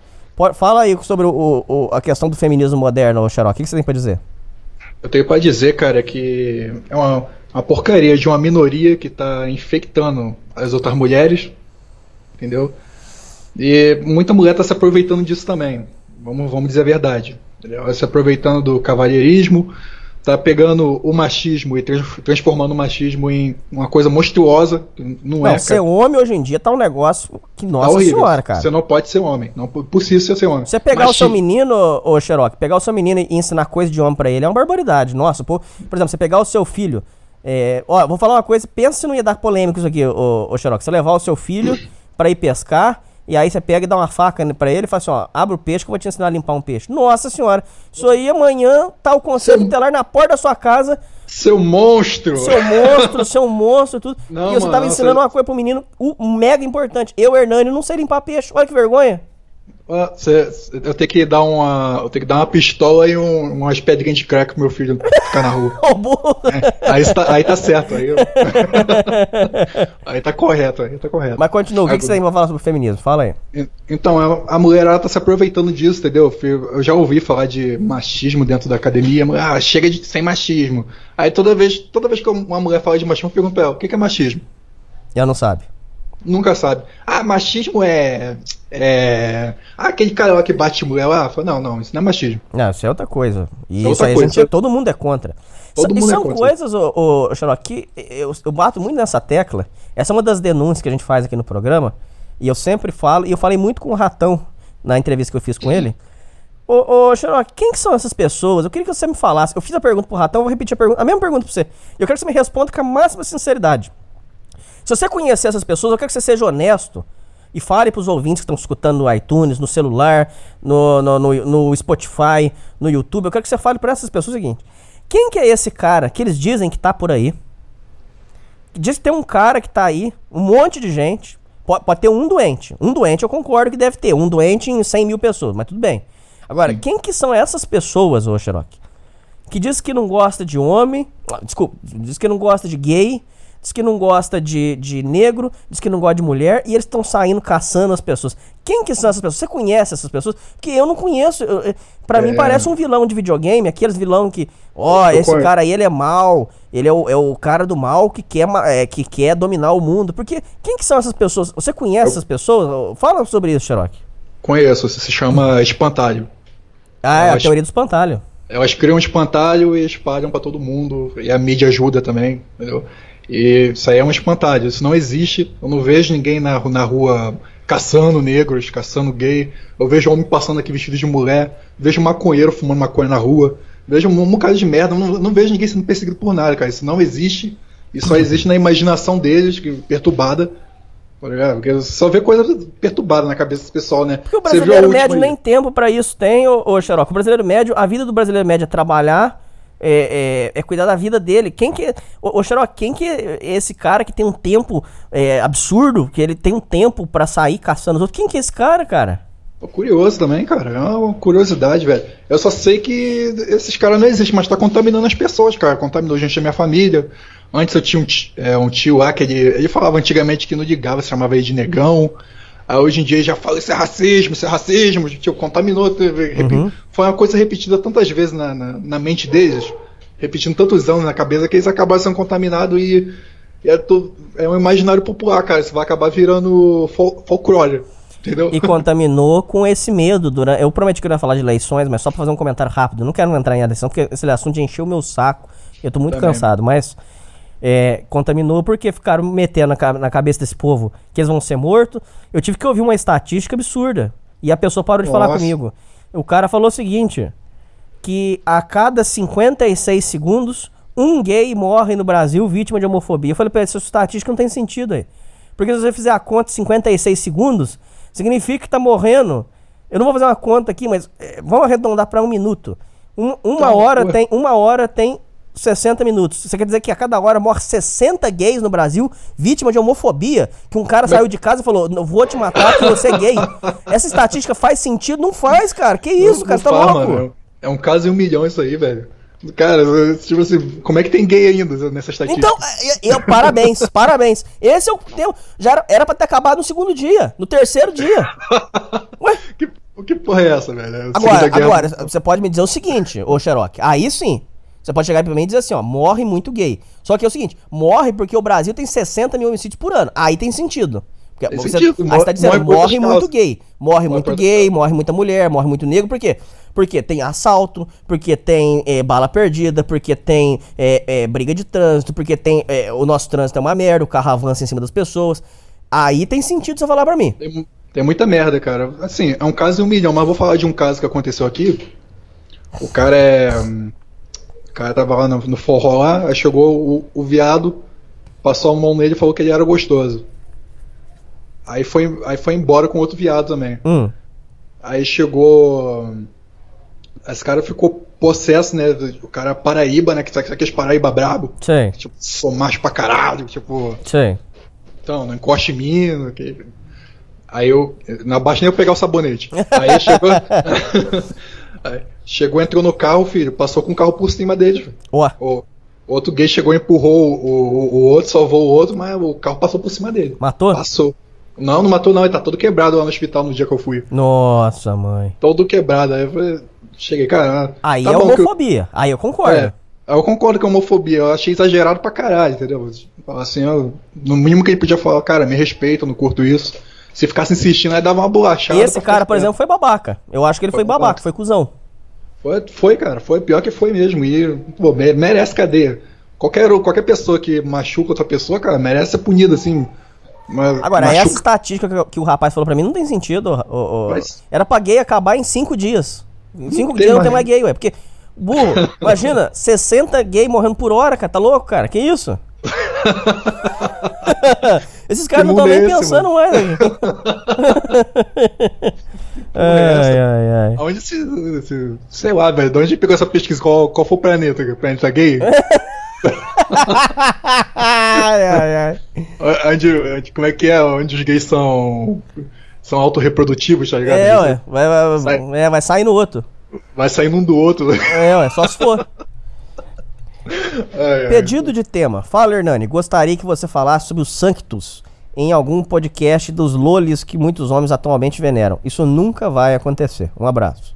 [SPEAKER 3] Fala aí sobre o- o- a questão do feminismo moderno, Xarope. O que você tem pra dizer?
[SPEAKER 4] Eu tenho pra dizer, cara, que é uma, uma porcaria de uma minoria que tá infectando as outras mulheres, entendeu? E muita mulher tá se aproveitando disso também. Vamos, vamos dizer a verdade. Ela Se aproveitando do cavalheirismo, tá pegando o machismo e trans- transformando o machismo em uma coisa monstruosa. Não,
[SPEAKER 3] Não,
[SPEAKER 4] é,
[SPEAKER 3] ser
[SPEAKER 4] cara.
[SPEAKER 3] homem hoje em dia tá um negócio que,
[SPEAKER 4] Tá
[SPEAKER 3] nossa
[SPEAKER 4] horrível.
[SPEAKER 3] senhora, cara.
[SPEAKER 4] Você não pode ser homem. Não é possível você ser homem.
[SPEAKER 3] Você pegar o
[SPEAKER 4] Machi-
[SPEAKER 3] seu menino, ô Xerox, pegar o seu menino e ensinar coisa de homem pra ele é uma barbaridade. Nossa, pô, por exemplo, você pegar o seu filho. É, ó, vou falar uma coisa, pensa se não ia dar polêmica isso aqui, ô, ô Xerox. Você levar o seu filho pra ir pescar, e aí você pega e dá uma faca pra ele e fala assim: ó, abre o peixe que eu vou te ensinar a limpar um peixe. Nossa senhora, isso aí amanhã tá o conselho tutelar na porta da sua casa,
[SPEAKER 4] Seu monstro!
[SPEAKER 3] seu monstro, seu monstro, tudo.
[SPEAKER 4] Não,
[SPEAKER 3] e você
[SPEAKER 4] mano,
[SPEAKER 3] tava
[SPEAKER 4] não,
[SPEAKER 3] ensinando
[SPEAKER 4] você-
[SPEAKER 3] uma coisa pro menino o- mega importante. Eu, Hernani, não sei limpar peixe. Olha que vergonha.
[SPEAKER 4] Ah, eu tenho que dar uma. Eu tenho que dar uma pistola e um- umas pedrinhas de crack pro meu filho ficar na rua.
[SPEAKER 3] Burro.
[SPEAKER 4] Aí tá, aí tá certo, aí, eu- aí tá correto, aí tá correto.
[SPEAKER 3] Mas continua, o que, que você pra falar sobre o feminismo? Fala aí.
[SPEAKER 4] Então, a- a mulherada tá se aproveitando disso, entendeu? Eu já ouvi falar de machismo dentro da academia. Ah, chega de, sem machismo. Aí toda vez, toda vez que uma mulher fala de machismo, eu pergunto pra ela, o que que é machismo?
[SPEAKER 3] Ela não sabe.
[SPEAKER 4] Nunca sabe. Ah, machismo é. É. Ah, aquele cara lá que bate mulher lá. Eu falo, Não, não, isso não é machismo.
[SPEAKER 3] Não, isso é outra coisa. E
[SPEAKER 4] Isso é
[SPEAKER 3] isso aí
[SPEAKER 4] coisa.
[SPEAKER 3] gente, todo mundo é contra.
[SPEAKER 4] Todo
[SPEAKER 3] e
[SPEAKER 4] mundo é
[SPEAKER 3] são
[SPEAKER 4] contra.
[SPEAKER 3] coisas, ô, ô, Xarope, que eu, eu bato muito nessa tecla. Essa é uma das denúncias que a gente faz aqui no programa. E eu sempre falo, e eu falei muito com o Ratão na entrevista que eu fiz com ele. Ô, ô Xarope, quem que são essas pessoas? Eu queria que você me falasse. Eu fiz a pergunta pro Ratão, eu vou repetir a, pergunta, a mesma pergunta pra você. Eu quero que você me responda com a máxima sinceridade. Se você conhecer essas pessoas, eu quero que você seja honesto e fale pros ouvintes que estão escutando no iTunes, no celular, no, no, no, no Spotify, no YouTube. Eu quero que você fale para essas pessoas o seguinte: quem que é esse cara que eles dizem que tá por aí? Diz que tem um cara que tá aí, um monte de gente. Pode, pode ter um doente. Um doente eu concordo que deve ter. Um doente em 100 mil pessoas, mas tudo bem. Agora, quem que são essas pessoas, ô Xerox? que diz que não gosta de homem, ah, desculpa, diz que não gosta de gay, diz que não gosta de, de negro, diz que não gosta de mulher, e eles estão saindo caçando as pessoas. Quem que são essas pessoas? Você conhece essas pessoas? Porque eu não conheço. Eu, eu- pra mim
[SPEAKER 4] É.
[SPEAKER 3] parece um vilão de videogame, aqueles vilão que, ó,
[SPEAKER 4] Eu
[SPEAKER 3] esse cara aí ele é mal, ele é o, é o cara do mal que quer, é, que quer dominar o mundo. Porque quem que são essas pessoas? Você conhece essas pessoas? Fala sobre isso, Xerox.
[SPEAKER 4] Conheço, se chama espantalho.
[SPEAKER 3] Ah, é
[SPEAKER 4] Eu
[SPEAKER 3] a teoria do espantalho.
[SPEAKER 4] Elas criam um espantalho e espalham pra todo mundo. E a mídia ajuda também, entendeu? E isso aí é um espantalho. Isso não existe. Eu não vejo ninguém na, na rua caçando negros, caçando gay. Eu vejo homem passando aqui vestido de mulher. Vejo maconheiro fumando maconha na rua. Vejo um, um bocado de merda. Eu não, não vejo ninguém sendo perseguido por nada, cara. Isso não existe. Isso só existe na imaginação deles, que perturbada. Tá? Porque só vê coisa perturbada na cabeça desse pessoal, né?
[SPEAKER 3] Porque o brasileiro médio
[SPEAKER 4] aí?
[SPEAKER 3] nem tempo pra isso tem, ô, ô Xerox. O brasileiro médio, a vida do brasileiro médio é trabalhar, é, é- é cuidar da vida dele. Quem que. Ô, Xerox, quem que é esse cara que tem um tempo é, absurdo, que ele tem um tempo pra sair caçando os outros? Quem que é esse cara, cara?
[SPEAKER 4] Tô curioso também, cara. É uma curiosidade, velho. Eu só sei que esses caras não existem, mas tá contaminando as pessoas, cara. Contaminou gente da minha família. Antes eu tinha um tio, é, um tio lá que ele, ele falava antigamente que não ligava, se chamava ele de negão. Aí hoje em dia já fala isso é racismo, isso é racismo. Tio, contaminou. teve- repi- Foi uma coisa repetida tantas vezes na, na, na mente deles, repetindo tantos anos na cabeça, que eles acabaram sendo contaminados e, e é, é um imaginário popular, cara. Isso vai acabar virando fol- folclore. Entendeu?
[SPEAKER 3] E contaminou com esse medo. Durante... Eu prometi que eu ia falar de eleições, mas só pra fazer um comentário rápido. Eu não quero entrar em eleição, porque esse assunto encheu o meu saco. Eu tô muito
[SPEAKER 4] Também.
[SPEAKER 3] cansado, mas. É, contaminou porque ficaram metendo na, na cabeça desse povo que eles vão ser mortos. Eu tive que ouvir uma estatística absurda. E a pessoa parou de falar
[SPEAKER 4] Nossa.
[SPEAKER 3] comigo. O cara falou o seguinte: que a cada 56 segundos, um gay morre no Brasil vítima de homofobia. Eu falei pra ele, essa estatística não tem sentido aí. Porque se você fizer a conta de 56 segundos, significa que tá morrendo Eu não vou fazer uma conta aqui, mas é, vamos arredondar para um minuto. Um- uma,
[SPEAKER 4] Tá,
[SPEAKER 3] hora tem, uma hora tem 60 minutos. Você quer dizer que a cada hora morre 60 gays no Brasil, vítima de homofobia? Que um cara saiu de casa e falou: "Não vou te matar porque você é gay. Essa estatística faz sentido? Não faz, cara. Que isso,
[SPEAKER 4] Não-
[SPEAKER 3] cara?
[SPEAKER 4] não
[SPEAKER 3] Você tá louco?
[SPEAKER 4] mano. É um caso em um milhão isso aí, velho. Cara, tipo assim, como é que tem gay ainda nessa estatística?
[SPEAKER 3] Então, eu, eu- parabéns, parabéns. Esse é o tema. Já era, era pra ter acabado no segundo dia, no terceiro dia. Ué,
[SPEAKER 4] que, que porra é essa, velho? É
[SPEAKER 3] agora, agora, você pode me dizer o seguinte, ô Xerox. Aí sim. Você pode chegar pra mim e dizer assim, ó, morre muito gay. Só que é o seguinte, morre porque o Brasil tem 60 mil homicídios por ano. Aí tem sentido. Porque
[SPEAKER 4] Tem
[SPEAKER 3] você,
[SPEAKER 4] sentido,
[SPEAKER 3] aí
[SPEAKER 4] morre-
[SPEAKER 3] você tá dizendo,
[SPEAKER 4] morre
[SPEAKER 3] morre, muito gay. Morre muito
[SPEAKER 4] por outras
[SPEAKER 3] gay, morre muita mulher, morre muito negro. Por quê? Porque tem assalto, porque tem é, bala perdida, porque tem é, é, briga de trânsito, porque tem é, o nosso trânsito é uma merda, o carro avança em cima das pessoas. Aí tem sentido você falar pra mim.
[SPEAKER 4] Tem, tem muita merda, cara. Assim, é um caso em um milhão, mas vou falar de um caso que aconteceu aqui. O cara é. O cara tava lá no, no forró lá, aí chegou o, o viado, passou a mão nele e falou que ele era gostoso. Aí foi, aí foi embora com outro viado também.
[SPEAKER 3] Hum.
[SPEAKER 4] Aí chegou. Esse cara ficou possesso, né? O cara é Paraíba, né? Que sabe aqueles Paraíba brabo.
[SPEAKER 3] Sei,
[SPEAKER 4] Tipo, sou macho pra caralho. Tipo,
[SPEAKER 3] sei.
[SPEAKER 4] então, não encoste em mim. que- Aí eu. Não basta nem eu pegar o sabonete. Aí chegou. Aí chegou, entrou no carro, filho. Passou com o carro por cima dele. filho.
[SPEAKER 3] Ó,
[SPEAKER 4] O outro gay chegou, empurrou o, o, o outro, salvou o outro, mas o carro passou por cima dele.
[SPEAKER 3] matou?
[SPEAKER 4] Passou. Não, não matou, não. Ele tá todo quebrado lá no hospital no dia que eu fui.
[SPEAKER 3] Nossa, mãe.
[SPEAKER 4] Todo quebrado. Aí eu falei, cheguei, cara.
[SPEAKER 3] Aí
[SPEAKER 4] tá
[SPEAKER 3] é
[SPEAKER 4] que eu-
[SPEAKER 3] homofobia. Aí eu concordo.
[SPEAKER 4] É, eu concordo com a homofobia, eu achei exagerado pra caralho, entendeu? Assim, eu- no mínimo que ele podia falar, cara, me respeita, eu não curto isso. Se ficasse insistindo, aí dava uma bolachada.
[SPEAKER 3] Esse cara, por exemplo, foi babaca. Eu acho que ele foi
[SPEAKER 4] Foi
[SPEAKER 3] babaca,
[SPEAKER 4] babaca.
[SPEAKER 3] foi cuzão.
[SPEAKER 4] Foi, foi, cara, foi pior que foi mesmo. E, pô, me- merece cadeia. Qualquer, qualquer pessoa que machuca outra pessoa, cara, merece ser punida, assim. Mas
[SPEAKER 3] Agora,
[SPEAKER 4] machuca-
[SPEAKER 3] essa estatística que, que o rapaz falou pra mim não tem sentido. ô.
[SPEAKER 4] Mas-
[SPEAKER 3] Era pra gay acabar em cinco dias. Em cinco
[SPEAKER 4] tem
[SPEAKER 3] dias não tem mais gay, ué. Porque, burro, imagina, 60 gay morrendo por hora, cara. Tá louco, cara? Que isso? Esses caras não estão
[SPEAKER 4] é
[SPEAKER 3] nem
[SPEAKER 4] esse,
[SPEAKER 3] pensando mais. ai, ai, ai.
[SPEAKER 4] Aonde se, se- Sei lá, velho, de onde pegou essa pesquisa? Qual, qual foi o planeta? O planeta gay?
[SPEAKER 3] ai, ai, ai.
[SPEAKER 4] onde, onde- como é que é? Onde os gays são. São autorreprodutivos, tá ligado?
[SPEAKER 3] É, ué. Vai, vai,
[SPEAKER 4] Sai.
[SPEAKER 3] é, vai sair no outro.
[SPEAKER 4] Vai saindo um do outro.
[SPEAKER 3] É, ué, só se for.
[SPEAKER 4] Ai, ai.
[SPEAKER 3] Pedido de tema. Fala, Hernani. Gostaria que você falasse sobre o Sanctus em algum podcast dos lolis que muitos homens atualmente veneram. Isso nunca vai acontecer. Um abraço.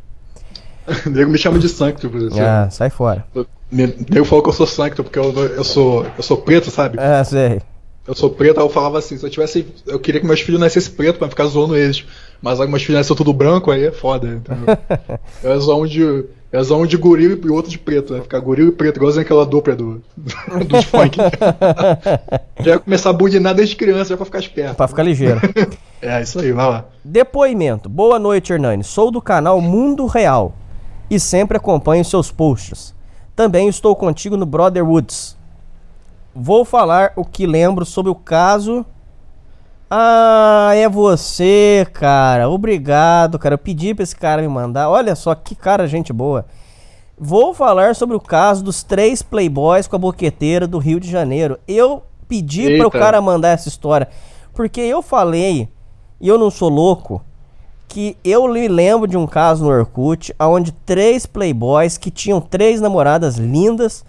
[SPEAKER 4] O nego me chama de Sancto, por exemplo.
[SPEAKER 3] Ah, sai fora.
[SPEAKER 4] O nego falou que eu sou Sancto porque eu, eu, sou, eu sou preto, sabe?
[SPEAKER 3] É, sei.
[SPEAKER 4] Eu sou preto, aí eu falava assim, se eu tivesse. Eu queria que meus filhos nascessem preto pra ficar zoando eles. Mas aí meus filhos nasceram tudo branco, aí é foda, entendeu? eu zoar um de. Ia zoar um de gorila e outro de preto, né? Ficar gorila e preto, igualzinho aquela dupla do, do funk. já ia começar a bulinar desde criança, já pra ficar esperto.
[SPEAKER 3] Pra ficar ligeiro.
[SPEAKER 4] É, isso aí, vai lá.
[SPEAKER 3] Depoimento. Boa noite, Hernani. Sou do canal Mundo Real e sempre acompanho seus posts. Também estou contigo no Brotherwoods. Vou falar o que lembro sobre o caso. Ah, é você, cara. Obrigado, cara. Eu pedi pra esse cara me mandar. Olha só que cara, gente boa. Vou falar sobre o caso dos três playboys com a boqueteira do Rio de Janeiro. Eu pedi para o cara mandar essa história porque eu falei, e eu não sou louco, que eu me lembro de um caso no Orkut onde três playboys que tinham três namoradas lindas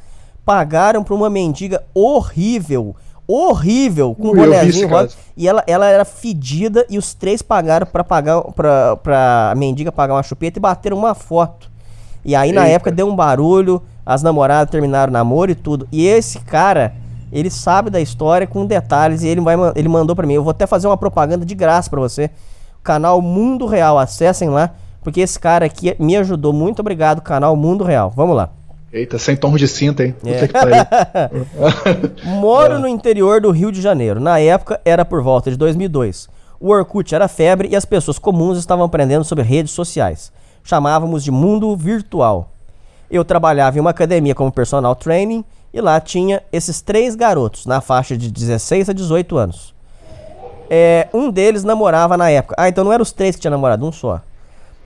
[SPEAKER 3] pagaram pra uma mendiga horrível, horrível, com um bonezinho. E ela, ela era fedida e os três pagaram pra pagar pra, pra mendiga pagar uma chupeta e bateram uma foto. E aí na
[SPEAKER 4] Eita.
[SPEAKER 3] época deu um barulho, as namoradas terminaram o namoro e tudo. E esse cara, ele sabe da história com detalhes e ele, vai, ele mandou pra mim. Eu vou até fazer uma propaganda de graça pra você. Canal Mundo Real, acessem lá, porque esse cara aqui me ajudou. Muito obrigado, canal Mundo Real. Vamos lá.
[SPEAKER 4] Eita, sem tons de cinta, hein?
[SPEAKER 3] É.
[SPEAKER 4] Que.
[SPEAKER 3] Moro no interior do Rio de Janeiro. Na época era por volta de 2002. O Orkut era febre e as pessoas comuns estavam aprendendo sobre redes sociais. Chamávamos de mundo virtual. Eu trabalhava em uma academia como personal training e lá tinha esses três garotos na faixa de 16 a 18 anos. É, um deles namorava na época. Ah, então não eram os três que tinham namorado, um só.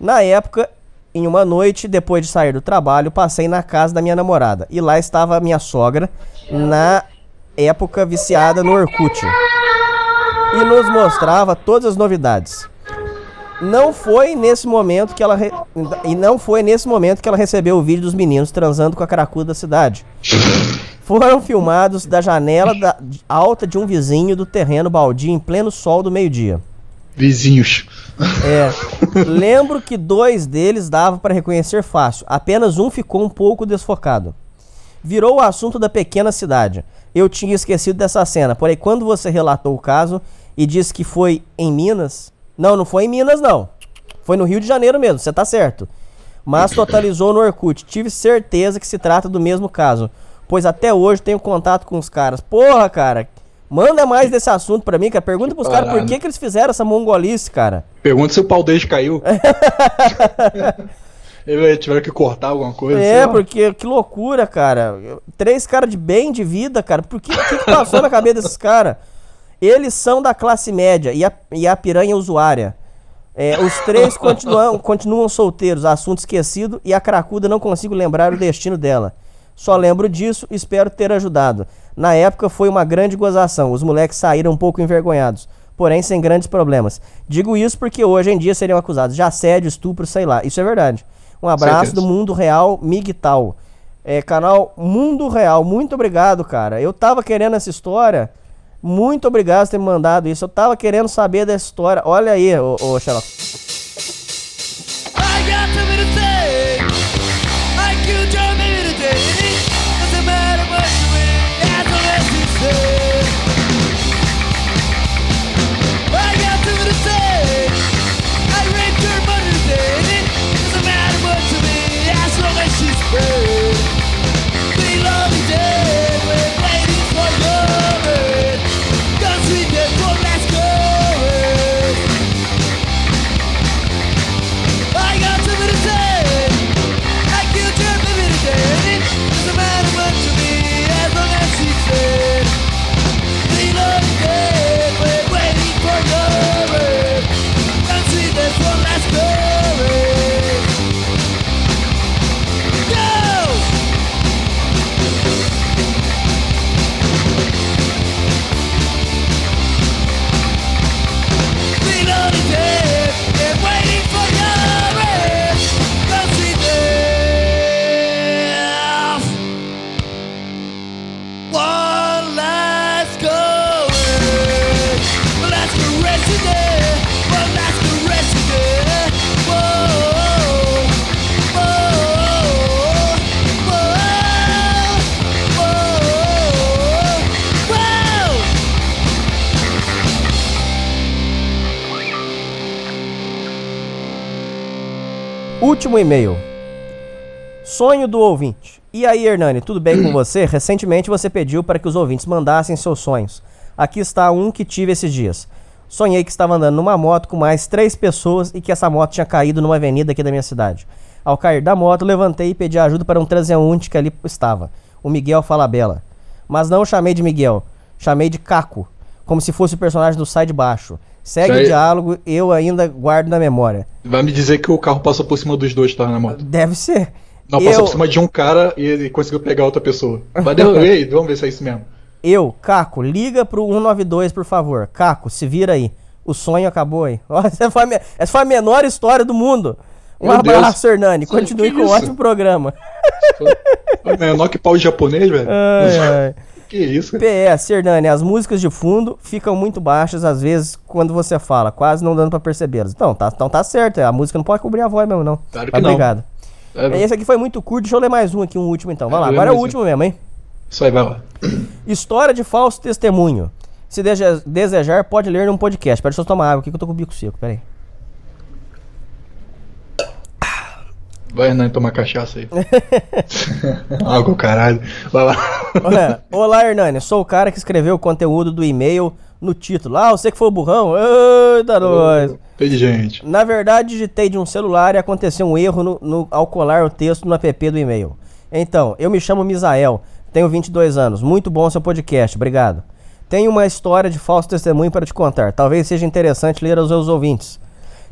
[SPEAKER 3] Na época, em uma noite, depois de sair do trabalho, passei na casa da minha namorada. E lá estava a minha sogra, na época viciada no Orkut. E nos mostrava todas as novidades. Não foi nesse momento que ela re- e não foi nesse momento que ela recebeu o vídeo dos meninos transando com a cracuda da cidade. Foram filmados da janela da- alta de um vizinho do terreno baldio em pleno sol do meio-dia.
[SPEAKER 4] Vizinhos.
[SPEAKER 3] É. Lembro que dois deles dava para reconhecer fácil. Apenas um ficou um pouco desfocado. Virou o assunto da pequena cidade. Eu tinha esquecido dessa cena, porém quando você relatou o caso e disse que foi em Minas, não, não foi em Minas não. Foi no Rio de Janeiro mesmo, você tá certo. Mas totalizou no Orkut. Tive certeza que se trata do mesmo caso, pois até hoje tenho contato com os caras. Porra, cara, manda mais desse assunto pra mim, cara. Pergunta pros caras por que, que eles fizeram essa mongolice, cara.
[SPEAKER 4] Pergunta se o pau deles caiu. Eles tiveram que cortar alguma coisa.
[SPEAKER 3] É, porque que loucura, cara. Três caras de bem de vida, cara. Por que, que, que passou na cabeça desses caras? Eles são da classe média e a, e a piranha usuária. É, os três continuam, continuam solteiros, assunto esquecido, e a cracuda não consigo lembrar o destino dela. Só lembro disso, espero ter ajudado. Na época foi uma grande gozação, os moleques saíram um pouco envergonhados, porém sem grandes problemas. Digo isso porque hoje em dia seriam acusados de assédio, estupro, sei lá. Isso é verdade. Um abraço
[SPEAKER 4] Certeza.
[SPEAKER 3] do Mundo Real Migtal. É, canal Mundo Real, muito obrigado, cara. Eu tava querendo essa história. Muito obrigado por ter me mandado isso. Eu tava querendo saber dessa história. Olha aí, ô, ô Xerox.
[SPEAKER 5] I got
[SPEAKER 3] E-mail. Sonho do ouvinte. E aí, Hernani, tudo bem com você? Recentemente você pediu para que os ouvintes mandassem seus sonhos. Aqui está um que tive esses dias. Sonhei que estava andando numa moto com mais três pessoas e que essa moto tinha caído numa avenida aqui da minha cidade. Ao cair da moto, levantei e pedi ajuda para um transeunte que ali estava, o Miguel Falabella. Mas não o chamei de Miguel, chamei de Caco, como se fosse o personagem do Sai de Baixo. Segue o diálogo, eu ainda guardo na memória.
[SPEAKER 4] Vai me dizer que o carro passou por cima dos dois estavam na moto.
[SPEAKER 3] Deve ser.
[SPEAKER 4] Não,
[SPEAKER 3] eu,
[SPEAKER 4] passou por cima de um cara e ele conseguiu pegar outra pessoa. Vai derrubar aí, vamos ver se é isso mesmo.
[SPEAKER 3] eu, Caco, liga pro 192, por favor. Caco, se vira aí. O sonho acabou aí. Essa foi a, me- essa foi a menor história do mundo. Um
[SPEAKER 4] Meu Deus.
[SPEAKER 3] abraço, Hernani.
[SPEAKER 4] Isso aí,
[SPEAKER 3] Continue
[SPEAKER 4] que
[SPEAKER 3] com o
[SPEAKER 4] isso?
[SPEAKER 3] ótimo programa.
[SPEAKER 4] Menor que pau de japonês, velho.
[SPEAKER 3] Ai, ai.
[SPEAKER 4] Que isso, cara.
[SPEAKER 3] PS, Hernani, as músicas de fundo ficam muito baixas às vezes quando você fala, quase não dando pra percebê-las. Então, tá, então tá certo, a música não pode cobrir a voz mesmo, não.
[SPEAKER 4] Claro que
[SPEAKER 3] Mas
[SPEAKER 4] não.
[SPEAKER 3] Obrigado.
[SPEAKER 4] É,
[SPEAKER 3] Esse aqui foi muito curto, deixa eu ler mais um aqui, um último então. Vai lá, agora é o último mesmo, hein?
[SPEAKER 4] Isso aí, vai lá.
[SPEAKER 3] História de falso testemunho. Se desejar, pode ler num podcast. Pera, deixa eu tomar água aqui que eu tô com o bico seco, pera
[SPEAKER 4] Vai, Hernani, tomar cachaça aí. Água, caralho. Vai lá.
[SPEAKER 3] Olha, Olá, Hernani. Sou o cara que escreveu o conteúdo do e-mail no título. Ah, você que foi o burrão? Eita, nós.
[SPEAKER 4] Inteligente.
[SPEAKER 3] Na verdade, digitei de um celular e aconteceu um erro no, no- ao colar o texto no app do e-mail. Então, eu me chamo Misael, tenho 22 anos. Muito bom seu podcast, obrigado. Tenho uma história de falso testemunho para te contar. Talvez seja interessante ler aos seus ouvintes.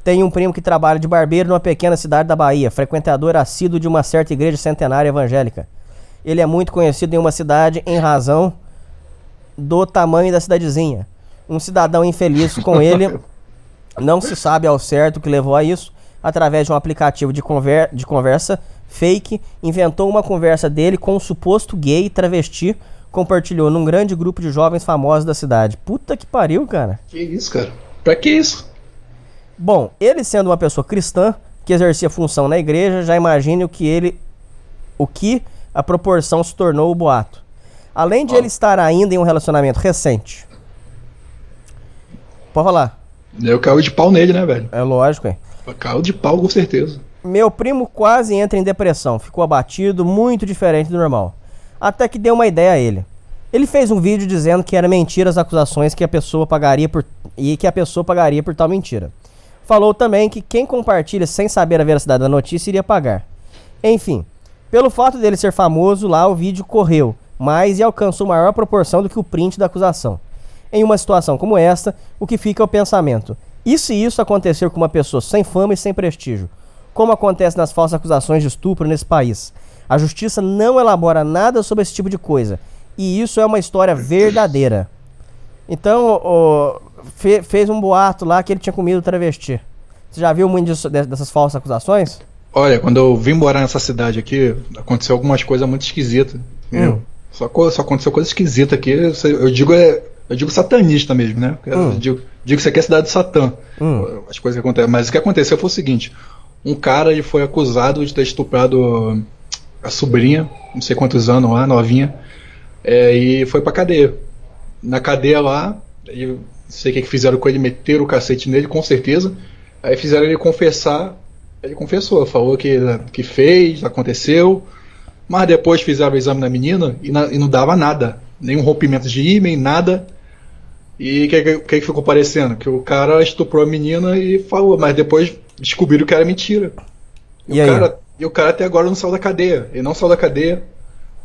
[SPEAKER 3] Tem um primo que trabalha de barbeiro numa pequena cidade da Bahia, frequentador assíduo de uma certa igreja centenária evangélica. Ele é muito conhecido em uma cidade em razão do tamanho da cidadezinha. Um cidadão infeliz com ele, não se sabe ao certo o que levou a isso, através de um aplicativo de, conver de conversa fake, inventou uma conversa dele com um suposto gay travesti, compartilhou num grande grupo de jovens famosos da cidade. Puta que pariu, cara.
[SPEAKER 4] Que isso, cara? Pra que isso?
[SPEAKER 3] Bom, ele sendo uma pessoa cristã que exercia função na igreja, já imagine o que ele o que a proporção se tornou o boato. Além de ele estar ainda em um relacionamento recente. Pode falar.
[SPEAKER 4] Eu caio de pau nele, né, velho?
[SPEAKER 3] É lógico, hein?
[SPEAKER 4] Caiu de pau com certeza.
[SPEAKER 3] Meu primo quase entra em depressão, ficou abatido, muito diferente do normal. Até que deu uma ideia a ele. Ele fez um vídeo dizendo que era mentira as acusações que a pessoa pagaria por e que a pessoa pagaria por tal mentira. Falou também que quem compartilha sem saber a veracidade da notícia iria pagar. Enfim, pelo fato dele ser famoso, lá o vídeo correu mais e alcançou maior proporção do que o print da acusação. Em uma situação como esta, o que fica é o pensamento: e se isso acontecer com uma pessoa sem fama e sem prestígio? Como acontece nas falsas acusações de estupro nesse país? A justiça não elabora nada sobre esse tipo de coisa. E isso é uma história verdadeira. Então, o- fe- fez um boato lá que ele tinha comido travesti. Você já viu muito disso- de- dessas falsas acusações?
[SPEAKER 4] Olha, quando eu vim morar nessa cidade aqui, aconteceu algumas coisas muito esquisitas. entendeu? Só, só aconteceu coisa esquisita aqui. Eu, digo é, eu digo satanista mesmo, né? Eu digo, digo que isso aqui é cidade de Satã. As coisas que acontecem. Mas o que aconteceu foi o seguinte: um cara ele foi acusado de ter estuprado a sobrinha, não sei quantos anos lá, novinha, é, e foi pra cadeia. Na cadeia lá, e não sei o que, que fizeram com ele, meteram o cacete nele, com certeza. Aí fizeram ele confessar. Ele confessou, falou que, que fez, aconteceu. Mas depois fizeram o exame na menina e, na- e não dava nada. Nenhum rompimento de ímã, nada. E o que, que, que ficou parecendo? Que o cara estuprou a menina e falou, mas depois descobriram que era mentira.
[SPEAKER 3] E
[SPEAKER 4] o
[SPEAKER 3] aí?
[SPEAKER 4] Cara, e o cara até agora não saiu da cadeia. Ele não saiu da cadeia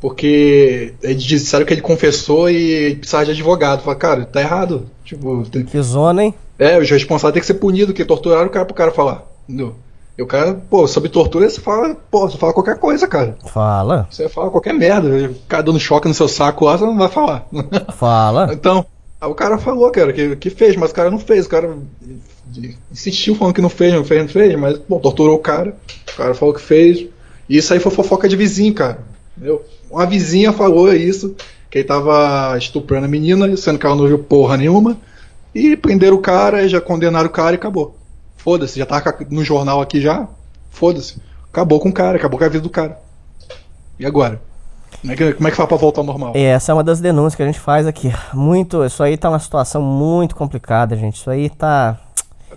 [SPEAKER 4] porque eles disseram que ele confessou e precisava de advogado. Falaram, cara, tá errado. Tipo, tem-
[SPEAKER 3] Que zona, hein?
[SPEAKER 4] é, os responsáveis têm que ser punidos, que torturaram o cara pro cara falar. Entendeu? E o cara, pô, sobre tortura você fala, pô, você fala qualquer coisa, cara.
[SPEAKER 3] Fala,
[SPEAKER 4] Você fala qualquer merda. O cara dando choque no seu saco lá, você não vai falar.
[SPEAKER 3] fala.
[SPEAKER 4] Então, aí o cara falou, cara, que, que fez, mas o cara não fez. O cara insistiu falando que não fez, não fez, não fez, mas, bom, torturou o cara. O cara falou que fez. E isso aí foi fofoca de vizinho, cara. Entendeu? Uma vizinha falou isso, que ele tava estuprando a menina, sendo que ela não viu porra nenhuma. E prenderam o cara, já condenaram o cara e acabou. Foda-se, já tava no jornal aqui já. Foda-se. Acabou com o cara, acabou com a vida do cara. E agora? Como é que, como é que faz pra voltar ao normal?
[SPEAKER 3] Essa é uma das denúncias que a gente faz aqui. Muito, isso aí tá uma situação muito complicada, gente. Isso aí tá.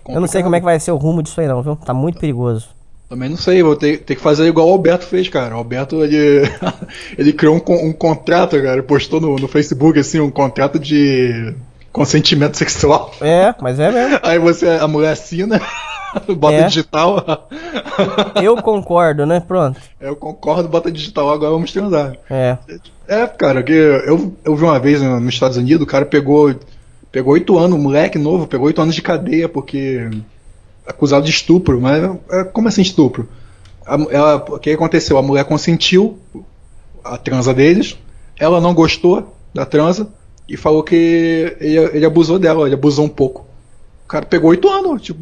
[SPEAKER 3] Eu não sei como é que vai ser o rumo disso aí, não, viu? Tá muito perigoso.
[SPEAKER 4] Também não sei, vou ter, ter que fazer igual o Alberto fez, cara. O Alberto, ele, ele criou um, um contrato, cara. Postou no, no Facebook, assim, um contrato de consentimento sexual.
[SPEAKER 3] É, mas é mesmo.
[SPEAKER 4] Aí você, a mulher assina, bota
[SPEAKER 3] É.
[SPEAKER 4] digital.
[SPEAKER 3] Eu concordo, né? Pronto.
[SPEAKER 4] Eu concordo, bota digital, agora vamos transar.
[SPEAKER 3] É.
[SPEAKER 4] É, cara, que eu, eu vi uma vez no- nos Estados Unidos, o cara pegou pegou oito anos, um moleque novo, pegou oito anos de cadeia porque acusado de estupro, mas é, como assim estupro? Ela- o que aconteceu? A mulher consentiu a transa deles, ela não gostou da transa e falou que ele, ele abusou dela, ele abusou um pouco. O cara pegou oito anos, tipo,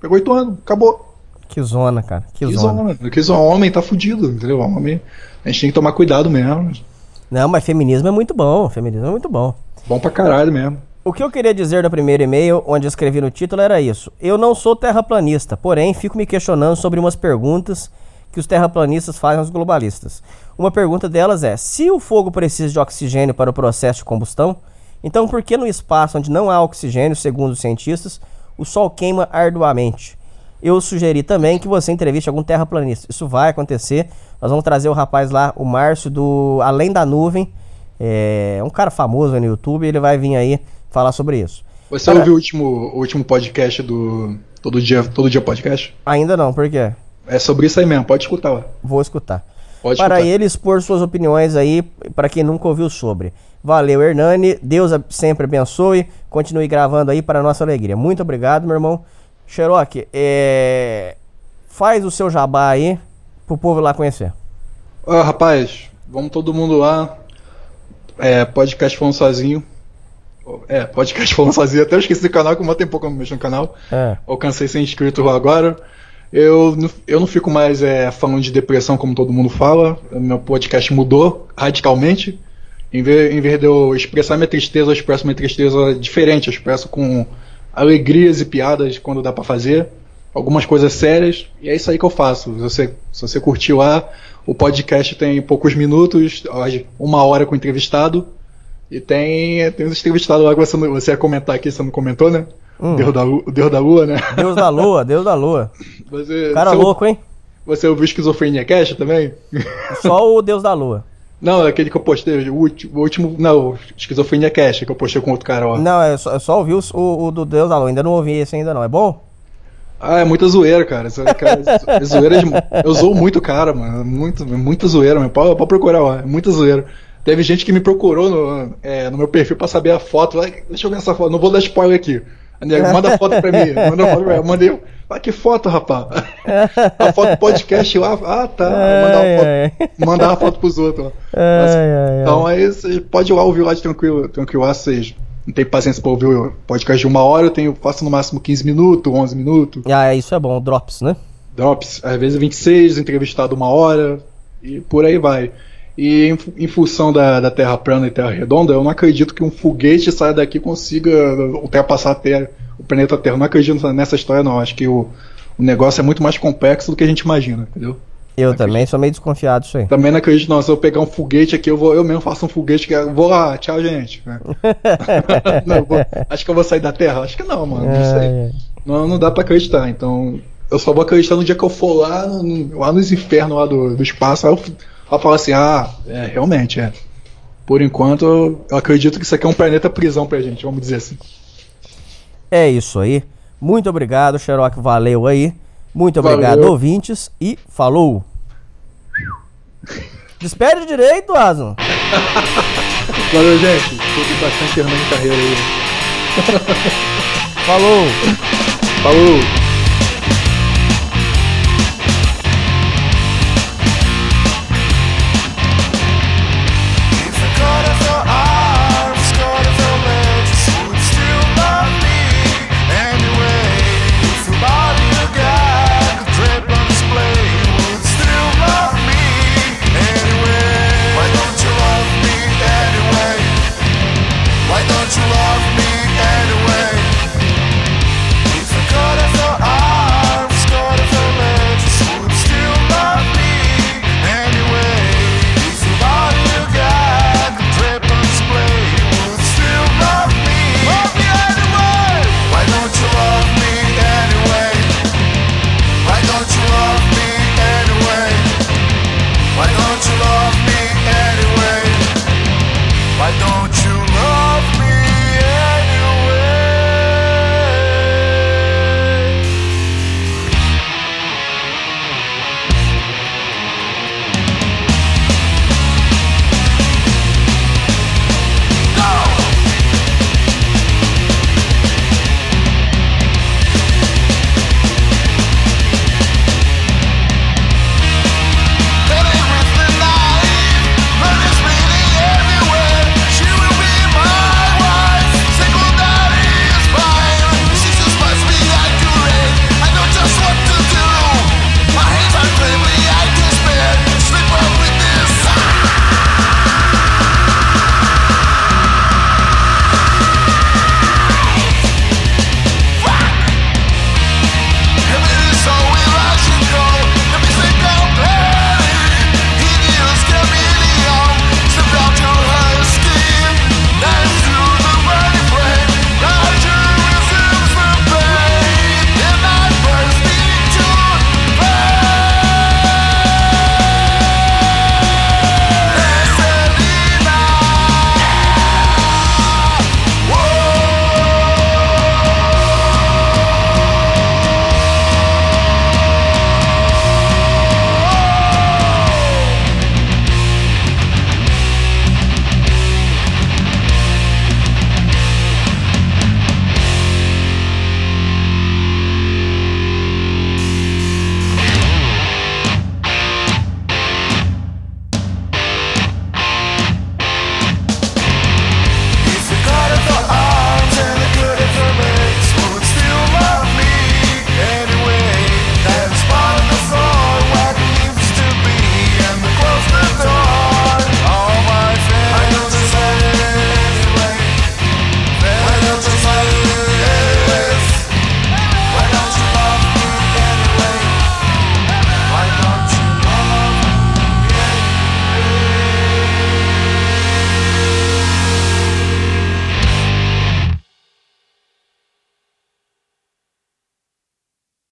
[SPEAKER 4] pegou oito anos, acabou.
[SPEAKER 3] Que zona, cara. Que,
[SPEAKER 4] Que
[SPEAKER 3] zona.
[SPEAKER 4] zona. Que zona. Homem tá fudido, entendeu? Homem, a gente tem que tomar cuidado mesmo.
[SPEAKER 3] Não, mas feminismo é muito bom. Feminismo é muito bom.
[SPEAKER 4] Bom pra caralho mesmo.
[SPEAKER 3] O que eu queria dizer no primeiro e-mail, onde escrevi no título, era isso. Eu não sou terraplanista, porém fico me questionando sobre umas perguntas que os terraplanistas fazem aos globalistas. Uma pergunta delas é: se o fogo precisa de oxigênio para o processo de combustão, então por que no espaço onde não há oxigênio, segundo os cientistas, o Sol queima arduamente? Eu sugeri também que você entreviste algum terraplanista. Isso vai acontecer. Nós vamos trazer o rapaz lá, o Márcio, do Além da Nuvem. É um cara famoso no YouTube. Ele vai vir aí falar sobre isso.
[SPEAKER 4] Você ouviu o último, o último podcast do Todo Dia, Todo Dia Podcast?
[SPEAKER 3] Ainda não, por quê?
[SPEAKER 4] É sobre isso aí mesmo, pode escutar lá.
[SPEAKER 3] Vou escutar.
[SPEAKER 4] Pode
[SPEAKER 3] para
[SPEAKER 4] escutar.
[SPEAKER 3] ele expor suas opiniões aí, para quem nunca ouviu sobre. Valeu, Hernani. Deus sempre abençoe. Continue gravando aí para a nossa alegria. Muito obrigado, meu irmão. Xeroque, é... faz o seu jabá aí pro povo lá conhecer.
[SPEAKER 4] Ó, rapaz, vamos todo mundo lá. É, podcast falando sozinho. É, podcast falando sozinho. Até eu esqueci do canal, que um pouco eu não mexo no canal.
[SPEAKER 3] É.
[SPEAKER 4] Alcancei 100 inscritos lá agora. Eu, não- eu não fico mais é, falando de depressão como todo mundo fala. Meu podcast mudou radicalmente. Em vez, em vez de eu expressar minha tristeza, eu expresso minha tristeza diferente. Eu expresso com alegrias e piadas quando dá pra fazer. Algumas coisas sérias. E é isso aí que eu faço. Se você, se você curtiu lá, o podcast tem poucos minutos, uma hora com o entrevistado. E tem, tem uns entrevistados lá que você, você ia comentar aqui, você não comentou, né?
[SPEAKER 3] Hum.
[SPEAKER 4] O, Deus da Lua, o Deus da Lua, né?
[SPEAKER 3] Deus da lua, Deus da lua.
[SPEAKER 4] Você,
[SPEAKER 3] Cara
[SPEAKER 4] você,
[SPEAKER 3] louco, hein?
[SPEAKER 4] Você ouviu Esquizofrenia Cash também?
[SPEAKER 3] Só o Deus da lua.
[SPEAKER 4] Não, aquele que eu postei, o último, o último não, Esquizofrenia Cash, que eu postei com outro cara, ó.
[SPEAKER 3] Não, eu só, eu só ouvi o, o- do Deus da lua. Ainda não ouvi esse ainda não. É bom?
[SPEAKER 4] Ah, é muita zoeira, cara. Cara é zoeira de- eu zoo muito cara, mano. Muito, muita zoeira, mano. Pode, pode procurar, ó. É muita zoeira. Teve gente que me procurou no, é, no meu perfil pra saber a foto. Deixa eu ver essa foto. Não vou dar spoiler aqui. Nego, Manda a foto pra mim. Manda a foto pra mim. Eu mandei. Ah, que foto, rapaz? A foto do podcast lá. Ah, tá. Mandar a foto, foto pros outros. ó.
[SPEAKER 3] Ai,
[SPEAKER 4] Mas-
[SPEAKER 3] ai, ai.
[SPEAKER 4] Então aí você pode ir lá ouvir lá de tranquilo, tranquilo vocês não tem paciência pra ouvir o podcast de uma hora, eu tenho, faço no máximo 15 minutos, 11 minutos.
[SPEAKER 3] Ah, isso é bom, drops, né?
[SPEAKER 4] Drops, às vezes 26, entrevistado uma hora, e por aí vai. E em, em função da, da Terra plana e Terra redonda, eu não acredito que um foguete saia daqui e consiga ultrapassar a Terra, o planeta Terra. Eu não acredito nessa história, não. Acho que o, o negócio é muito mais complexo do que a gente imagina, entendeu?
[SPEAKER 3] Eu também sou meio desconfiado disso aí.
[SPEAKER 4] Também não acredito, não. Se eu pegar um foguete aqui, eu, vou, eu mesmo faço um foguete que eu vou lá, tchau, gente. Não, vou- acho que eu vou sair da Terra? Acho que não, mano. Não sei. Não, não dá pra acreditar. Então, eu só vou acreditar no dia que eu for lá, no- lá nos infernos lá do, do espaço. Aí eu, f- eu falo assim: ah, é, realmente, é. Por enquanto, eu, acredito que isso aqui é um planeta prisão pra gente, vamos dizer assim.
[SPEAKER 3] É isso aí. Muito obrigado, Xerox. Valeu aí. Muito obrigado,
[SPEAKER 4] Valeu.
[SPEAKER 3] ouvintes. E falou. Despede direito, Aslan.
[SPEAKER 4] Valeu, gente. Curti bastante Hernani Carreira aí.
[SPEAKER 3] Falou.
[SPEAKER 4] Falou!